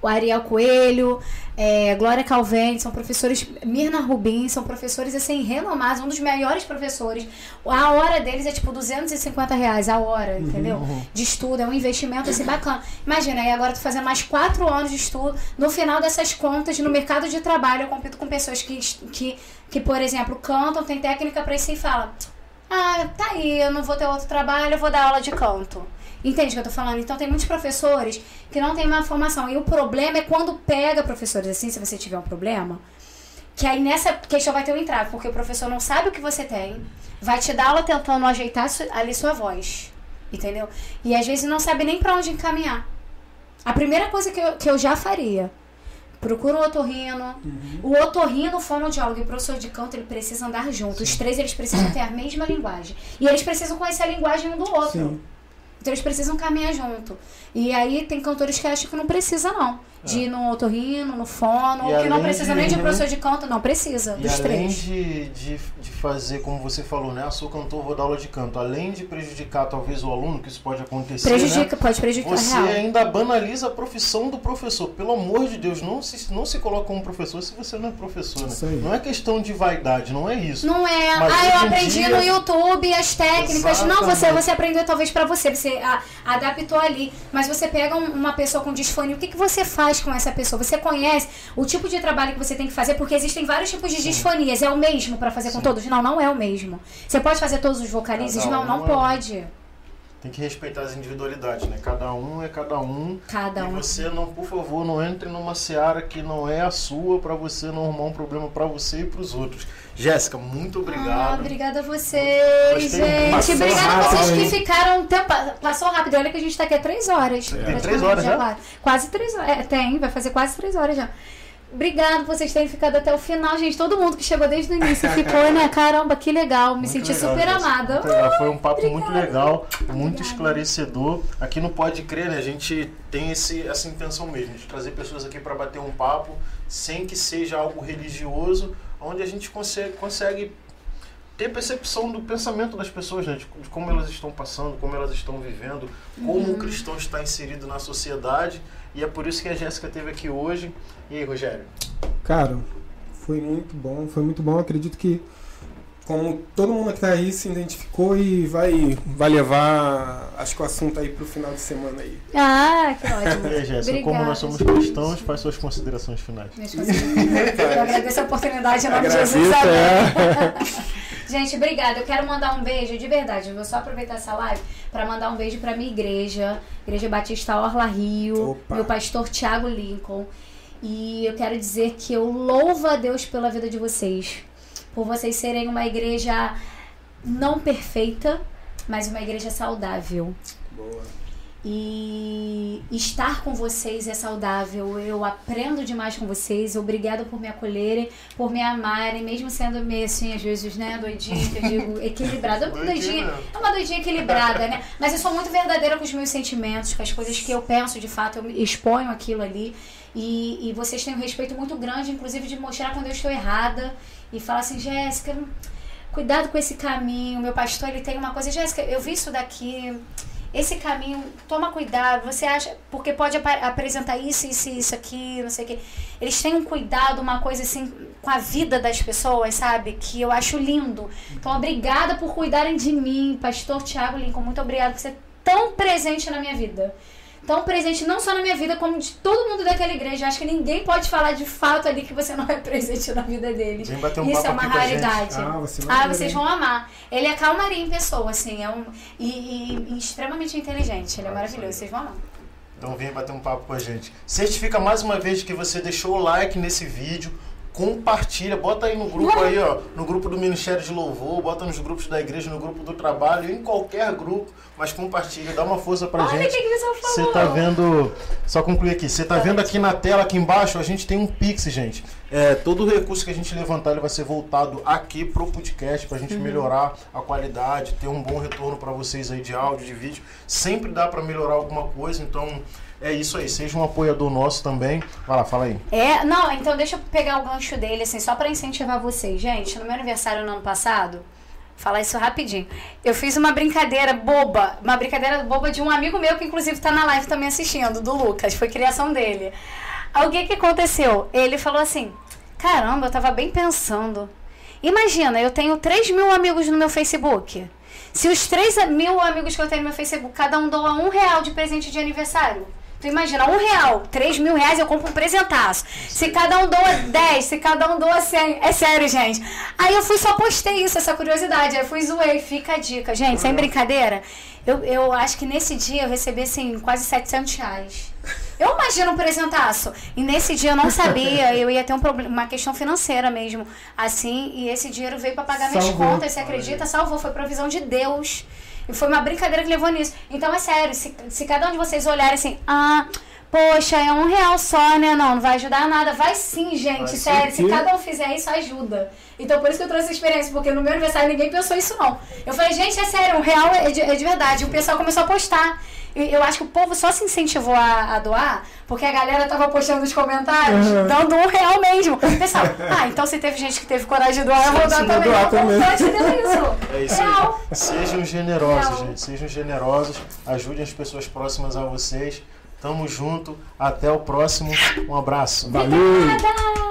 [SPEAKER 2] o Ariel Coelho, é, Glória Calvente, são professores, Mirna Rubin, são professores assim, renomados, um dos maiores professores. A hora deles é tipo 250 reais a hora, entendeu? De estudo, é um investimento assim bacana. Imagina, aí agora eu tô fazendo mais quatro anos de estudo. No final dessas contas, no mercado de trabalho, eu compito com pessoas que, que, que por exemplo, cantam, tem técnica pra isso e falam. Ah, tá aí, eu não vou ter outro trabalho, eu vou dar aula de canto. Entende o que eu tô falando? Então tem muitos professores que não têm uma formação. E o problema é quando pega professores assim, se você tiver um problema, que aí nessa questão vai ter um entrave, porque o professor não sabe o que você tem, vai te dar aula tentando ajeitar ali sua voz. Entendeu? E às vezes não sabe nem pra onde encaminhar. A primeira coisa que eu, que eu já faria. Procura um otorrino. O otorrino, o fonoaudiólogo e o professor de canto, ele precisa andar juntos. Os três, eles precisam ter a mesma linguagem. E eles precisam conhecer a linguagem um do outro.
[SPEAKER 3] Sim.
[SPEAKER 2] Então eles precisam caminhar junto. E aí tem cantores que acham que não precisa, não. De ir no otorrino, no fono,
[SPEAKER 1] E
[SPEAKER 2] ou que não precisa
[SPEAKER 1] de-
[SPEAKER 2] nem de professor de canto, não precisa,
[SPEAKER 1] E
[SPEAKER 2] dos
[SPEAKER 1] além
[SPEAKER 2] três.
[SPEAKER 1] de, de, de fazer, como você falou, né? Ah, sou cantor, vou dar aula de canto. Além de prejudicar talvez o aluno, que isso pode acontecer,
[SPEAKER 2] Prejudica,
[SPEAKER 1] né?
[SPEAKER 2] pode prejudicar
[SPEAKER 1] Você
[SPEAKER 2] real.
[SPEAKER 1] ainda banaliza a profissão do professor. Pelo amor de Deus, não se, não se coloca como professor se você não é professor, né?
[SPEAKER 3] Isso aí.
[SPEAKER 1] Não é questão de vaidade, não é isso.
[SPEAKER 2] Não é,
[SPEAKER 1] Mas
[SPEAKER 2] ah, eu aprendi
[SPEAKER 1] dia-
[SPEAKER 2] no YouTube as técnicas. Não, você,
[SPEAKER 1] Exatamente.
[SPEAKER 2] você aprendeu talvez pra você, você a- adaptou ali. Mas você pega um- uma pessoa com disfonia, o que, que você faz com essa pessoa? Você conhece o tipo de trabalho que você tem que fazer, porque existem vários tipos de disfonias. É o mesmo pra fazer com todos? Não, não é o mesmo. Você pode fazer todos os vocalizes?
[SPEAKER 1] Cada
[SPEAKER 2] Não,
[SPEAKER 1] um
[SPEAKER 2] não
[SPEAKER 1] é-
[SPEAKER 2] pode.
[SPEAKER 1] Tem que respeitar as individualidades, né? Cada um é cada um.
[SPEAKER 2] Cada
[SPEAKER 1] E
[SPEAKER 2] um.
[SPEAKER 1] você não, por favor, não entre numa seara que não é a sua pra você não arrumar um problema pra você e pros outros. Jéssica, muito
[SPEAKER 2] Ah,
[SPEAKER 1] obrigado.
[SPEAKER 2] obrigada a vocês, gente. Obrigada a vocês que ficaram um tempo. Passou rápido. Olha que a gente tá aqui há três horas.
[SPEAKER 1] Tem
[SPEAKER 2] praticamente,
[SPEAKER 1] três horas já?
[SPEAKER 2] Quase, quase três horas. É, tem, vai fazer quase três horas já. Obrigado por vocês terem ficado até o final, gente. Todo mundo que chegou desde o início ficou, né? Caramba, que legal. Me
[SPEAKER 1] Muito
[SPEAKER 2] senti
[SPEAKER 1] legal,
[SPEAKER 2] super amada.
[SPEAKER 1] Foi um papo muito legal, muito
[SPEAKER 2] Obrigada.
[SPEAKER 1] esclarecedor. Aqui no Pode Crer, né? A gente tem esse, essa intenção mesmo, de trazer pessoas aqui para bater um papo, sem que seja algo religioso, onde a gente consegue, consegue ter percepção do pensamento das pessoas, né? De, de como elas estão passando, como elas estão vivendo, como o cristão está inserido na sociedade. E é por isso que a Jéssica esteve aqui hoje. E aí, Rogério?
[SPEAKER 3] Cara, foi muito bom, foi muito bom. Acredito que como todo mundo que tá aí se identificou e vai, vai levar, acho que o assunto aí pro final de semana aí.
[SPEAKER 2] Ah, que ótimo.
[SPEAKER 1] E aí, Jéssica, como nós somos
[SPEAKER 2] gente.
[SPEAKER 1] cristãos, faz suas considerações finais.
[SPEAKER 2] Minhas considerações. Eu agradeço a oportunidade em nome de Jesus.
[SPEAKER 3] é.
[SPEAKER 2] Gente, obrigada. Eu quero mandar um beijo, de verdade. Eu vou só aproveitar essa live para mandar um beijo para minha igreja, Igreja Batista Orla Rio,
[SPEAKER 3] Opa.
[SPEAKER 2] meu pastor Tiago Lincoln. E eu quero dizer que eu louvo a Deus pela vida de vocês, por vocês serem uma igreja não perfeita, mas uma igreja saudável.
[SPEAKER 3] Boa.
[SPEAKER 2] E estar com vocês é saudável. Eu aprendo demais com vocês. Obrigada por me acolherem, por me amarem, mesmo sendo meio assim, às vezes, né, doidinha, que eu digo, equilibrada.
[SPEAKER 1] Doidinha
[SPEAKER 2] Doidinha, é uma doidinha equilibrada, né? Mas eu sou muito verdadeira com os meus sentimentos, com as coisas que eu penso de fato, eu me exponho aquilo ali. E, e vocês têm um respeito muito grande, inclusive, de mostrar quando eu estou errada e falar assim, Jéssica, cuidado com esse caminho. Meu pastor, ele tem uma coisa, Jéssica, eu vi isso daqui. Esse caminho, toma cuidado. Você acha, porque pode apa- apresentar isso, isso, isso aqui, não sei o quê. Eles têm um cuidado, uma coisa assim, com a vida das pessoas, sabe? Que eu acho lindo. Então, obrigada por cuidarem de mim, pastor Tiago Lincoln. Muito obrigada por ser tão presente na minha vida. Tão presente não só na minha vida, como de todo mundo daquela igreja. Acho que ninguém pode falar de fato ali que você não é presente na vida deles.
[SPEAKER 1] Vem bater um
[SPEAKER 2] Isso
[SPEAKER 1] papo
[SPEAKER 2] é uma
[SPEAKER 1] aqui com a gente.
[SPEAKER 2] raridade.
[SPEAKER 3] Ah, você
[SPEAKER 2] Ah, vocês vão amar. Ele é calmaria em pessoa, assim, é um. E, e- e extremamente inteligente. Ele é
[SPEAKER 1] Ah,
[SPEAKER 2] maravilhoso, vocês vão amar.
[SPEAKER 1] Então vem bater um papo com a gente. Certifica mais uma vez que você deixou o like nesse vídeo. Compartilha, bota aí no grupo aí, ó, no grupo do Ministério de Louvor, bota nos grupos da igreja, no grupo do trabalho, em qualquer grupo, mas compartilha, dá uma força pra
[SPEAKER 2] Olha
[SPEAKER 1] gente. Você tá vendo, só concluir aqui, você tá vendo aqui na tela, aqui embaixo, a gente tem um Pix, gente. É, todo o recurso que a gente levantar, ele vai ser voltado aqui pro podcast, pra
[SPEAKER 2] Uhum.
[SPEAKER 1] gente melhorar a qualidade, ter um bom retorno pra vocês aí de áudio, de vídeo. Sempre dá pra melhorar alguma coisa, então é isso aí, seja um apoiador nosso também. Vai lá, fala aí.
[SPEAKER 2] É, não, então deixa eu pegar o gancho dele, assim, só pra incentivar vocês. Gente, no meu aniversário no ano passado, falar isso rapidinho. Eu fiz uma brincadeira boba, uma brincadeira boba de um amigo meu que inclusive tá na live também assistindo, do Lucas, foi criação dele. Que que aconteceu? Ele falou assim: caramba, eu tava bem pensando. Imagina, eu tenho 3 mil amigos no meu Facebook. Se os 3 mil amigos que eu tenho no meu Facebook, cada um doa um real de presente de aniversário. Tu imagina, um real, 3 mil reais eu compro um presentaço. Se cada um doa 10, se cada um doa 100. É sério, gente. Aí eu fui só postei isso, essa curiosidade. Aí fui zoei, fica a dica. Gente, sem brincadeira, eu, eu acho que nesse dia eu recebi, assim, quase 700 reais. Eu imagino um presentaço. E nesse dia eu não sabia, eu ia ter um problema, uma questão financeira mesmo. Assim, e esse dinheiro veio pra pagar minhas
[SPEAKER 3] Salvou.
[SPEAKER 2] contas, você acredita? Salvou, foi provisão de Deus. E foi uma brincadeira que levou nisso. Então é sério, se, se cada um de vocês olharem assim, ah, poxa, é um real só, né? Não, não vai ajudar nada. Vai sim, gente,
[SPEAKER 1] Vai
[SPEAKER 2] sério. Se cada um fizer isso, ajuda. Então por isso que eu trouxe essa experiência, porque no meu aniversário ninguém pensou isso não. Eu falei, gente, é sério, um real é de, é de verdade. E o pessoal começou a postar. E eu acho que o povo só se incentivou a, a doar porque a galera tava postando nos comentários,
[SPEAKER 3] Uhum.
[SPEAKER 2] dando um real mesmo. Pessoal, ah, então se teve gente que teve coragem de doar, eu vou dar também.
[SPEAKER 3] doar também.
[SPEAKER 2] isso.
[SPEAKER 1] É isso
[SPEAKER 2] Real.
[SPEAKER 1] aí. Sejam generosos,
[SPEAKER 2] Real.
[SPEAKER 1] gente. Sejam generosos. Ajudem as pessoas próximas a vocês. Tamo junto. Até o próximo. Um abraço.
[SPEAKER 3] Valeu!
[SPEAKER 2] Obrigada!